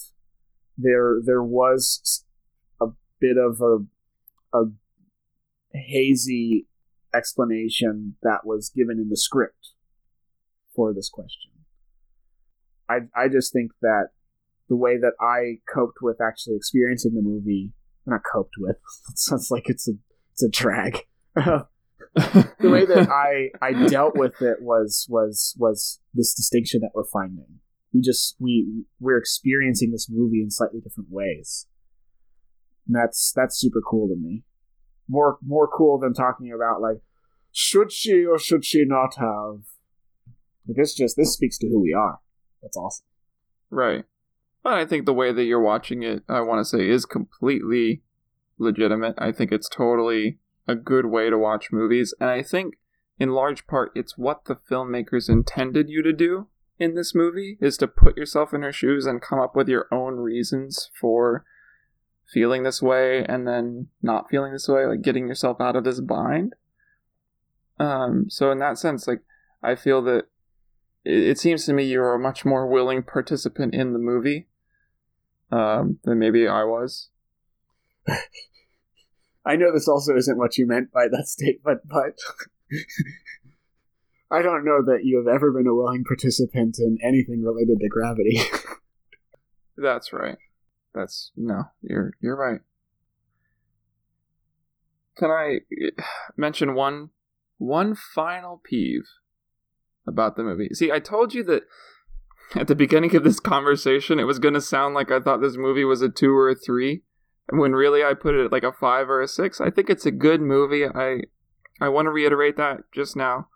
there there was a bit of a a hazy explanation that was given in the script for this question. I I just think that the way that I coped with actually experiencing the movie, not coped with, it sounds like it's a it's a drag. the way that I I dealt with it was was was this distinction that we're finding. We just we we're experiencing this movie in slightly different ways. And that's that's super cool to me. More more cool than talking about like should she or should she not have. This just this speaks to who we are. That's awesome. Right. But I think the way that you're watching it, I want to say, is completely legitimate. I think it's totally a good way to watch movies. And I think, in large part, it's what the filmmakers intended you to do in this movie is to put yourself in her shoes and come up with your own reasons for feeling this way and then not feeling this way, like getting yourself out of this bind. Um, so in that sense, like I feel that it, it seems to me you're a much more willing participant in the movie um, than maybe I was. I know this also isn't what you meant by that statement, but I don't know that you have ever been a willing participant in anything related to gravity. That's right. That's no, you're you're right. Can I mention one one final peeve about the movie? See, I told you that at the beginning of this conversation, it was going to sound like I thought this movie was a two or a three, when really I put it like a five or a six. I think it's a good movie. I I want to reiterate that just now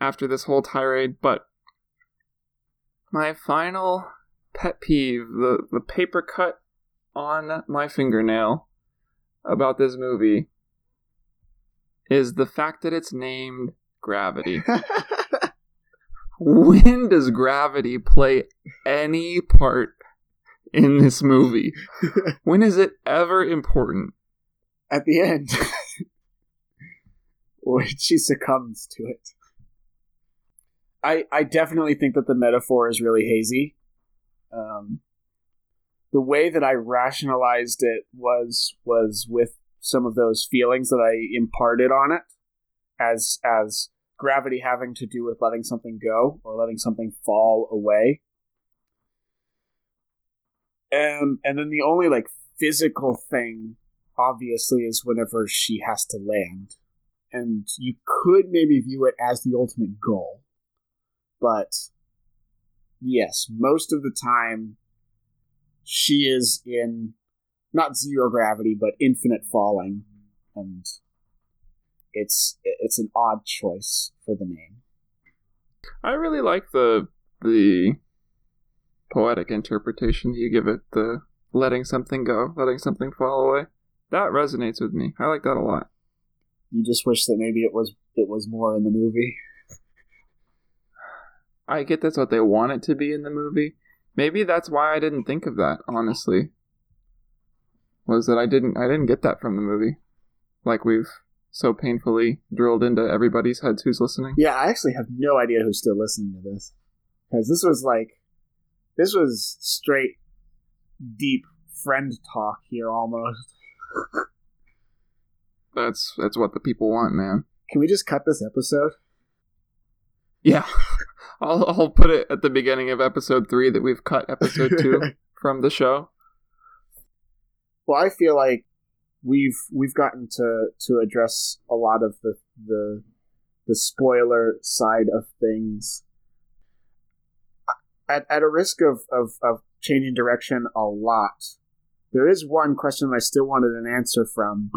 after this whole tirade, but my final pet peeve, the, the paper cut on my fingernail about this movie is the fact that it's named Gravity. when does gravity play any part in this movie? when is it ever important? At the end. when she succumbs to it. I, I definitely think that the metaphor is really hazy. Um, the way that I rationalized it was was with some of those feelings that I imparted on it, as as gravity having to do with letting something go or letting something fall away. And and then the only like physical thing obviously is whenever she has to land. And you could maybe view it as the ultimate goal. But yes, most of the time she is in not zero gravity, but infinite falling. And it's it's an odd choice for the name. I really like the the poetic interpretation that you give it, the letting something go, letting something fall away. That resonates with me. I like that a lot. You just wish that maybe it was it was more in the movie. I get that's what they want it to be in the movie. Maybe that's why I didn't think of that, honestly. Was that I didn't I didn't get that from the movie. Like we've so painfully drilled into everybody's heads who's listening. Yeah, I actually have no idea who's still listening to this. Because this was like, this was straight, deep friend talk here almost. that's that's what the people want, man. Can we just cut this episode? Yeah, I'll I'll put it at the beginning of episode three that we've cut episode two from the show. Well, I feel like we've we've gotten to to address a lot of the the the spoiler side of things. At, at a risk of, of, of changing direction a lot, there is one question I still wanted an answer from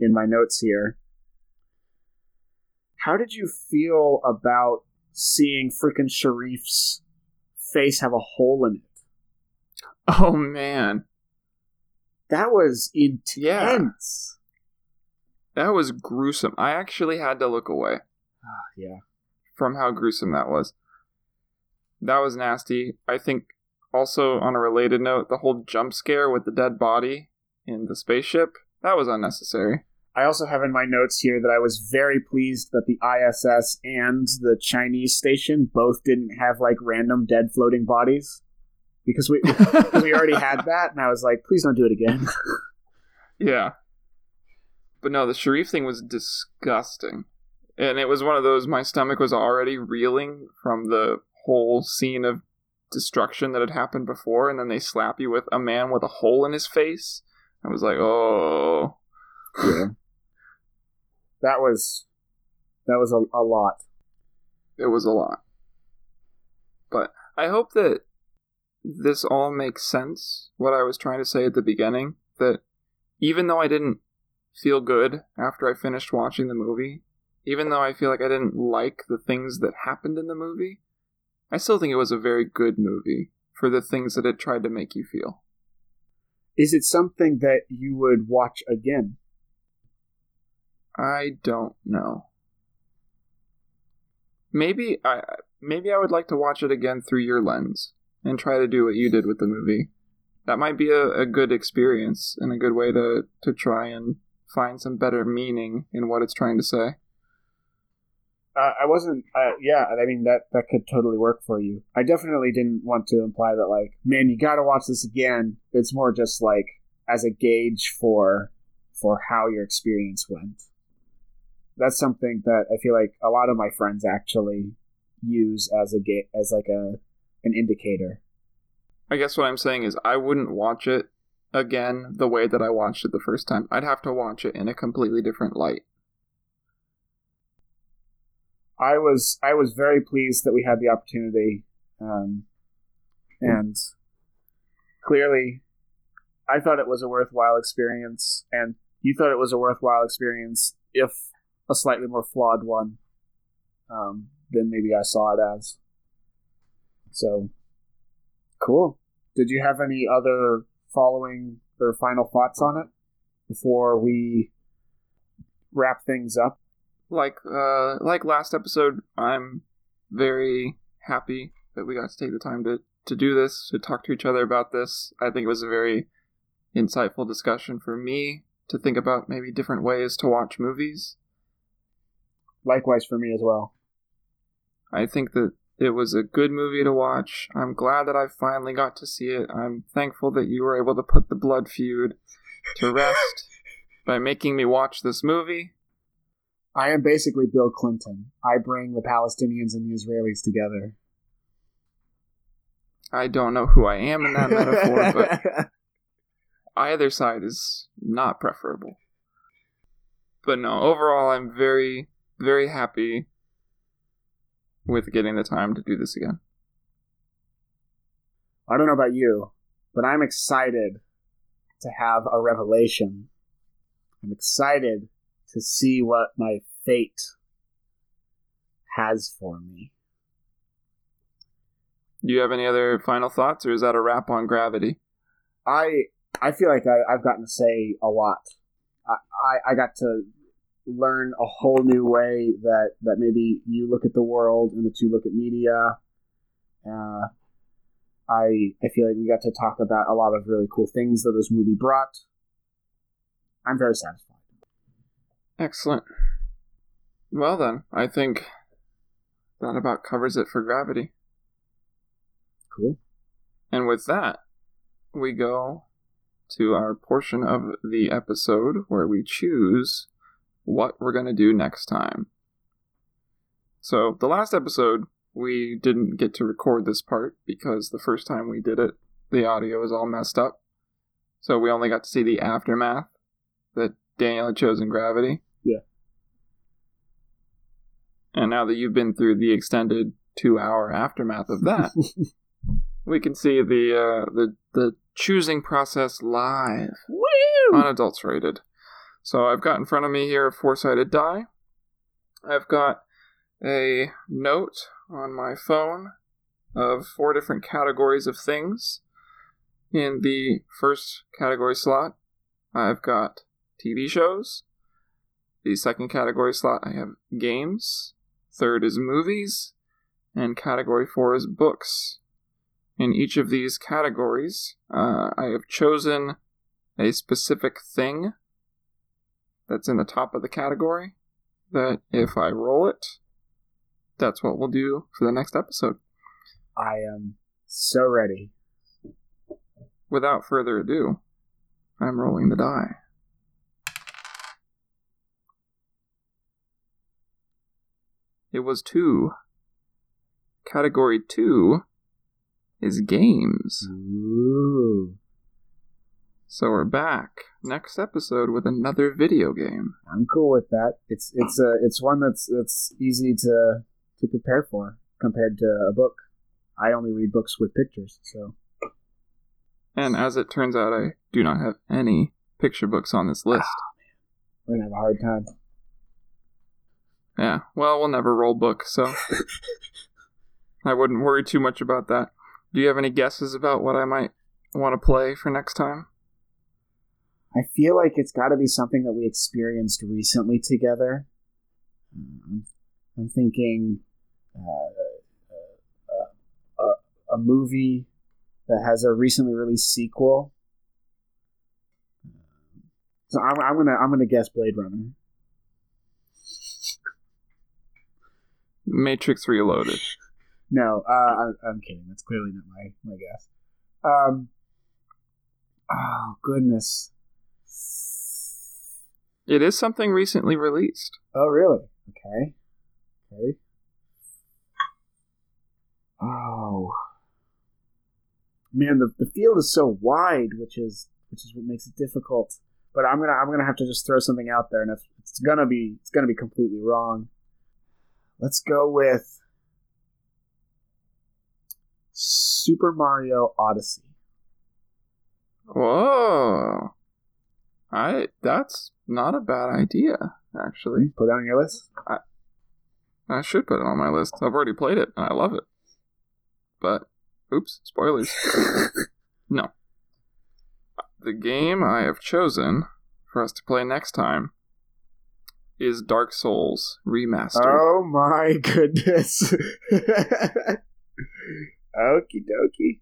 in my notes here. How did you feel about seeing freaking Sharif's face have a hole in it? Oh man. That was intense. Yeah. That was gruesome. I actually had to look away. Oh, yeah. From how gruesome that was. That was nasty. I think also on a related note, the whole jump scare with the dead body in the spaceship, that was unnecessary. I also have in my notes here that I was very pleased that the ISS and the Chinese station both didn't have like random dead floating bodies because we we already had that, and I was like, please don't do it again. yeah, but no, the Sharif thing was disgusting. and it was one of those my stomach was already reeling from the whole scene of destruction that had happened before and then they slap you with a man with a hole in his face i was like oh Yeah. That was that was a, a lot. it was a lot but i hope that this all makes sense what i was trying to say at the beginning that even though i didn't feel good after i finished watching the movie even though i feel like i didn't like the things that happened in the movie i still think it was a very good movie for the things that it tried to make you feel Is it something that you would watch again? I don't know maybe i maybe i would like to watch it again through your lens and try to do what you did with the movie that might be a, a good experience and a good way to to try and find some better meaning in what it's trying to say Uh, I wasn't. Uh, yeah, I mean that that could totally work for you. I definitely didn't want to imply that like, man, you got to watch this again. It's more just like as a gauge for for how your experience went. That's something that I feel like a lot of my friends actually use as a ga- as like a an indicator. I guess what I'm saying is I wouldn't watch it again the way that I watched it the first time. I'd have to watch it in a completely different light. I was I was very pleased that we had the opportunity, um, and clearly, I thought it was a worthwhile experience, and you thought it was a worthwhile experience, if a slightly more flawed one um, than maybe I saw it as. So, cool. Did you have any other following or final thoughts on it before we wrap things up? Like uh like last episode, I'm very happy that we got to take the time to to do this, to talk to each other about this. I think it was a very insightful discussion for me to think about maybe different ways to watch movies. Likewise for me as well. I think that it was a good movie to watch. I'm glad that I finally got to see it. I'm thankful that you were able to put the blood feud to rest by making me watch this movie. I am basically Bill Clinton. I bring the Palestinians and the Israelis together. I don't know who I am in that metaphor, but either side is not preferable. But no, overall, I'm very, very happy with getting the time to do this again. I don't know about you, but I'm excited to have a revelation. I'm excited to see what my fate has for me. Do you have any other final thoughts, or is that a wrap on Gravity? I I feel like I, I've gotten to say a lot. I, I, I got to learn a whole new way that, that maybe you look at the world and that you look at media. Uh, I I feel like we got to talk about a lot of really cool things that this movie brought. I'm very satisfied. Excellent. Well, then, I think that about covers it for Gravity. Cool. And with that, we go to our portion of the episode where we choose what we're going to do next time. So, the last episode, we didn't get to record this part because the first time we did it, the audio was all messed up. So, we only got to see the aftermath that Daniel had chosen Gravity. Yeah. And now that you've been through the extended two hour aftermath of that, we can see the uh, the the choosing process live Woo! on adults rated. So I've got in front of me here a four sided die. I've got a note on my phone of four different categories of things. In the first category slot, I've got TV shows. The second category slot, I have games. Third is movies. And category four is books. In each of these categories, uh, I have chosen a specific thing that's in the top of the category that if I roll it, that's what we'll do for the next episode. I am so ready. Without further ado, I'm rolling the die. It was two. Category two is games. Ooh. So we're back next episode with another video game. I'm cool with that. It's it's a it's one that's that's easy to to prepare for compared to a book. I only read books with pictures, so And as it turns out, I do not have any picture books on this ah, list. we're gonna have a hard time. Yeah, well, we'll never roll book, so I wouldn't worry too much about that. Do you have any guesses about what I might want to play for next time? I feel like it's got to be something that we experienced recently together. Um, I'm thinking uh, uh, uh, a movie that has a recently released sequel. So I'm, I'm gonna I'm gonna guess Blade Runner. Matrix Reloaded. No, uh, I, I'm kidding. That's clearly not my my guess. Um. Oh goodness. It is something recently released. Oh really? Okay. Okay. Oh. Man, the, the field is so wide, which is which is what makes it difficult. But I'm gonna I'm gonna have to just throw something out there, and it's, it's gonna be it's gonna be completely wrong. Let's go with Super Mario Odyssey. Whoa. I that's not a bad idea, actually. Put it on your list. I I should put it on my list. I've already played it and I love it. But oops, spoilers. no. The game I have chosen for us to play next time is Dark Souls Remastered. Oh my goodness. Okie dokie.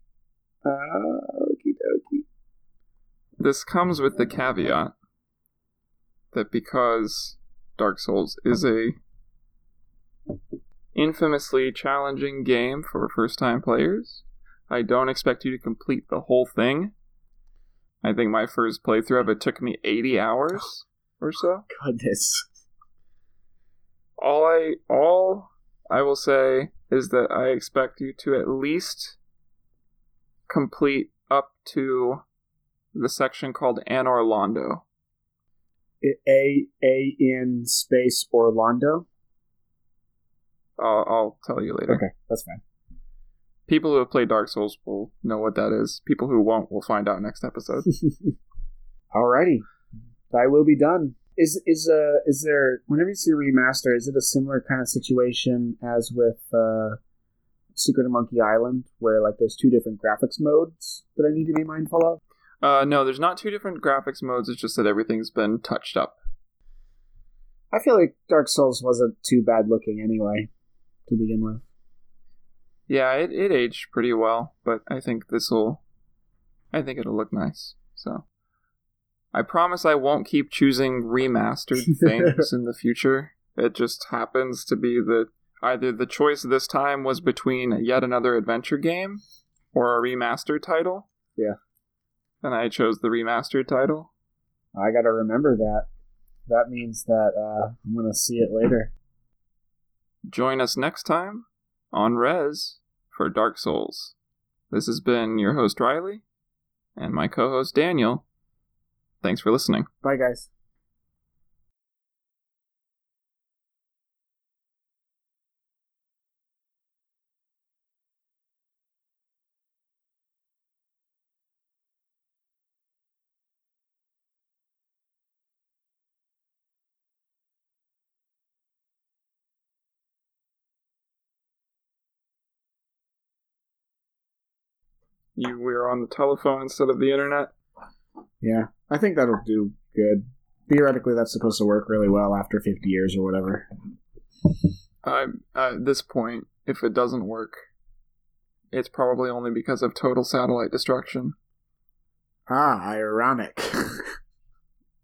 Okie dokie. This comes with the caveat that because Dark Souls is a infamously challenging game for first time players, I don't expect you to complete the whole thing. I think my first playthrough of it took me 80 hours or so. Goodness. All I all I will say is that I expect you to at least complete up to the section called Anor Londo. A A in space Orlando. I'll, I'll tell you later. Okay, that's fine. People who have played Dark Souls will know what that is. People who won't will find out next episode. Alrighty, thy will be done. Is is uh is there whenever you see a remaster, is it a similar kind of situation as with uh, Secret of Monkey Island, where like there's two different graphics modes that I need to be mindful of? Uh, no, there's not two different graphics modes. It's just that everything's been touched up. I feel like Dark Souls wasn't too bad looking anyway, to begin with. Yeah, it, it aged pretty well, but I think this will. I think it'll look nice. So. I promise I won't keep choosing remastered things in the future. It just happens to be that either the choice this time was between yet another adventure game or a remastered title. Yeah. And I chose the remastered title. I gotta remember that. That means that uh, I'm gonna see it later. Join us next time on Res for Dark Souls. This has been your host Riley and my co host Daniel. Thanks for listening. Bye, guys. You we're on the telephone instead of the internet. Yeah, I think that'll do good. Theoretically, that's supposed to work really well after 50 years or whatever. I at this point, if it doesn't work, it's probably only because of total satellite destruction. Ah, ironic.